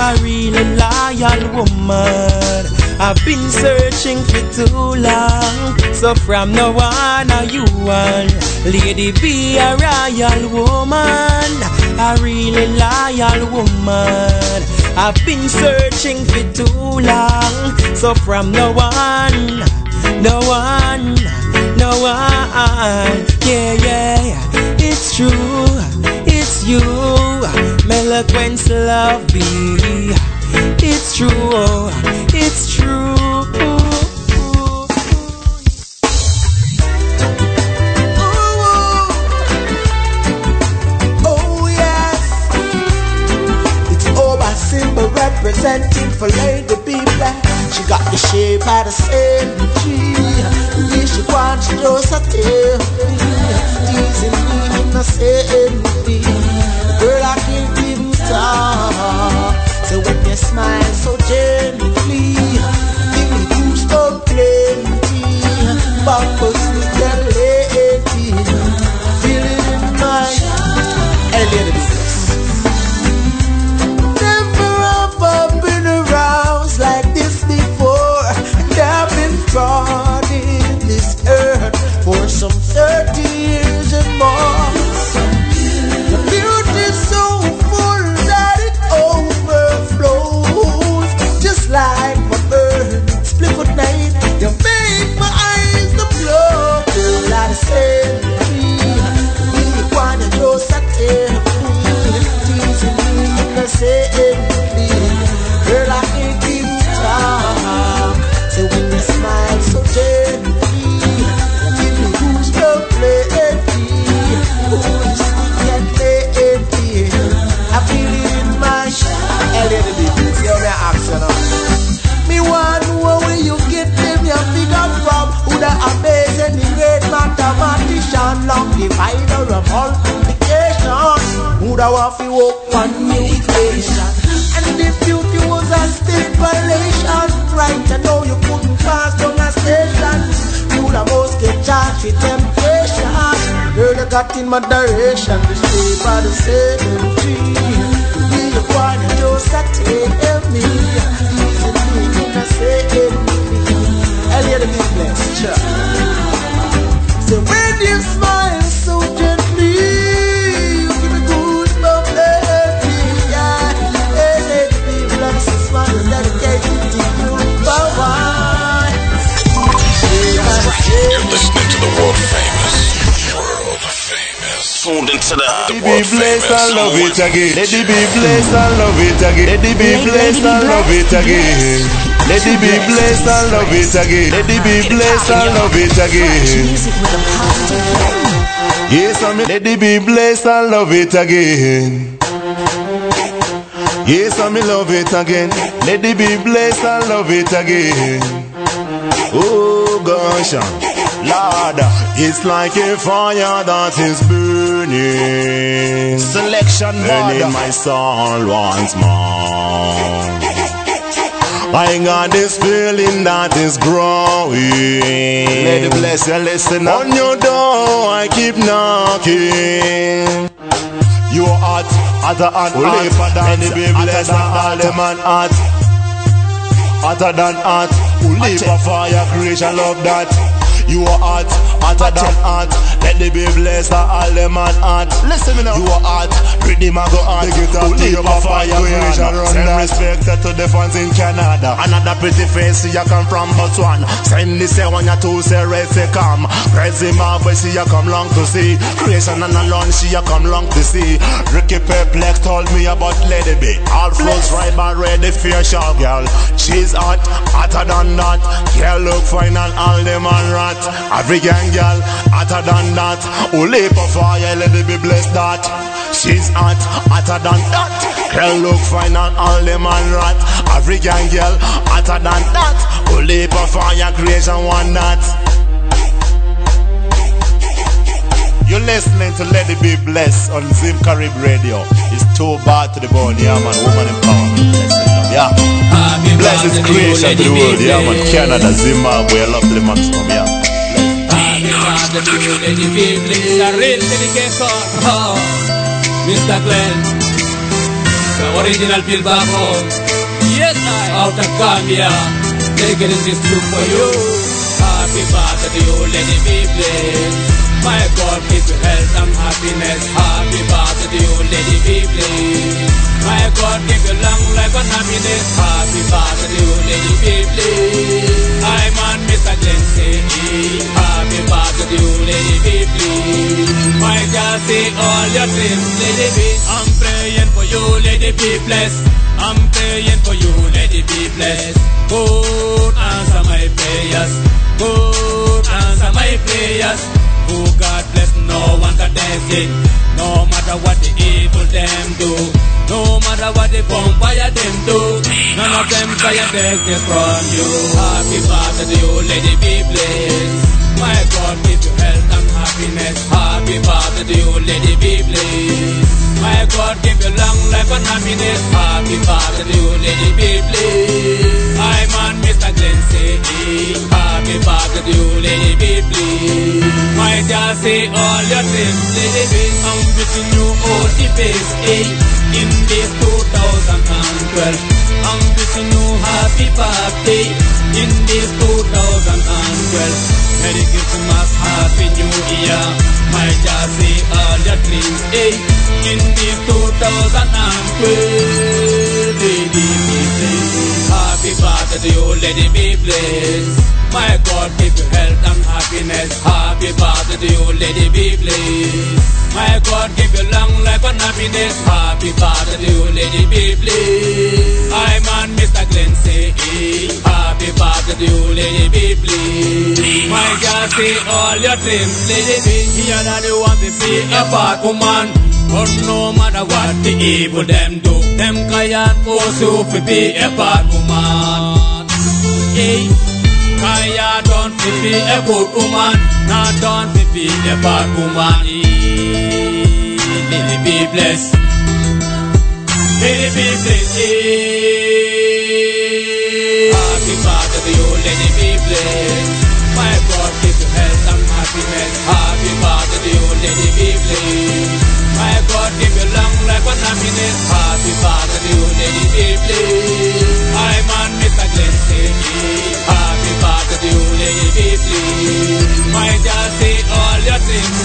[SPEAKER 54] a really loyal woman. I've been searching for too long, so from now on, are you one? Lady be a royal woman, a really loyal woman. I've been searching for too long, so from now on, no one, no one, no one yeah, yeah, it's true, you, Meloquence love be, it's true, it's true.
[SPEAKER 23] Oh, oh symbol representing for Lady B Black. She got the shape of the same tree. She wants to a tail. Teasing me in the same Girl, I can't even talk. So when you smile so gently, give me goosebumps plenty. Bumpers with your lady, feeling in my alien Never been aroused like this before, and I've been this earth for some thirty Who the waffy walk on new equation. And if beauty was a stipulation, right? I know you couldn't pass down a station. You the most get charged with temptation. Girl, you got in moderation, the shape of the same tree. Be your one and just a take me. Easy me, you can say it. Elliot the blessed, sure.
[SPEAKER 55] Be blessed and love it again. Lady be blessed and love it again. Lady be blessed and love it again. Lady be blessed and love it again. Lady be blessed and love it again. Yes, I'm lady be blessed and love it again. Yes, I'm love it again. Lady be blessed and love it again. Oh gosh, uh, Lord, it's like a fire that is burning.
[SPEAKER 56] Selection
[SPEAKER 55] burning my soul once more. I got this feeling that is growing.
[SPEAKER 56] Lady bless you, listen up.
[SPEAKER 55] On your door, I keep knocking. You are hot, hotter and hot. Any blessed
[SPEAKER 56] than
[SPEAKER 55] and all them and hot. Hotter than hot. Only for fire creation, love that. You are hot, hotter than hot. Let the be blessed and all them and hot.
[SPEAKER 56] Listen me now.
[SPEAKER 55] You are hot, pretty man go hot.
[SPEAKER 56] Big it up to
[SPEAKER 55] Only
[SPEAKER 56] your
[SPEAKER 55] for
[SPEAKER 56] papa,
[SPEAKER 55] fire
[SPEAKER 56] you
[SPEAKER 55] creation,
[SPEAKER 56] run.
[SPEAKER 55] run
[SPEAKER 56] Send
[SPEAKER 55] that. respect to the fans in Canada. Another pretty face, see you come from Botswana. Send this say one, you two say red, say come. Crazy off, but see you come long to see. Creation and alone, she you come long to see. Ricky Perplex told me about Lady B. All flows right but ready your show, girl. She's hot, hotter than that. Girl look fine and all them and rat. African girl, hotter than that. Only for fire, Lady B bless that. She's hot, hotter than that. Girl look fine and all them and rat. African girl, hotter than that. Only for fire, creation one that. You're listening to Let It Be Blessed on Zim Carib Radio. It's too bad to the bone, yeah man, woman empowerment. Yeah. Bless His creation to the world, yeah man. Canada, Zimbabwe, I love the maximum, yeah.
[SPEAKER 42] Mr. Glenn, the original Bill Babo. Yes, I out of Gambia. Taking this look for you. Happy birthday to you, Lady be blessed. My God, give you health and happiness. Happy birthday to you, Lady blessed. My God, give you long life and happiness. Happy birthday to you, Lady blessed. I'm on Mr. Glenn Happy birthday to you, Lady blessed. My God, say all your dreams, Lady be. I'm praying for you, Lady be blessed. I'm praying for you, Lady be blessed. God answer my prayers. God answer my prayers. Oh God bless no one that dancing. No matter what the evil them do. No matter what the vampire them do. None of them try and this from you. Happy birthday to you, Lady be blessed. My God give you health and happiness. Happy birthday to you, Lady be blessed. My God give you long life and happiness. Happy birthday to you, Lady be blessed. I'm on Mr. Glenn Happy birthday to you, Lady blessed. My God say all your dreams, Lady. I'm wishing you all the best, eh? In this 2012, I'm wishing you happy birthday. In this 2012. Merry Christmas, Happy New Year. My God say all your dreams, eh? In this 2012, Lady be blessed. Happy birthday to you, Lady be blessed. My God give you health and happiness. Happy birthday to you, Lady be blessed. My God give you long life and happiness. Happy birthday to you, Lady be blessed. I'm on Mr. Glenn say, eh. Happy birthday to you, Lady be blessed. My God say all your dreams, Lady be. Here you want to see a bad woman. But no matter what the evil them do, them can't force you to be a bad woman. Hey, Kaya don't fi be a good woman, not don't fi be a bad woman. Hey, Lily be blessed, Lily be blessed. Happy birthday to you, Lily be blessed. My God give you health and happiness. Happy birthday to you, Lady be blessed. My God give you long life and happiness. Happy birthday to you, Lady be blessed. I'm on Mr. Glenn say, Happy birthday to you, Lady be blessed. My God say all your things,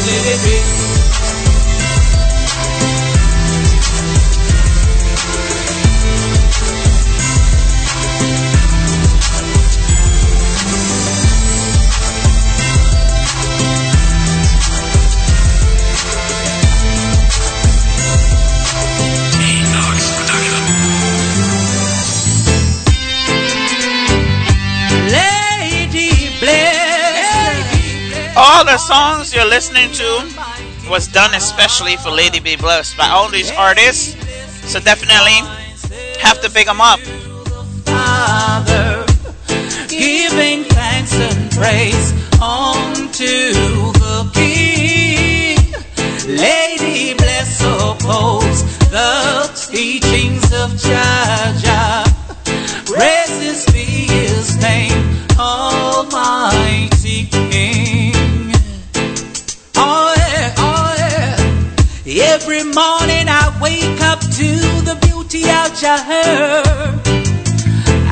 [SPEAKER 42] Lady be.
[SPEAKER 3] songs you're listening to was done especially for Lady B Blessed by all these artists. So definitely have to pick them up.
[SPEAKER 51] Father, giving thanks and praise unto the King. Lady bless oppose the teachings of Jah Jah. Beauty of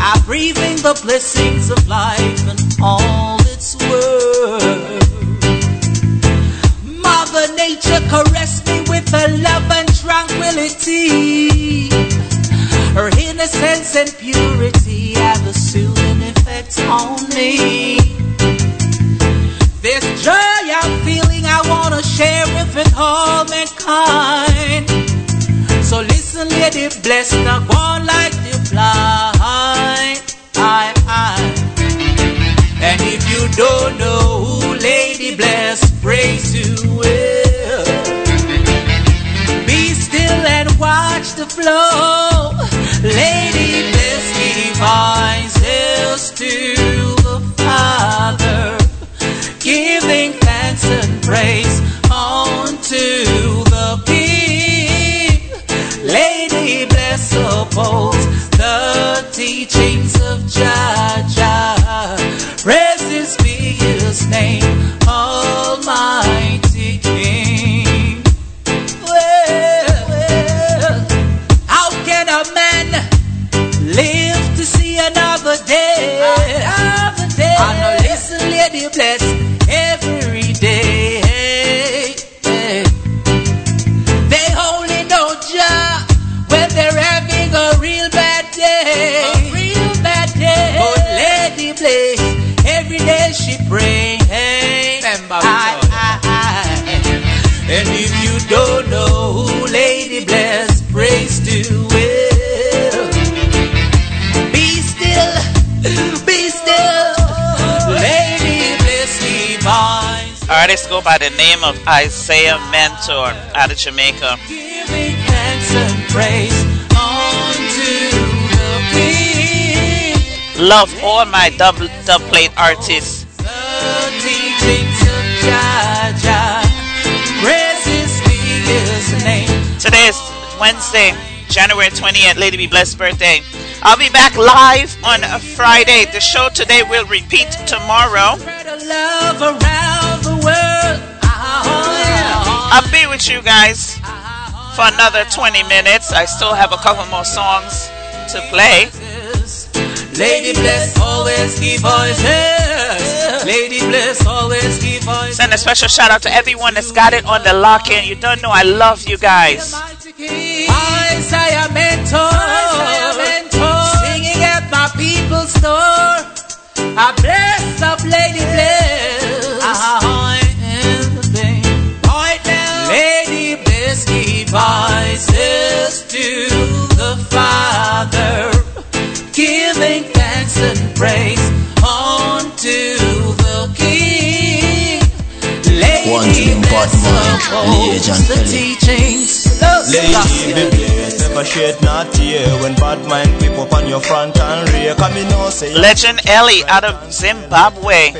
[SPEAKER 51] I breathe in the blessings of life and all its worth. Mother Nature caressed me with her love and tranquility. Her innocence and purity have a soothing effect on me. This joy I'm feeling, I want to share it with all mankind. So listen, lady, bless the one like the fly. I, I. And if you don't know who Lady Bless, praise to will. Be still and watch the flow. Lady Bless gives voices to the Father, giving thanks and praise
[SPEAKER 3] Artists go by the name of Isaiah Mentor out of Jamaica.
[SPEAKER 51] Giving thanks and praise unto the King.
[SPEAKER 3] Love all my double dub plate artists.
[SPEAKER 51] The teachings of Jah Jah. Praises be His name.
[SPEAKER 3] Today is Wednesday, January 20th, Lady Be Blessed birthday. I'll be back live on a Friday. The show today will repeat tomorrow. I'll be with you guys for another 20 minutes. I still have a couple more songs to play.
[SPEAKER 51] Lady Bless always give voices. Lady Bless always give voices.
[SPEAKER 3] Send a special shout out to everyone that's got it on the lock in. You don't know I love you guys.
[SPEAKER 51] Isaiah mentor, Isaiah mentor, singing at my people's door. I bless voices to the Father, giving thanks and praise unto the King. Lady
[SPEAKER 50] One to them bad mind,
[SPEAKER 51] the teachings.
[SPEAKER 57] Lady, be blessed, never shed not tear When bad mind people on your front and rear Come in now say
[SPEAKER 3] Legend Ellie out of Zimbabwe.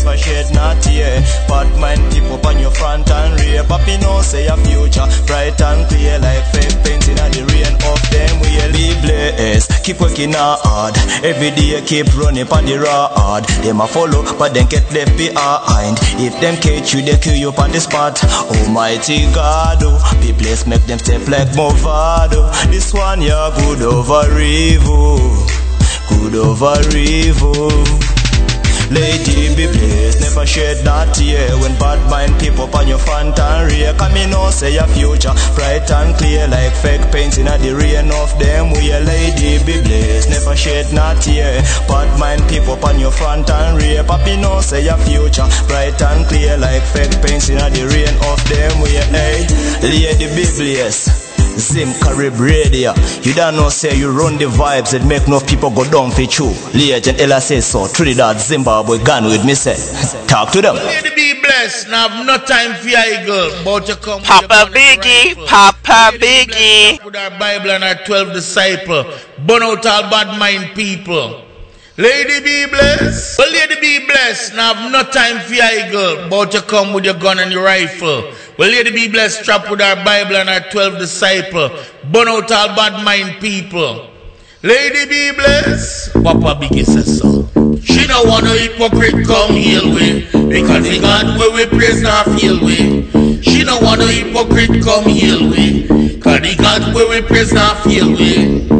[SPEAKER 57] A blessed Never shed not here. Bad mind people on your front and rear. Papi know say your future bright and clear. Like fake painting at the rain of them a be blessed. Keep working hard. Every day keep running on the road. Them a follow but then get left behind. If them catch you they kill you on the spot. Almighty God oh, Be blessed make them step like Movado. This one yeah good over evil. Good over evil. Lady be blessed, never shed that tear. When bad mind people on your front and rear. Come in know say your future bright and clear. Like fake paints in the rain of them We a lady be blessed, never shed not tear. Bad mind people on your front and rear. Papi know say your future bright and clear. Like fake paints in the rain of them We a hey, lady be blessed Zim Carib Radio. You don't know, say you run the vibes that make no people go down for you. Legend Ella says so. Trinidad, Zimbabwe, gone with me, say. Talk to them.
[SPEAKER 58] Lady be blessed. Now I've no time for your girl. But you come
[SPEAKER 3] Papa Biggie, Papa Biggie.
[SPEAKER 58] with our Bible and our 12 disciple. Burn out all bad mind people. Lady be blessed. Well, lady be blessed. Now I've no time for your girl. You come with your gun and your rifle. Well, lady be blessed. Strap with our Bible and our 12 disciple. Burn out all bad mind people. Lady be blessed. Papa Biggie says so. She don't want no hypocrite come heal we. Because the God where we praise not feel we. She don't want no hypocrite come heal we. Cause the God where we praise not feel we.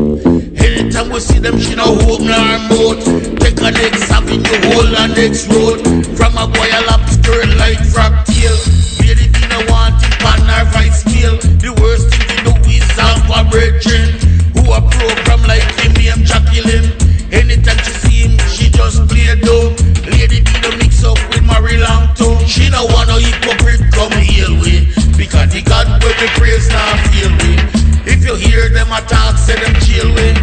[SPEAKER 58] Anytime we see them, she no hold no her mouth. Take a next avenue, hold a next road. From a boy a lobster like frog tail. Lady be no want it on her vice meal. The worst thing to do is have a virgin who a program like him, name Jacqueline. Anytime she see him, she just play dumb. Lady be the mix up with Mary Longton. She no want no hypocrite come heal we. Because the God where we praise now feel we. If you hear them attack, say them chill we.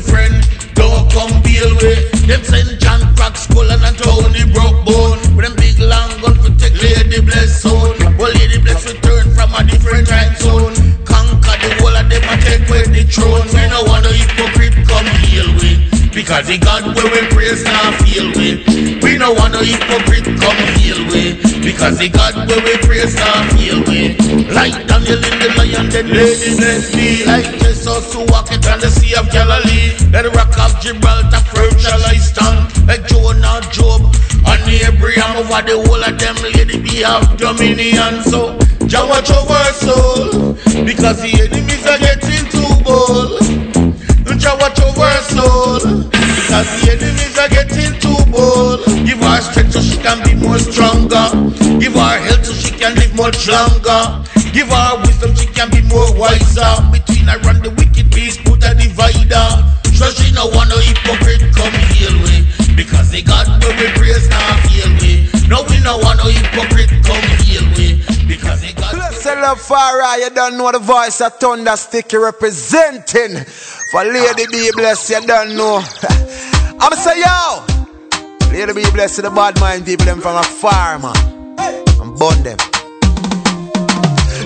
[SPEAKER 58] Friend, don't come deal with. Them send John Crack Skull and Tony broke bone. With them big long gun for take Lady Bless zone. Well, Lady Bless return from a different time zone. Conquer the whole of them and take away the throne. We no want no hypocrite come heal we. Because the God where we praise now feel we. We no want no hypocrite come heal we. Because the God where we praise feel we. Like Daniel in the lion, then lady bless me. Like Jesus who walk it on the sea of Galilee. Let the rock of Gibraltar firm shall I stand. Like Jonah, Job, and Abraham over the whole of them. Lady be have dominion. So Jah watch over soul. Because the enemies are getting too bold. Jah watch over soul Because the enemies are getting too bold Give her strength so she can be more stronger Give her health so she can live much longer. Give her wisdom she can be more wiser. Between her and the wicked beast put a divider. So she no want no hypocrite come heal we Because the God where we praise now heal we No we no want no hypocrite come heal we Because the God
[SPEAKER 53] Blessed love Farah, you don't know the voice of Thunder Sticky representing. For Lady Be Blessed, you don't know. (laughs) I'm say yo, Lady Be Blessed, the bad mind people them from a farmer. And burn them.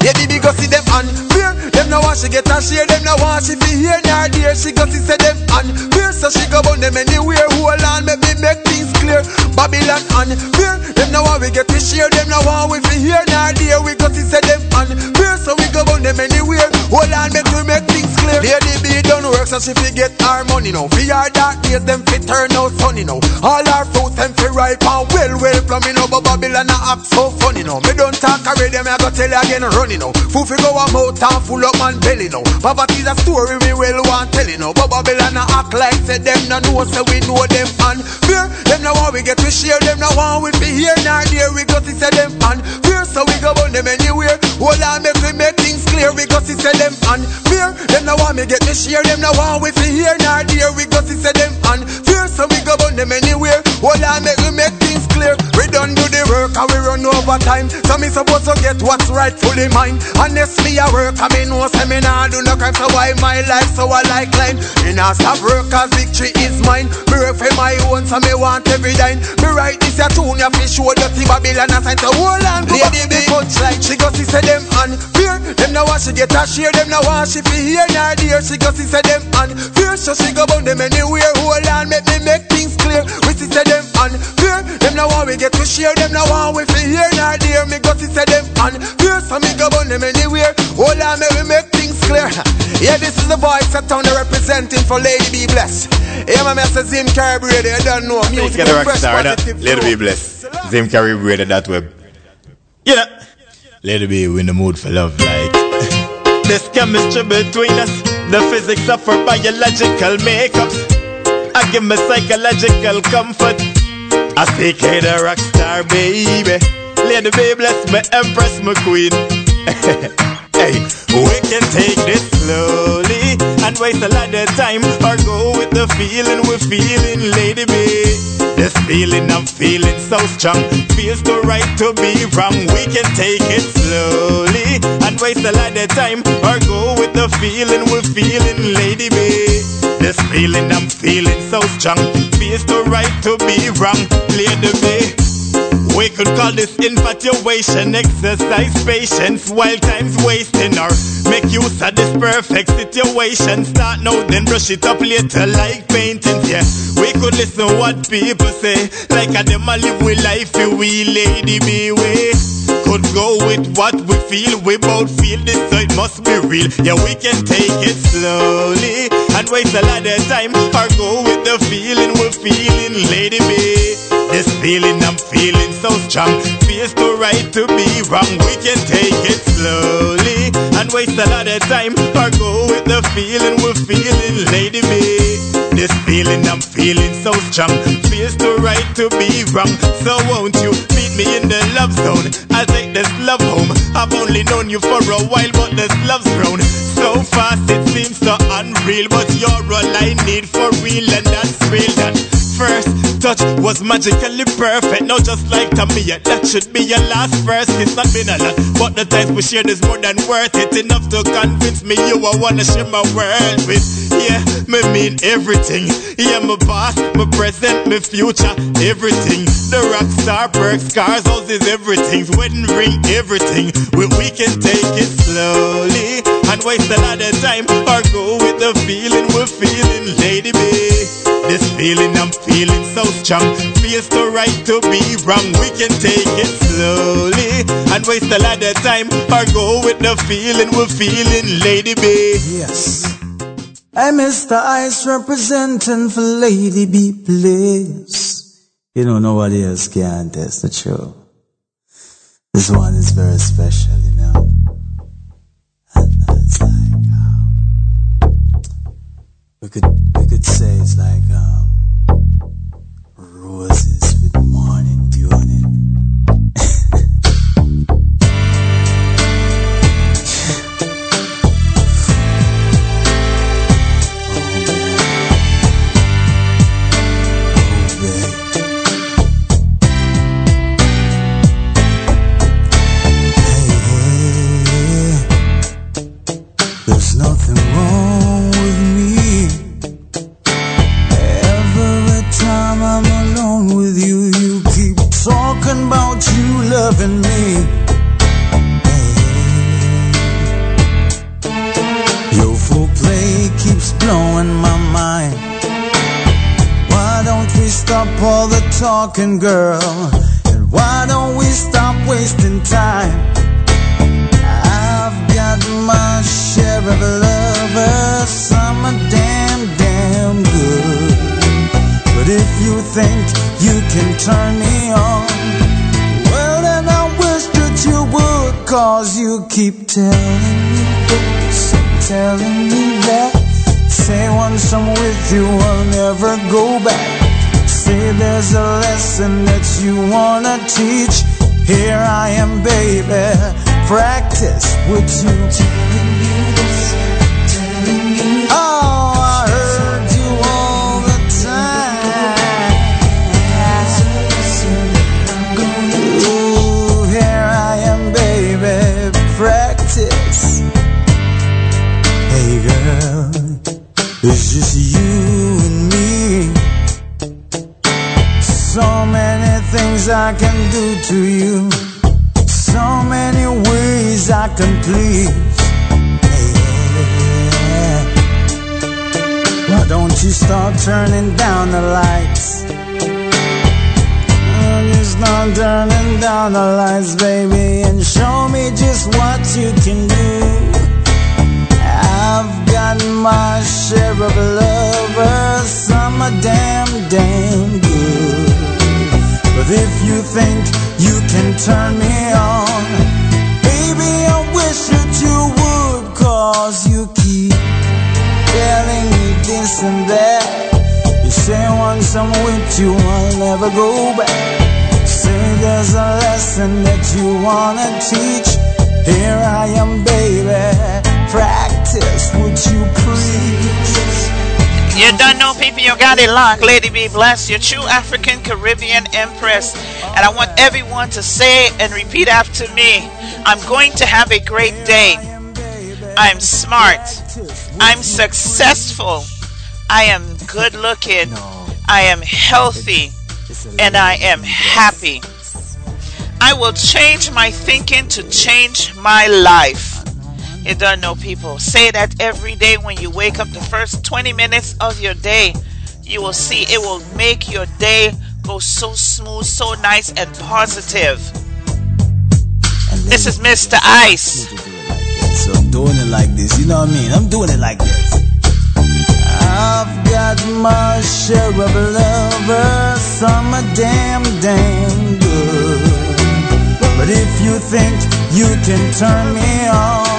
[SPEAKER 53] Lady Be go see them unfair. Them no want she get a share. Them no want she be here nor there. She go see say them unfair. So she go burn them anywhere. Hold on, make me make things clear. Babylon unfair. Them no want we get to share. Them no want we be here nor there. We go see say them unfair. So we go burn them anywhere. Hold on, make me make things clear. Lady B done work so she fi get our money now. For our dark days, them fi turn out sunny now. All our fruits them fi ripe and well, well plumbing now. But Babylon a act so funny now. Me don't talk already, me I go tell you again running now. Fool fi go a mouth and full up man belly now. Poverty's a story we well want telling now. But Babylon a act like say them no know, say we know them unfair. Them no want we get to share, them no want we fi here nor there. We go to say them unfair, so we go burn them anywhere. Hold on, make we make things clear. We go to say them unfair. Them no want me get to share, them no want we fi here nor there. We go to say them unfair, so we go burn them anywhere. Hold on, make we make things clear. We done do the work and we run overtime. So me supposed to get what's rightfully mine. Honestly, I work I me know say me nah do no crime. So why my life so I like line? In nah stop work cause victory is mine. Me work for my own so me want every dime. Me write this a tune ya fi show dirty Babylon a sign. So hold on, lady be punch like she go see say them unfair. Them no want she get a share. Them no want she fi here, nor dear. She go see say them unfair. So she go burn them anywhere. Hold on, make me make things clear. We see say them unfair. Them no want we get to share. Them no want we fi hear nor dear. Me go see say them unfair. So me go burn them anywhere. Hold on, we make things clear. Yeah, this is the voice that town representing for Lady Be Blessed. Yeah, my Mr. Zim Carburetor, you don't know. Music
[SPEAKER 59] rock
[SPEAKER 53] fresh,
[SPEAKER 59] star,
[SPEAKER 53] positive flow.
[SPEAKER 59] be blessed. Zim carry braided that web. You know, it be in the mood for love, like. (laughs) This chemistry between us, the physics of our biological makeups. I give me psychological comfort. I speak hey a rock star, baby. Lady be bless me, empress, my queen. (laughs) hey, we can take this slowly. And waste a lot of time or go with the feeling we're feeling, lady B. This feeling I'm feeling so strong feels too right to be wrong. We can take it slowly and waste a lot of time or go with the feeling we're feeling, lady B. This feeling I'm feeling so strong feels too right to be wrong, lady B. We could call this infatuation, exercise patience while time's wasting or make use of this perfect situation. Start now, then brush it up later like painting. Yeah, we could listen what people say, like a them a live with life, we lady be way. Could go with what we feel, we both feel this, so it must be real. Yeah, we can take it slowly and waste a lot of time, or go with the feeling we're feeling, lady be. This feeling I'm feeling so strong feels too right to be wrong. We can take it slowly and waste a lot of time or go with the feeling we're feeling, lady B. This feeling I'm feeling so strong feels too right to be wrong. So won't you meet me in the love zone? I'll take this love home. I've only known you for a while, but this love's grown so fast it seems so unreal. But you're all I need for real, and that's real. That first touch was magically perfect. Now just like Tamia, that should be your last verse. It's not been a lot, but the times we shared is more than worth it. Enough to convince me you I wanna share my world with. Yeah, me mean everything. Yeah, my past, my present, my future, everything. The rock star, perks, cars, houses, everything. Wedding ring, everything. We, we can take it slowly and waste a lot of time or go with the feeling we're feeling, lady B. This feeling I'm feeling so strong feels too right to be wrong. We can take it slowly and waste a lot of time or go with the feeling we're feeling, lady B.
[SPEAKER 60] Yes. I'm Mr. Ice representing for Lady B, please. You know, nobody else can test the truth. This one is very special, you know. And it's like, um, we could say it's like, um, loving me. Your full play keeps blowing my mind. Why don't we stop all the talking, girl? And why don't we stop wasting time? I've got my share of lovers, some are damn, damn good. But if you think you can turn me on, cause you keep telling me this telling me that. Say once I'm with you, I'll never go back. Say there's a lesson that you wanna teach. Here I am, baby practice with you. It's just you and me. So many things I can do to you so many ways I can please. Yeah. Why don't you start turning down the lights? Why start turning down the lights, baby, and show me just what you can do. Got my share of lovers, some are damn, damn good. But if you think you can turn me on, baby, I wish that you would, cause you keep telling me this and that. You say once I'm with you, I'll never go back. Say there's a lesson that you wanna teach. Here I am, baby, practice what you preach.
[SPEAKER 3] You don't know people, you got it locked. Lady be blessed, your true African Caribbean Empress. And I want everyone to say and repeat after me I'm going to have a great day. I'm smart. I'm successful. I am good looking. I am healthy. And I am happy. I will change my thinking to change my life. You don't know people. Say that every day when you wake up, the first 20 minutes of your day, you will see it will make your day go so smooth, so nice, and positive. This is Mr. Ice.
[SPEAKER 60] So I'm doing it like this, you know what I mean? I'm doing it like this. I've got my share of lovers, some are damn, damn good. But if you think you can turn me on,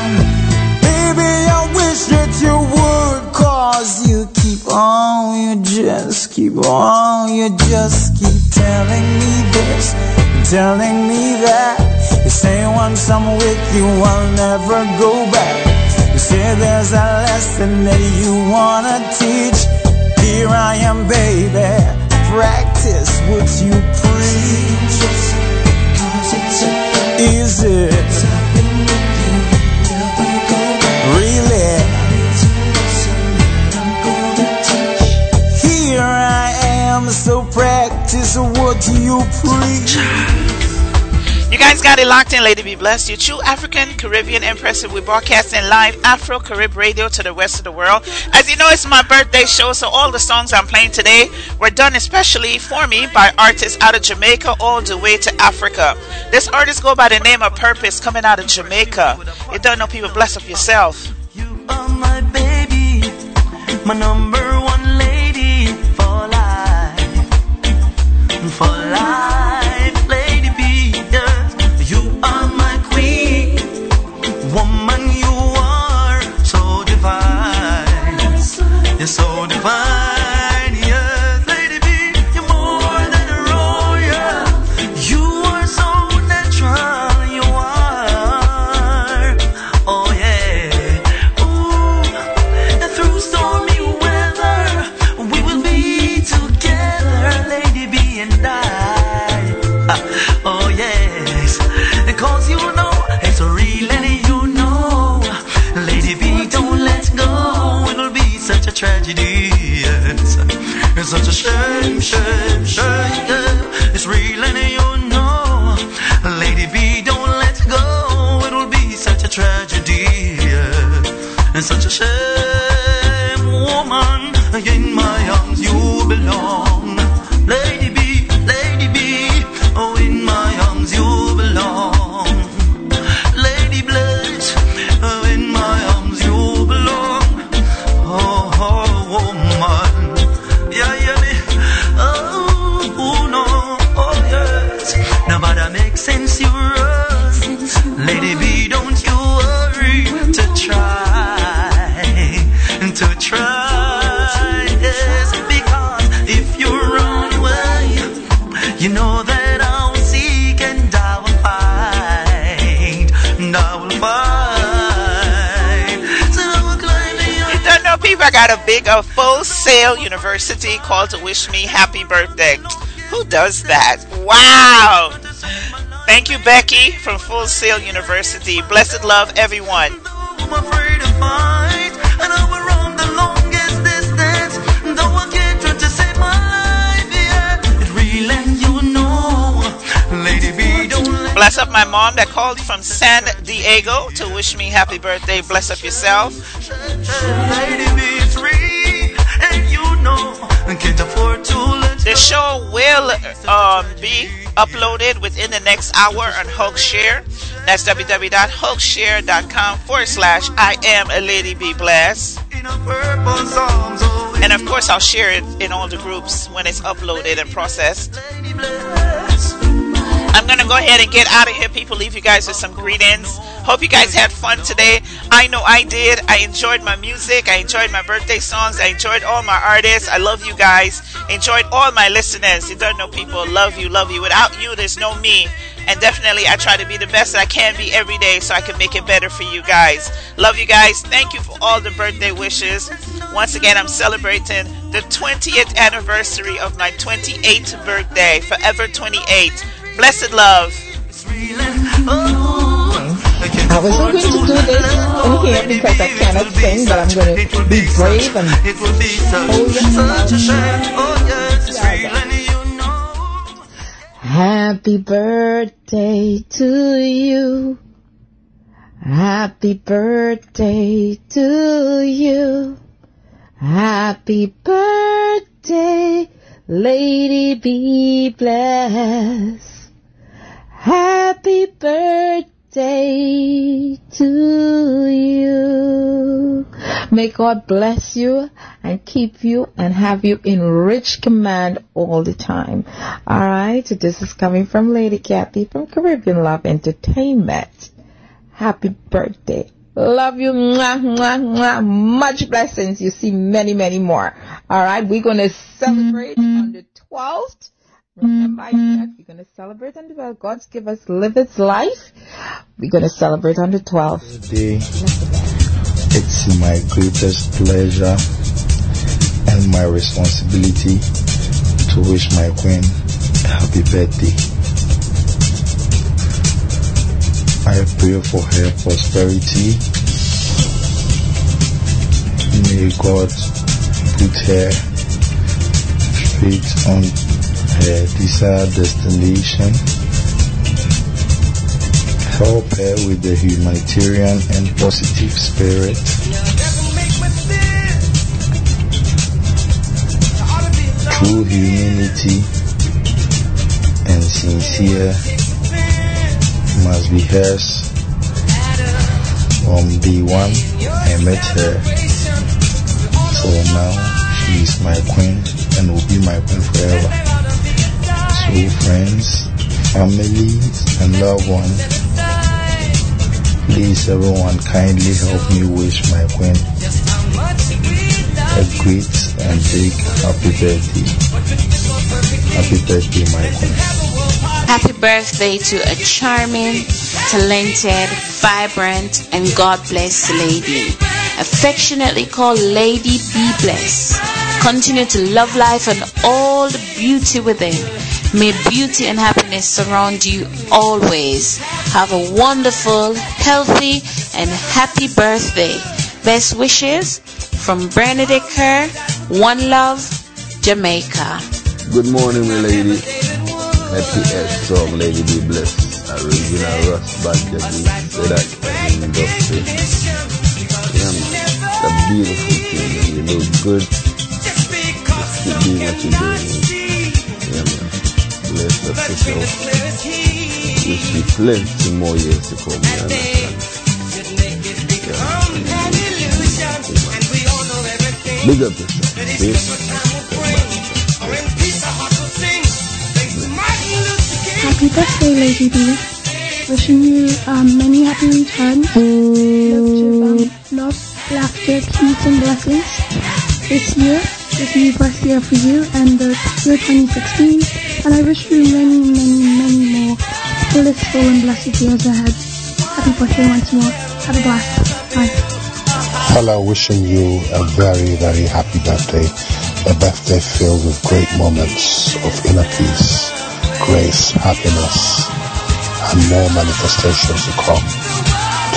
[SPEAKER 60] cause you keep on, you just keep on, you just keep telling me this, telling me that. You say once I'm with you, I'll never go back. You say there's a lesson that you wanna teach. Here I am, baby. Practice what you preach. Is it really? Am, so practice what you preach.
[SPEAKER 3] You guys got it locked in, Lady Be Blessed. Your true African Caribbean impressive. We're broadcasting live Afro Carib Radio to the rest of the world. As you know, it's my birthday show, so all the songs I'm playing today were done especially for me by artists out of Jamaica all the way to Africa. This artist go by the name of Purpose, coming out of Jamaica. You don't know people, bless up yourself.
[SPEAKER 23] You are my baby, my number one lady for life, shame, shame, shame. yeah. It's real and you know, Lady B, don't let go. It'll be such a tragedy. Yeah. It's such a shame, woman. In
[SPEAKER 3] sail university called to wish me happy birthday. Who does that? Wow. Thank you, Becky from Full Sail University. Blessed love, everyone. Bless up my mom that called from San Diego to wish me happy birthday. Bless up yourself. The show will um, be uploaded within the next hour on Hulkshare. That's www.hulkshare.com forward slash I am a lady be blessed. And of course, I'll share it in all the groups when it's uploaded and processed. I'm gonna go ahead and get out of here. People, leave you guys with some greetings. Hope you guys had fun today. I know I did. I enjoyed my music. I enjoyed my birthday songs. I enjoyed all my artists. I love you guys. Enjoyed all my listeners. You don't know people. Love you, love you. Without you, there's no me. And definitely, I try to be the best that I can be every day so I can make it better for you guys. Love you guys. Thank you for all the birthday wishes. Once again, I'm celebrating the 20th anniversary of my 28th birthday. Forever 28. Blessed love.
[SPEAKER 46] I wasn't going to do this in here because I cannot sing, but I'm going to be brave and hold Happy birthday to you. Happy birthday to you. Happy birthday, Lady Be blessed. Happy birthday day to you. May God bless you and keep you and have you in rich command all the time. Alright, this is coming from Lady Kathy from Caribbean Love Entertainment. Happy birthday. Love you. Mwah, mwah, mwah. Much blessings. You see many, many more. Alright, we're going to celebrate mm-hmm. on the 12th Mm-hmm. Remember, I said we're going to celebrate on the 12th. God's give us live its life. We're going to celebrate on the 12th.
[SPEAKER 32] Day. It's my greatest pleasure and my responsibility to wish my queen a happy birthday. I pray for her prosperity. May God put her faith on her desired destination. Help her eh, with the humanitarian and positive spirit. True humanity and sincere must be hers. From day one, I met her. So now she is my queen and will be my queen forever friends, families, and loved ones. Please, everyone, kindly help me wish my queen a great and big happy birthday. Happy birthday, my queen.
[SPEAKER 33] Happy birthday to a charming, talented, vibrant, and God bless lady. Affectionately called Lady Be Blessed. Continue to love life and all the beauty within May beauty and happiness surround you always. Have a wonderful, healthy, and happy birthday. Best wishes from Bernadette Kerr, One Love, Jamaica.
[SPEAKER 34] Good morning, my lady. Happy song, lady be blessed. Original that in the industry. Yeah, man. a beautiful thing, you look good. Just keep doing what you're doing. Yeah, man bless us yourself. We see plenty more years to come, you understand? Yeah. Big up yourself,
[SPEAKER 47] Happy birthday, Lady B. Wishing you um, many happy returns. Love, to, um, love, laughter, peace, and blessings this year, this new birth year for you, and the year 2016 and I wish you many, many, many more blissful and blessed years ahead. Happy birthday once more. Have a blast. Bye.
[SPEAKER 36] Hello, wishing you a very, very happy birthday. A birthday filled with great moments of inner peace, grace, happiness, and more manifestations to come.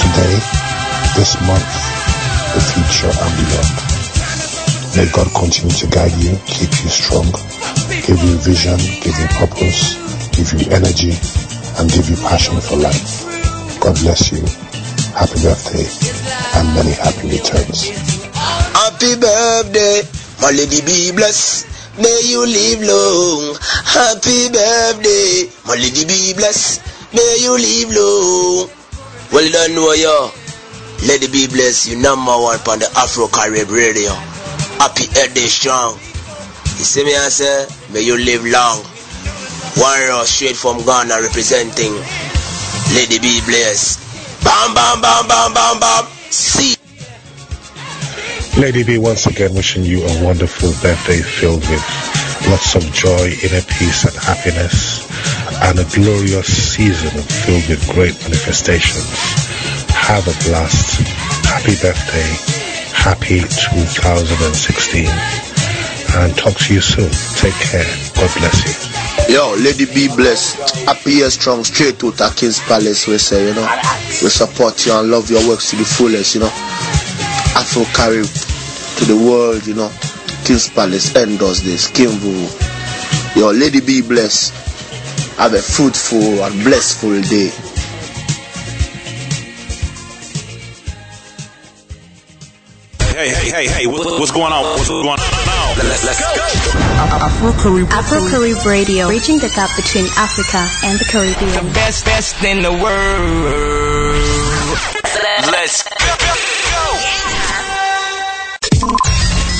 [SPEAKER 36] Today, this month, the future, and beyond. May God continue to guide you, keep you strong, give you vision, give you purpose, give you energy, and give you passion for life. God bless you. Happy birthday and many happy returns.
[SPEAKER 37] Happy birthday, my lady be blessed. May you live long. Happy birthday, my lady be blessed. May you live long. Well done, warrior. Lady be blessed, you number one on the Afro Caribbean radio. Happy birthday, strong. You see me, I say, may you live long. Warrior straight from Ghana representing Lady B Blaze. Bam, bam, bam, bam, bam, bam. See.
[SPEAKER 36] Lady B, once again wishing you a wonderful birthday filled with lots of joy, inner peace and happiness. and a glorious season filled with great manifestations. Have a blast. Happy birthday. Happy 2016. And talk to you soon. Take care. God bless you.
[SPEAKER 37] Yo, Lady be blessed. Happy year strong, straight to the King's Palace, we say, you know. We support you and love your works to the fullest, you know. Afro carry to the world, you know. King's Palace endorse this. Kimvu. Yo, Lady be blessed. Have a fruitful and blessful day.
[SPEAKER 61] Hey, hey, hey, hey, what, what's going on? What's going on now? Let's, let's go.
[SPEAKER 22] Afro Carib Afro Carib Radio, bridging the gap between Africa and the Caribbean.
[SPEAKER 9] The best, best in the world. Let's go.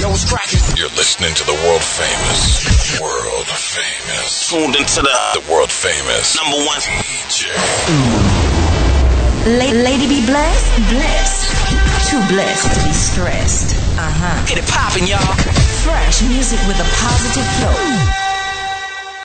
[SPEAKER 9] Yo, what's cracking?
[SPEAKER 5] You're listening to the world famous, world famous,
[SPEAKER 61] Tuned into the,
[SPEAKER 5] the world famous
[SPEAKER 61] number one
[SPEAKER 5] DJ.
[SPEAKER 22] La- Lady be blessed, blessed. Too blessed to be stressed. Uh huh.
[SPEAKER 9] Get it poppin', y'all.
[SPEAKER 22] Fresh music with a positive flow.